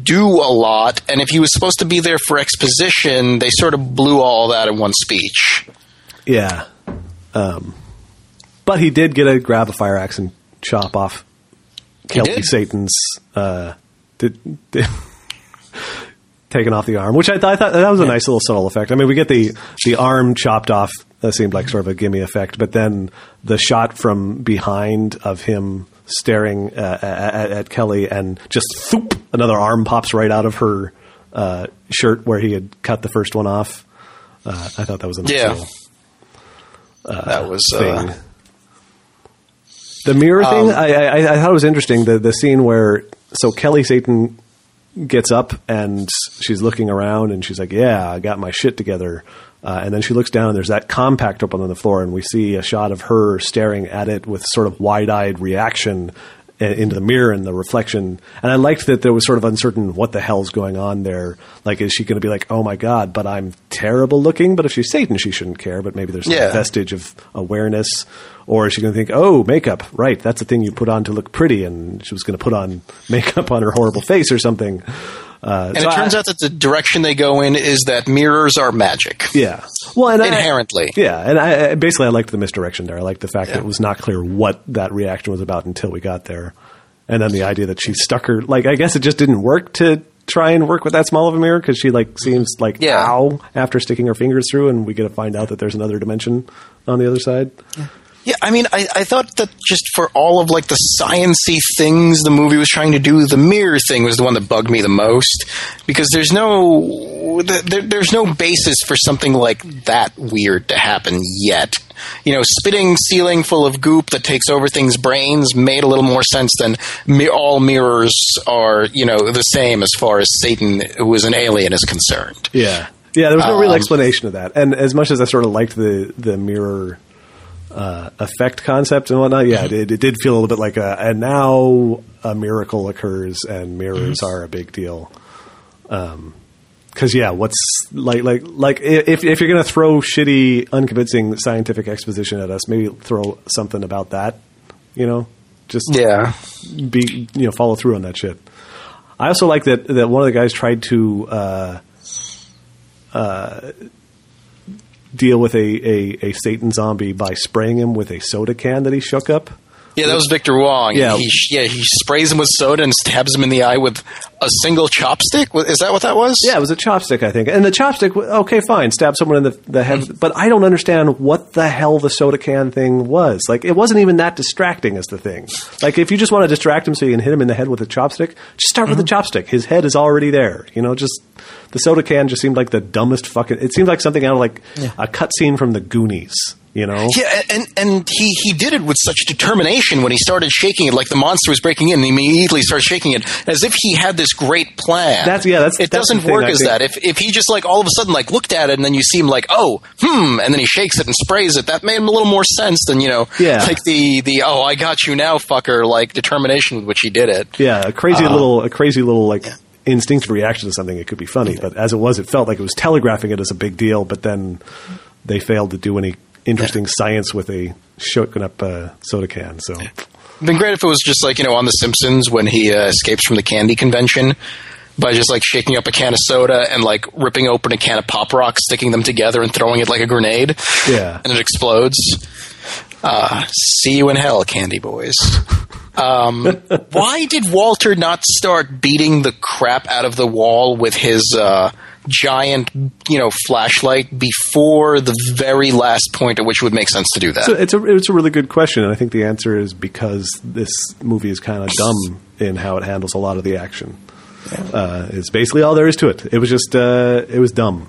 do a lot, and if he was supposed to be there for exposition, they sort of blew all that in one speech. Yeah. Um, but he did get to grab a fire axe and chop off did. Satan's uh, did, did taking off the arm, which I, th- I thought that was a nice little subtle effect. I mean, we get the the arm chopped off That seemed like sort of a gimme effect. But then the shot from behind of him staring uh, at, at Kelly and just thoop, another arm pops right out of her uh, shirt where he had cut the first one off. Uh, I thought that was a nice Yeah. little that was thing. The mirror thing, Um, I, I, I thought it was interesting. The the scene where so Kelly Satan gets up and she's looking around and she's like, "Yeah, I got my shit together." Uh, and then she looks down and there's that compact open on the floor, and we see a shot of her staring at it with sort of wide-eyed reaction i- into the mirror and the reflection. And I liked that there was sort of uncertain what the hell's going on there. Like, is she going to be like, "Oh my god," but I'm terrible looking? But if she's Satan, she shouldn't care. But maybe there's some Yeah. vestige of awareness, or is she going to think, "Oh, makeup, right? That's the thing you put on to look pretty," and she was going to put on makeup on her horrible face or something. Uh, and it turns out that the direction they go in is that mirrors are magic. yeah. Well, and I- Inherently. yeah, and I, I basically I liked the misdirection there. I liked the fact that it was not clear what that reaction was about until we got there, and then the idea that she stuck her like I guess it just didn't work to try and work with that small of a mirror because she like seems like Yeah. ow after sticking her fingers through, and we get to find out that there's another dimension on the other side. Yeah, I mean, I, I thought that just for all of like the sciency things the movie was trying to do, the mirror thing was the one that bugged me the most because there's no there, there's no basis for something like that weird to happen yet. You know, spitting ceiling full of goop that takes over things' brains made a little more sense than mi- all mirrors are, you know, the same as far as Satan, who is an alien, is concerned. Yeah, yeah. There was no real Um, explanation of that, and as much as I sort of liked the the mirror uh, effect concept and whatnot, yeah, it, it did feel a little bit like a and now a miracle occurs and mirrors are a big deal. Um, Because yeah, what's like like like if if you're gonna throw shitty, unconvincing scientific exposition at us, maybe throw something about that. You know, just Yeah. be you know follow through on that shit. I also like that that one of the guys tried to uh, uh, deal with a, a, a Satan zombie by spraying him with a soda can that he shook up. Yeah, that was Victor Wong. Yeah. he, yeah, he sprays him with soda and stabs him in the eye with a single chopstick. Is that what that was? Yeah, it was a chopstick, I think. And the chopstick, okay, fine, stab someone in the, the head. Mm-hmm. But I don't understand what the hell the soda can thing was. Like, it wasn't even that distracting as the thing. Like, if you just want to distract him so you can hit him in the head with a chopstick, just start with the mm-hmm. chopstick. His head is already there. You know, just the soda can just seemed like the dumbest fucking. It seemed like something out of like a cutscene from the Goonies. You know, Yeah, and and he, he did it with such determination when he started shaking it, like the monster was breaking in, and he immediately started shaking it as if he had this great plan. That's- yeah, that's- it that's doesn't thing, work I as that. If if he just like all of a sudden like looked at it and then you see him like oh hmm, and then he shakes it and sprays it, that made him a little more sense than you know Yeah. like the the oh I got you now fucker like determination with which he did it. Yeah, a crazy Uh, little, a crazy little like instinctive reaction to something. It could be funny, but as it was, it felt like it was telegraphing it as a big deal. But then they failed to do any interesting science with a shaken up uh, soda can. So It'd been great if it was just like you know on The Simpsons when he uh, escapes from the candy convention by just like shaking up a can of soda and like ripping open a can of pop rocks, sticking them together and throwing it like a grenade. Yeah. and it explodes. Uh, see you in hell, Candy Boys. Um, why did Walter not start beating the crap out of the wall with his uh, giant, you know, flashlight before the very last point at which it would make sense to do that? So it's a it's a really good question, and I think the answer is because this movie is kind of dumb in how it handles a lot of the action. Uh, it's basically all there is to it. It was just uh, it was dumb.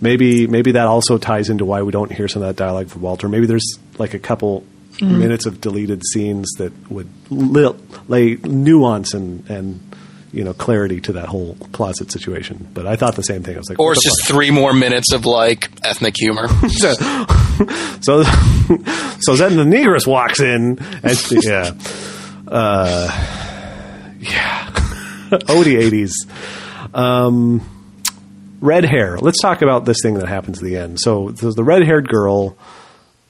Maybe maybe that also ties into why we don't hear some of that dialogue from Walter. Maybe there's like a couple minutes of deleted scenes that would li- lay nuance and and you know clarity to that whole closet situation. But I thought the same thing. I was like, or it's just three more minutes of like ethnic humor. so so so then the negress walks in and she, yeah uh yeah Odie 80s um red hair let's talk about this thing that happens at the end so there's the red haired girl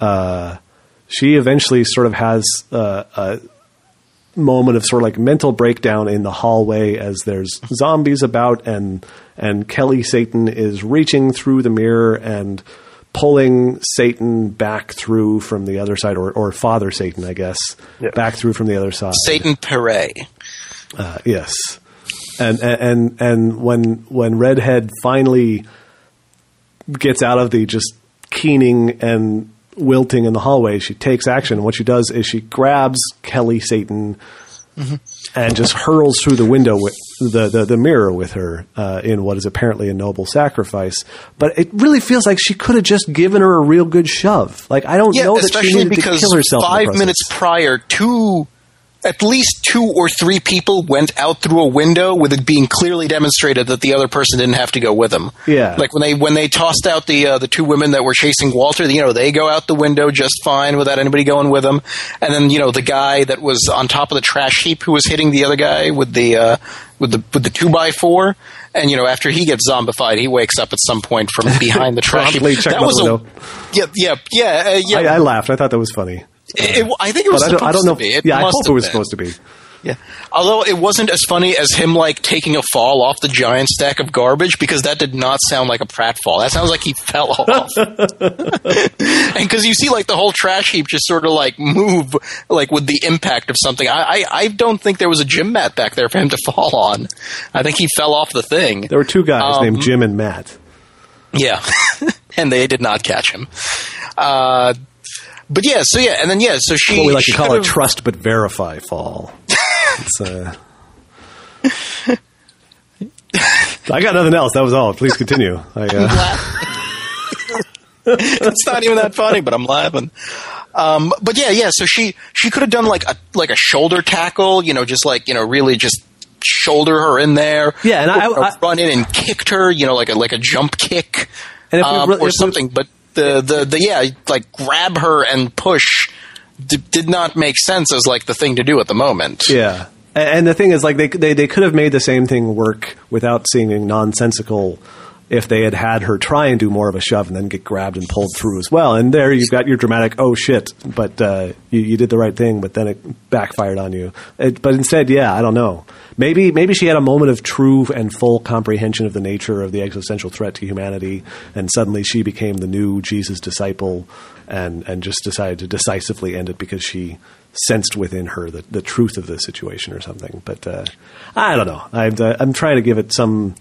uh she eventually sort of has uh, a moment of sort of like mental breakdown in the hallway as there's zombies about and and Kelly Satan is reaching through the mirror and pulling Satan back through from the other side or or Father Satan I guess back through from the other side. Satan Pere. Uh, yes. And and and when when Redhead finally gets out of the just keening and wilting in the hallway, she takes action. What she does is she grabs Kelly Satan and just hurls through the window with the, the, the mirror with her uh, in what is apparently a noble sacrifice. But it really feels like she could have just given her a real good shove. Like I don't Yeah, know that she needed because to kill herself. five minutes prior, two, at least two or three people went out through a window with it being clearly demonstrated that the other person didn't have to go with them. Yeah. like when they when they tossed out the uh, the two women that were chasing Walter, you know, they go out the window just fine without anybody going with them. And then you know the guy that was on top of the trash heap who was hitting the other guy with the uh, with the with the two by four. And you know, after he gets zombified, he wakes up at some point from behind the trash heap. That was a yeah, yeah, yeah, uh, yeah. I, I laughed. I thought that was funny. It, it- I think it was I don't, supposed I don't know. to be. It yeah, I hope it was been. supposed to be. Yeah. Although it wasn't as funny as him like taking a fall off the giant stack of garbage because that did not sound like a pratfall. That sounds like he fell off. and because you see like the whole trash heap just sort of like move like with the impact of something. I, I I don't think there was a gym mat back there for him to fall on. I think he fell off the thing. There were two guys Um, named Jim and Matt. Yeah, and they did not catch him. Uh, but yeah, so yeah, and then yeah, so she What we like she to call kind a trust but verify fall. it's, uh, I got nothing else. That was all. Please continue. I, uh, it's not even that funny, but I'm laughing. Um, but yeah, yeah. So she she could have done like a like a shoulder tackle, you know, just like you know, really just shoulder her in there. Yeah, and I- or, I- run in and kicked her, you know, like a like a jump kick, And if um, really- or if something. But the, the the yeah, like grab her and push d- did not make sense as like the thing to do at the moment. Yeah, and the thing is, like they they they could have made the same thing work without seeming nonsensical if they had had her try and do more of a shove and then get grabbed and pulled through as well. And there you've got your dramatic oh shit, but uh, you, you did the right thing, but then it backfired on you. It, but instead, yeah, I don't know. Maybe maybe she had a moment of true and full comprehension of the nature of the existential threat to humanity, and suddenly she became the new Jesus disciple, and and just decided to decisively end it because she sensed within her the, the truth of the situation or something. But uh, I don't know. I'm, uh, I'm trying to give it some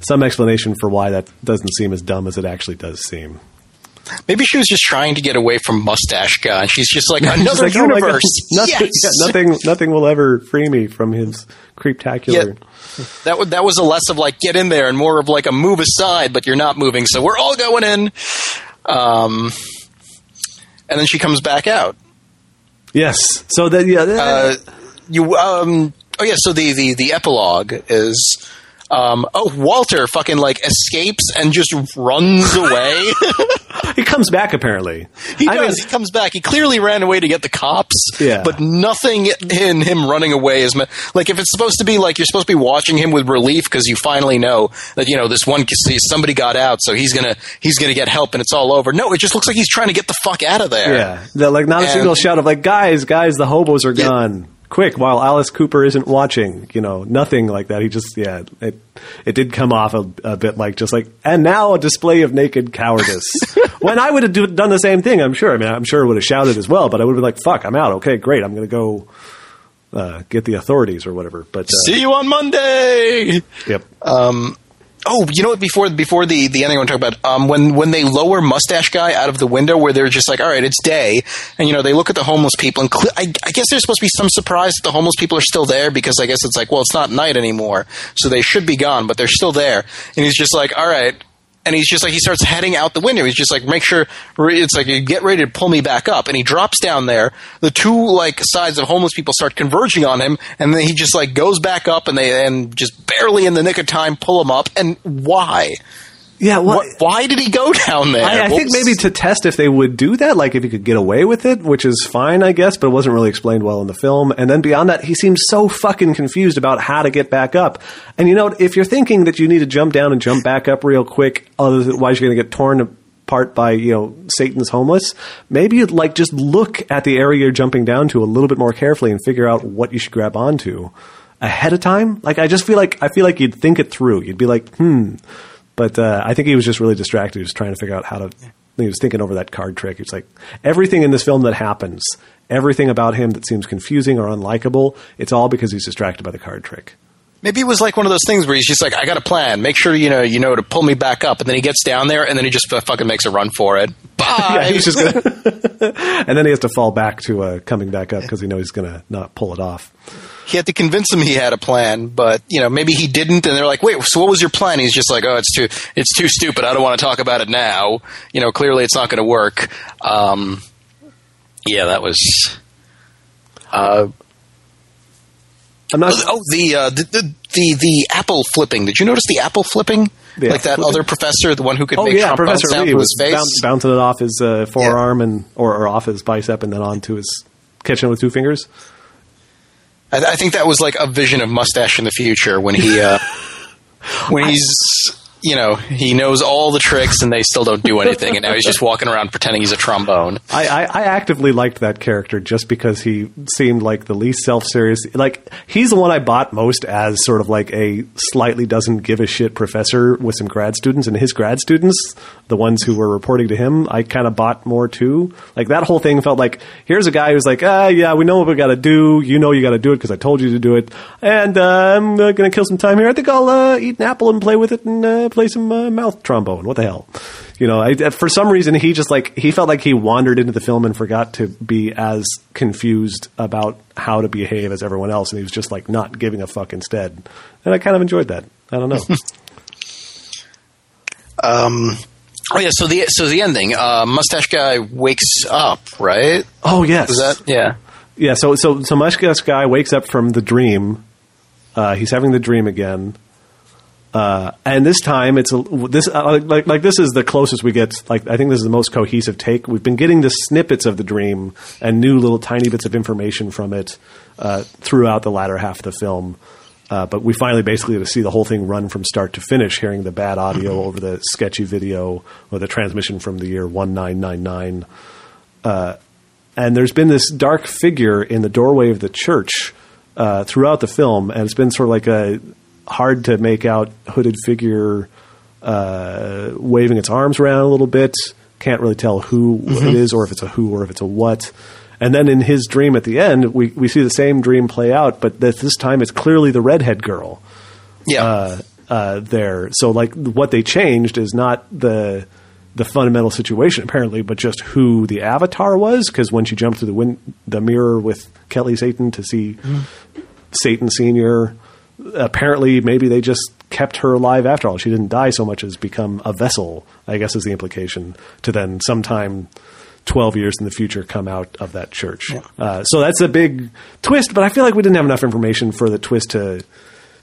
some explanation for why that doesn't seem as dumb as it actually does seem. Maybe she was just trying to get away from Mustache Guy, and she's just like She's another like, "Oh universe. nothing, yes! yeah, nothing, nothing will ever free me from his creeptacular. Yeah. That was that was a less of like get in there and more of like a move aside, but you're not moving, so we're all going in. Um, and then she comes back out. Yes. So that yeah. that- Uh, you um oh yeah, so the the the epilogue is. Um, oh, Walter fucking like escapes and just runs away. he comes back apparently. he I does. mean- he comes back. He clearly ran away to get the cops. Yeah. But nothing in him running away is me- like if it's supposed to be like you're supposed to be watching him with relief because you finally know that you know this one somebody got out, so he's gonna he's gonna get help and it's all over. No, it just looks like he's trying to get the fuck out of there. Yeah, the, like not a And- single shout of like, guys, guys, the hobos are Yeah. gone. Quick, while Alice Cooper isn't watching, you know, nothing like that. He just, yeah, it it did come off a, a bit like just like, and now a display of naked cowardice. when I would have do, done the same thing, I'm sure. I mean, I'm sure I would have shouted as well, but I would have been like, fuck, I'm out. Okay, great, I'm going to go uh, get the authorities or whatever. But uh, See you on Monday. yep, Oh, you know what? Before before the the ending, I want to talk about um, when when they lower Mustache Guy out of the window, where they're just like, "All right, it's day," and you know they look at the homeless people, and cle I, I guess there's supposed to be some surprise that the homeless people are still there because I guess it's like, well, it's not night anymore, so they should be gone, but they're still there, and he's just like, "All right." And he's just like he starts heading out the window. He's just like, make sure it's like you get ready to pull me back up. And he drops down there. The two like sides of homeless people start converging on him, and then he just like goes back up, and they and just barely in the nick of time pull him up. And why? Yeah. What, What, why did he go down there? I, I think maybe to test if they would do that, like if he could get away with it, which is fine, I guess, but it wasn't really explained well in the film. And then beyond that, he seems so fucking confused about how to get back up. And you know, if you're thinking that you need to jump down and jump back up real quick, otherwise you're going to get torn apart by you know Satan's homeless. Maybe you'd like just look at the area you're jumping down to a little bit more carefully and figure out what you should grab onto ahead of time. Like I just feel like I feel like you'd think it through. You'd be like, hmm. But uh, I think he was just really distracted. He was trying to figure out how to. He was thinking over that card trick. It's like everything in this film that happens, everything about him that seems confusing or unlikable, it's all because he's distracted by the card trick. Maybe it was like one of those things where he's just like, I got a plan. Make sure you know you know to pull me back up, and then he gets down there, and then he just fucking makes a run for it. Bye. Yeah, he's just gonna, and then he has to fall back to uh, coming back up because he knows he's gonna not pull it off. he had to convince him he had a plan, but you know maybe he didn't, and they're like, "Wait, so what was your plan?" He's just like, "Oh, it's too, it's too stupid. I don't want to talk about it now. You know, clearly it's not going to work." Um, yeah, that was. Uh, I'm not. oh, the, uh, the the the the apple flipping. Did you notice the apple flipping? Like that other professor, the one who could Oh make yeah, Trump Professor bounce Lee was his face. boun- bouncing it off his uh, forearm and or, or off his bicep and then onto his catching it with two fingers. I, I think that was like a vision of mustache in the future when he uh, when he's you know he knows all the tricks and they still don't do anything and now he's just walking around pretending he's a trombone. I, I, I actively liked that character just because he seemed like the least self serious. Like he's the one I bought most as sort of like a slightly doesn't give a shit professor with some grad students, and his grad students, the ones who were reporting to him, I kind of bought more too. Like that whole thing felt like here's a guy who's like, ah, yeah, we know what we got to do. You know, you got to do it because I told you to do it, and uh, I'm uh, going to kill some time here. I think I'll uh, eat an apple and play with it and uh, play some uh, mouth trombone. What the hell? You know, I, for some reason, he just like he felt like he wandered into the film and forgot to be as confused about how to behave as everyone else, and he was just like not giving a fuck instead. And I kind of enjoyed that. I don't know. Um, oh yeah, so the so the ending, uh, mustache guy wakes up, right? oh yes, Was that yeah? yeah. So so so Mushkas guy wakes up from the dream. Uh, he's having the dream again. Uh, and this time it's a, this uh, like like this is the closest we get. Like I think this is the most cohesive take. We've been getting the snippets of the dream and new little tiny bits of information from it uh, throughout the latter half of the film. Uh, but we finally basically get to see the whole thing run from start to finish, hearing the bad audio over the sketchy video or the transmission from the year one nine nine nine and there's been this dark figure in the doorway of the church uh, throughout the film, and it's been sort of like a hard to make out hooded figure uh, waving its arms around a little bit. Can't really tell who it is, or if it's a who, or if it's a what. And then in his dream at the end, we, we see the same dream play out, but this, this time it's clearly the redhead girl Yeah, uh, uh, there. So like what they changed is not the the fundamental situation apparently, but just who the avatar was. Because when she jumped through the win- the mirror with Kelly Satan to see Satan Senior, apparently maybe they just kept her alive after all. She didn't die so much as become a vessel. I guess is the implication to then sometime. 12 years in the future come out of that church. Uh, so that's a big twist, but I feel like we didn't have enough information for the twist to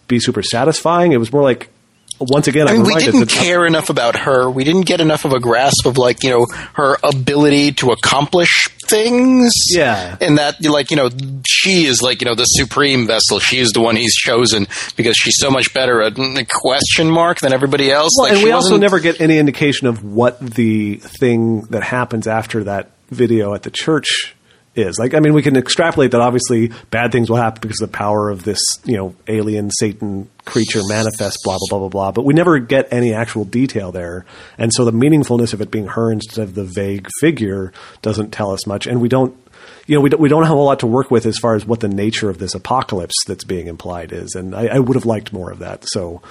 be super satisfying. It was more like once again, I mean, we didn't that- care enough about her. We didn't get enough of a grasp of like you know her ability to accomplish things. Yeah. and that like you know she is like you know the supreme vessel. She is the one he's chosen because she's so much better at mm, question mark than everybody else. Well, like and we also never get any indication of what the thing that happens after that video at the church is. Like, I mean, we can extrapolate that obviously bad things will happen because of the power of this, you know, alien Satan creature manifest, blah, blah, blah, blah, blah. But we never get any actual detail there. And so the meaningfulness of it being her instead of the vague figure doesn't tell us much. And we don't, you know, we don't, we don't have a lot to work with as far as what the nature of this apocalypse that's being implied is. And I, I would have liked more of that. So,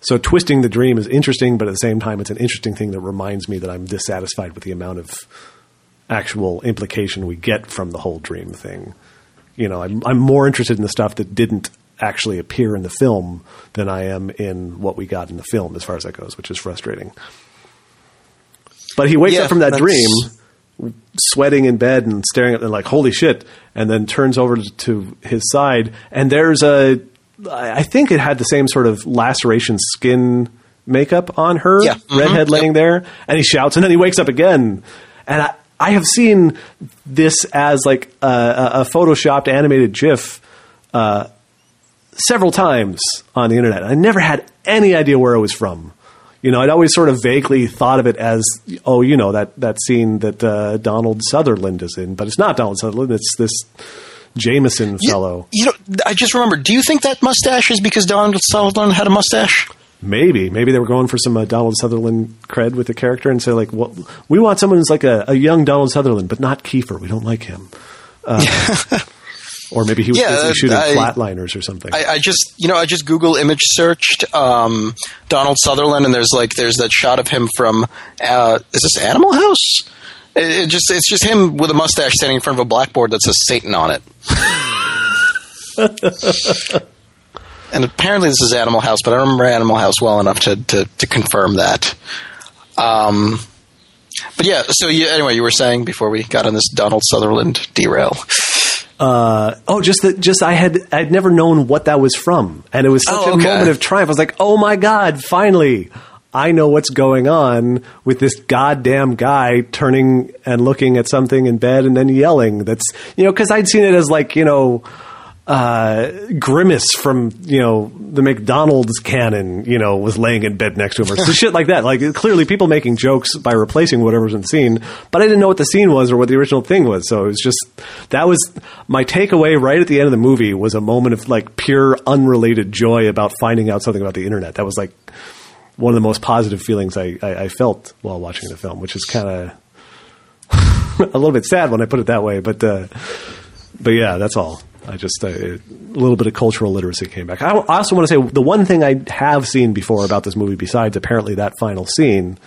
so twisting the dream is interesting, but at the same time, it's an interesting thing that reminds me that I'm dissatisfied with the amount of actual implication we get from the whole dream thing. You know, I'm, I'm more interested in the stuff that didn't actually appear in the film than I am in what we got in the film, as far as that goes, which is frustrating. But he wakes Yeah, up from that dream, sweating in bed and staring at it like, holy shit, and then turns over to his side, and there's a, I think it had the same sort of laceration skin makeup on her, Yeah. Mhm. redhead Yep. laying there, and he shouts, and then he wakes up again. And I, I have seen this as like a, a, photoshopped animated GIF uh, several times on the internet. I never had any idea where it was from. You know, I'd always sort of vaguely thought of it as, oh, you know, that, that scene that uh, Donald Sutherland is in, but it's not Donald Sutherland. It's this Jameson You- fellow. You know, I just remember. Do you think that mustache is because Donald Sutherland had a mustache? Maybe, maybe they were going for some uh, Donald Sutherland cred with the character, and say like, well, we want someone who's like a, a young Donald Sutherland, but not Kiefer. We don't like him. Uh, or maybe he was Yeah, busy uh, shooting I- flatliners or something. I, I just you know I just Google image searched um, Donald Sutherland and there's like there's that shot of him from uh, is this Animal House? It, it just it's just him with a mustache standing in front of a blackboard that says Satan on it. and apparently this is Animal House, but I remember Animal House well enough to to, to confirm that. Um, but yeah, so you, anyway, you were saying before we got on this Donald Sutherland derail. oh, just that, just I had I'd never known what that was from, and it was such Oh, a moment of triumph. I was like, oh my god, finally. I know what's going on with this goddamn guy turning and looking at something in bed and then yelling. That's you know because I'd seen it as like you know uh, Grimace from you know the McDonald's canon, you know, was laying in bed next to him or some shit like that. Like clearly, people making jokes by replacing whatever's in the scene, but I didn't know what the scene was or what the original thing was. So it was just that was my takeaway right at the end of the movie was a moment of like pure unrelated joy about finding out something about the internet. That was like one of the most positive feelings I, I, I felt while watching the film, which is kind of a little bit sad when I put it that way, but. Uh, but yeah, that's all. I just uh, a little bit of cultural literacy came back. I, I also want to say the one thing I have seen before about this movie, besides apparently that final scene,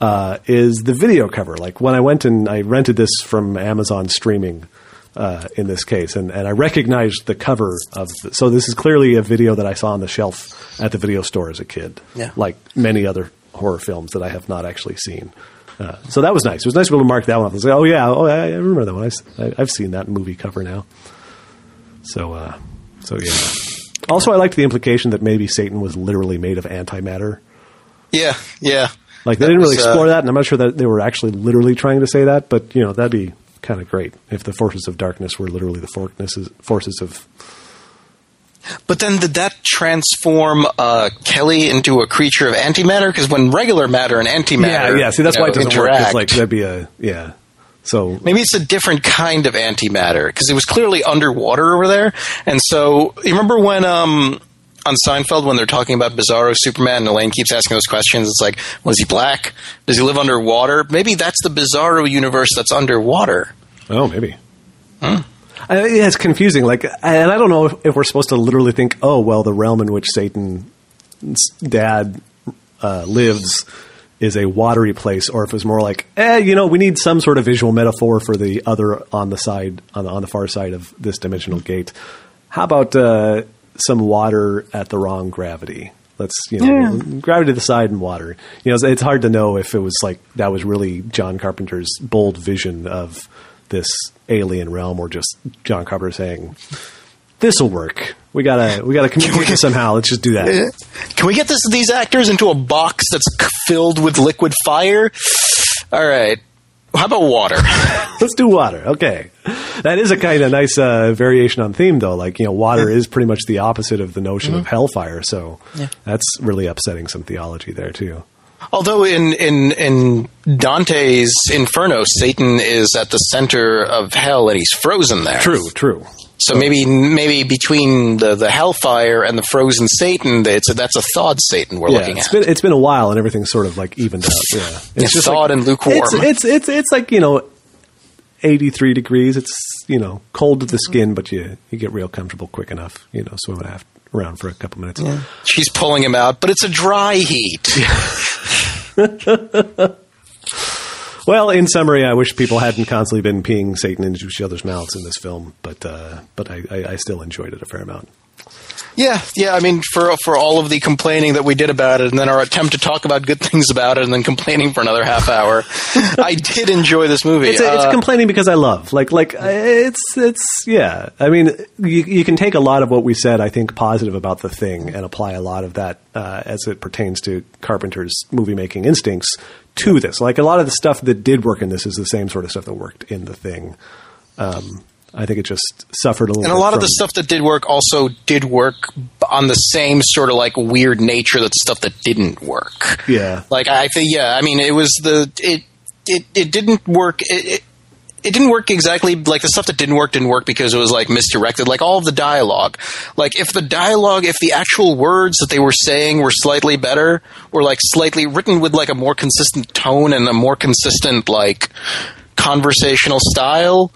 uh, is the video cover. Like when I went and I rented this from Amazon streaming. Uh, in this case, and, and I recognized the cover of. The, so this is clearly a video that I saw on the shelf at the video store as a kid, Yeah. like many other horror films that I have not actually seen. Uh, so that was nice. It was nice to be able to mark that one. I was like, oh yeah, oh I, I remember that one. I, have seen that movie cover now. So, uh, so yeah. Also, I liked the implication that maybe Satan was literally made of antimatter. Yeah, yeah. Like they That didn't really was, uh, explore that, and I'm not sure that they were actually literally trying to say that. But you know, that'd be kind of great if the forces of darkness were literally the forces forces of. But then did that transform uh, Kelly into a creature of antimatter? Because when regular matter and antimatter, Yeah, yeah. See, that's why know, it doesn't work. 'cause, interact, like that'd be a yeah. So maybe it's a different kind of antimatter because it was clearly underwater over there. And so you remember when um, on Seinfeld when they're talking about Bizarro Superman and Elaine keeps asking those questions. It's like, was he black? Does he live underwater? Maybe that's the Bizarro universe that's underwater. Oh, maybe. I, yeah, it's confusing. Like, and I don't know if, if we're supposed to literally think, oh, well, the realm in which Satan's dad uh, lives is a watery place, or if it's more like, eh, you know, we need some sort of visual metaphor for the other on the side, on the, on the far side of this dimensional gate. How about uh, some water at the wrong gravity? Let's, you know, gravity to the side and water. You know, it's, it's hard to know if it was like that was really John Carpenter's bold vision of this alien realm, or just John Carpenter saying, "This will work. We gotta, we gotta communicate somehow. Let's just do that." Can we get this these actors into a box that's filled with liquid fire? All right. How about water? Let's do water. Okay. That is a kind of nice uh, variation on theme, though. Like, you know, water is pretty much the opposite of the notion of hellfire. So that's really upsetting some theology there, too. Although in, in in Dante's Inferno, Satan is at the center of hell and he's frozen there. True, true. So maybe maybe between the, the hellfire and the frozen Satan, it's a, that's a thawed Satan we're Yeah, looking it's at. been it's been a while and everything's sort of like evened out. Yeah, it's Yeah, thawed and lukewarm. It's, it's it's it's like you know, eighty three degrees. It's you know cold to the mm-hmm. skin, but you you get real comfortable quick enough. You know, swimming around for a couple minutes. She's pulling him out, but it's a dry heat. Well, in summary, I wish people hadn't constantly been peeing Satan into each other's mouths in this film, but uh, but I, I, I still enjoyed it a fair amount. Yeah, yeah. I mean, for for all of the complaining that we did about it, and then our attempt to talk about good things about it, and then complaining for another half hour, I did enjoy this movie. It's, it's Uh, complaining because I love like like uh, it's it's yeah. I mean, you, you can take a lot of what we said, I think, positive about the thing, and apply a lot of that uh, as it pertains to Carpenter's movie making instincts to this. Like a lot of the stuff that did work in this is the same sort of stuff that worked in the thing. Um, I think it just suffered a little. and a lot of the stuff that did work also did work on the same sort of like weird nature that stuff that didn't work. Yeah. Like I think, yeah. I mean, it was the it it it didn't work. It, it, it didn't work exactly like the stuff that didn't work didn't work because it was like misdirected. Like all of the dialogue, like if the dialogue, if the actual words that they were saying were slightly better, or like slightly written with like a more consistent tone and a more consistent like conversational style,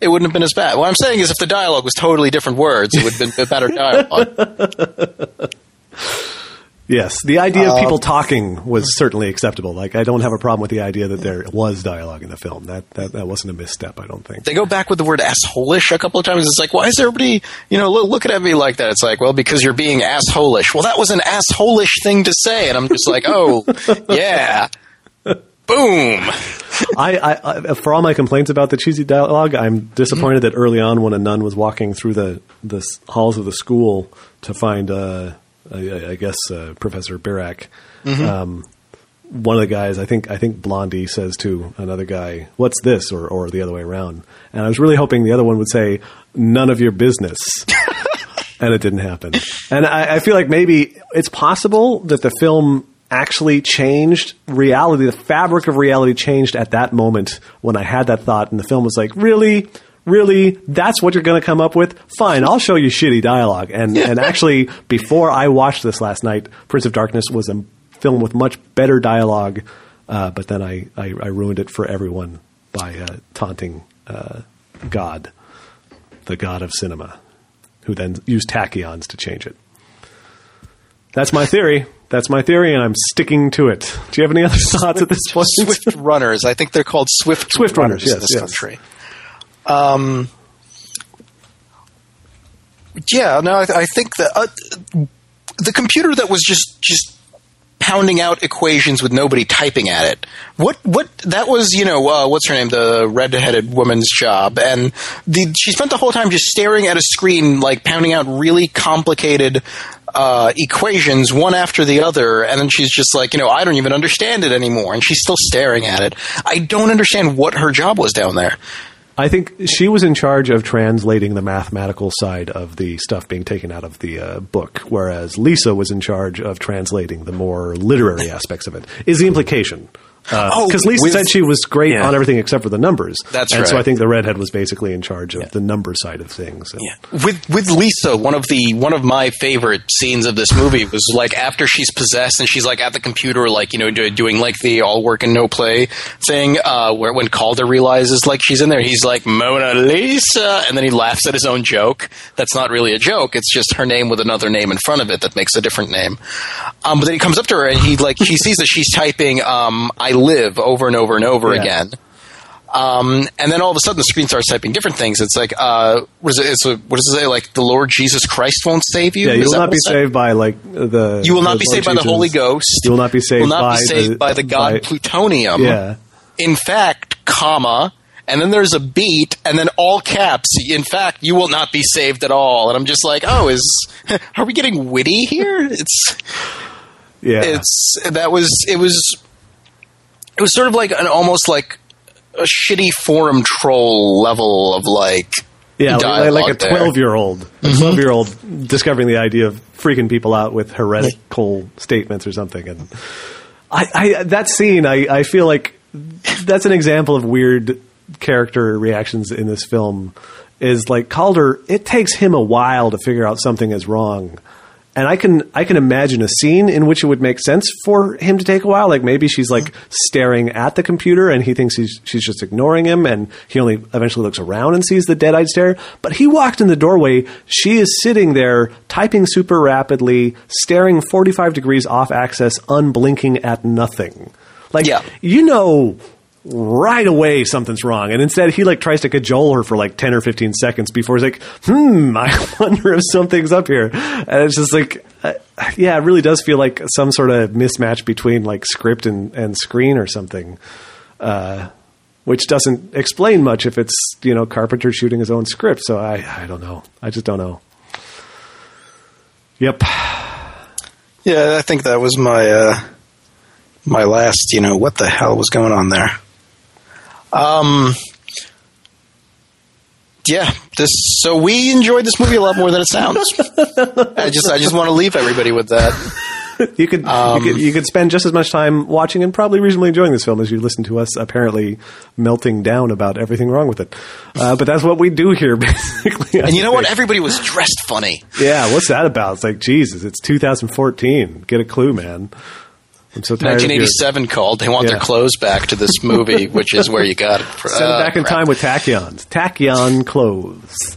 it wouldn't have been as bad. What I'm saying is, if the dialogue was totally different words, it would have been a better dialogue. Yes, the idea of Uh, people talking was certainly acceptable. Like, I don't have a problem with the idea that there was dialogue in the film. That that, that wasn't a misstep, I don't think. they go back with the word assholish a couple of times. It's like, why is everybody, you know, looking at me like that? It's like, well, because you're being assholish. Well, that was an assholish thing to say, and I'm just like, oh, yeah, boom. I, I, I, for all my complaints about the cheesy dialogue, I'm disappointed that early on, when a nun was walking through the the halls of the school to find, uh, I, I guess, uh, Professor Birack, um, one of the guys, I think, I think Blondie says to another guy, "What's this?" or or the other way around. And I was really hoping the other one would say, "None of your business." and it didn't happen. And I, I feel like maybe it's possible that the film actually changed reality. The fabric of reality changed at that moment when I had that thought, and the film was like, really. Really, that's what you're going to come up with? Fine, I'll show you shitty dialogue. And and actually, before I watched this last night, Prince of Darkness was a film with much better dialogue. Uh, but then I, I, I ruined it for everyone by uh, taunting uh, God, the God of cinema who then used tachyons to change it. That's my theory. That's my theory, and I'm sticking to it. Do you have any other thoughts at this point? Swift runners. I think they're called Swift Swift runners, in yes, this yes. country. Um, yeah, no, I, I think that uh, the computer that was just just pounding out equations with nobody typing at it. What what that was, you know, uh, what's her name, the red-headed woman's job, and the, she spent the whole time just staring at a screen, like pounding out really complicated uh, equations one after the other, and then she's just like, you know, I don't even understand it anymore, and she's still staring at it. I don't understand what her job was down there. I think she was in charge of translating the mathematical side of the stuff being taken out of the uh, book, whereas Lisa was in charge of translating the more literary aspects of it. Is the implication? Oh, Because Lisa said she was great Yeah. on everything except for the numbers. That's and so. I think the redhead was basically in charge of the number side of things. And- with with Lisa, one of the one of my favorite scenes of this movie was like after she's possessed and she's like at the computer, like you know, do, doing like the all work and no play thing. Uh, where when Calder realizes like she's in there, he's like Mona Lisa, and then he laughs at his own joke. That's not really a joke; it's just her name with another name in front of it that makes a different name. Um, but then he comes up to her and he like he sees that she's typing um, "I live" over and over and over Yeah. again. Um, and then all of a sudden the screen starts typing different things. It's like, uh, what is it? It's a, what does it say? Like the Lord Jesus Christ won't save you. Yeah, you Is will not be saved by like the. You will not be Lord saved by the Holy Ghost. You will not be saved. will not by be saved the, by the god by- plutonium. Yeah, In fact, comma, and then there's a beat, and then all caps. In fact, you will not be saved at all. And I'm just like, oh, is are we getting witty here? It's yeah. it's that was it was it was sort of like an almost like a shitty forum troll level of like Yeah, like, like a. Mm-hmm. twelve-year-old, a twelve-year-old discovering the idea of freaking people out with heretical statements or something, and I, I that scene, I, I feel like that's an example of weird character reactions in this film. Is like Calder, it takes him a while to figure out something is wrong. And I can I can imagine a scene in which it would make sense for him to take a while. Like maybe she's like staring at the computer and he thinks he's she's just ignoring him and he only eventually looks around and sees the dead-eyed stare. But he walked in the doorway. She is sitting there typing super rapidly, staring 45 degrees off axis, unblinking at nothing. Like Yeah. you know right away something's wrong. And instead, he like tries to cajole her for like 10 or 15 seconds before he's like, hmm, I wonder if something's up here. And it's just like, uh, yeah, it really does feel like some sort of mismatch between like script and, and screen or something. Uh, which doesn't explain much if it's, you know, Carpenter shooting his own script. So I, I don't know. I just don't know. Yep. Yeah, I think that was my uh, my last. You know, what the hell was going on there? Um, yeah, this. So we enjoyed this movie a lot more than it sounds. I just, I just want to leave everybody with that. You could, Um, you could you could spend just as much time watching and probably reasonably enjoying this film as you listen to us apparently melting down about everything wrong with it. Uh, but that's what we do here, basically. And you know what? Everybody was dressed funny. yeah, what's that about? It's like Jesus, it's 2014. Get a clue, man. I'm so tired. of 1987 called. They want Yeah. their clothes back to this movie, which is where you got it. From. Send it back in time with tachyons. Tachyon clothes.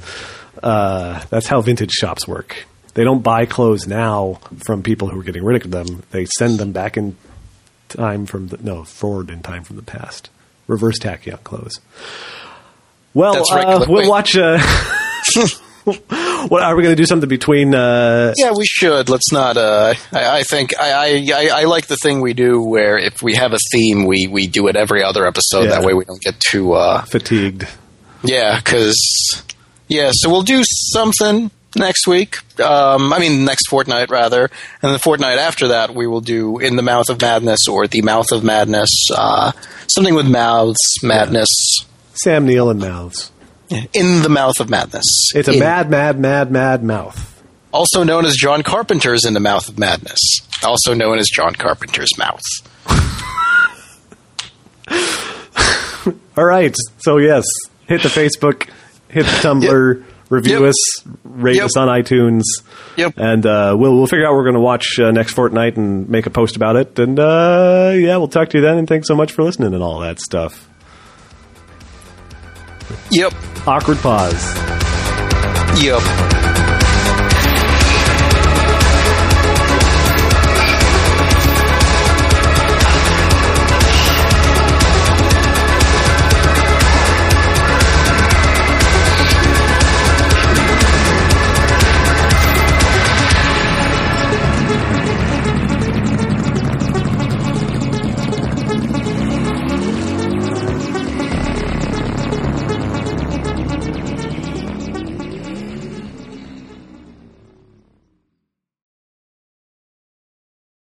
Uh, that's how vintage shops work. They don't buy clothes now from people who are getting rid of them. They send them back in time from the no forward in time from the past. Reverse tachyon clothes. Well, That's uh, we'll watch. Uh, what are we going to do? Something between? Uh, Yeah, we should. Let's not. Uh, I, I think I, I, I, like the thing we do where if we have a theme, we, we do it every other episode. Yeah. That way, we don't get too. Uh, fatigued. yeah, because yeah. So we'll do something next week. Um, I mean, next fortnight rather, and the fortnight after that, we will do in the mouth of madness or the mouth of madness. Uh, something with mouths, madness. Sam Neill and mouths. In the mouth of madness. It's a In- mad, mad, mad, mad mouth. also known as John Carpenter's In the Mouth of Madness, also known as John Carpenter's Mouth. All right. So yes, hit the Facebook, hit the Tumblr, review Yep. us, rate Yep. us on iTunes, Yep. and uh, we'll we'll figure out what we're going to watch uh, next fortnight and make a post about it. And uh, yeah, we'll talk to you then. And thanks so much for listening and all that stuff. Yep. Awkward pause. Yep.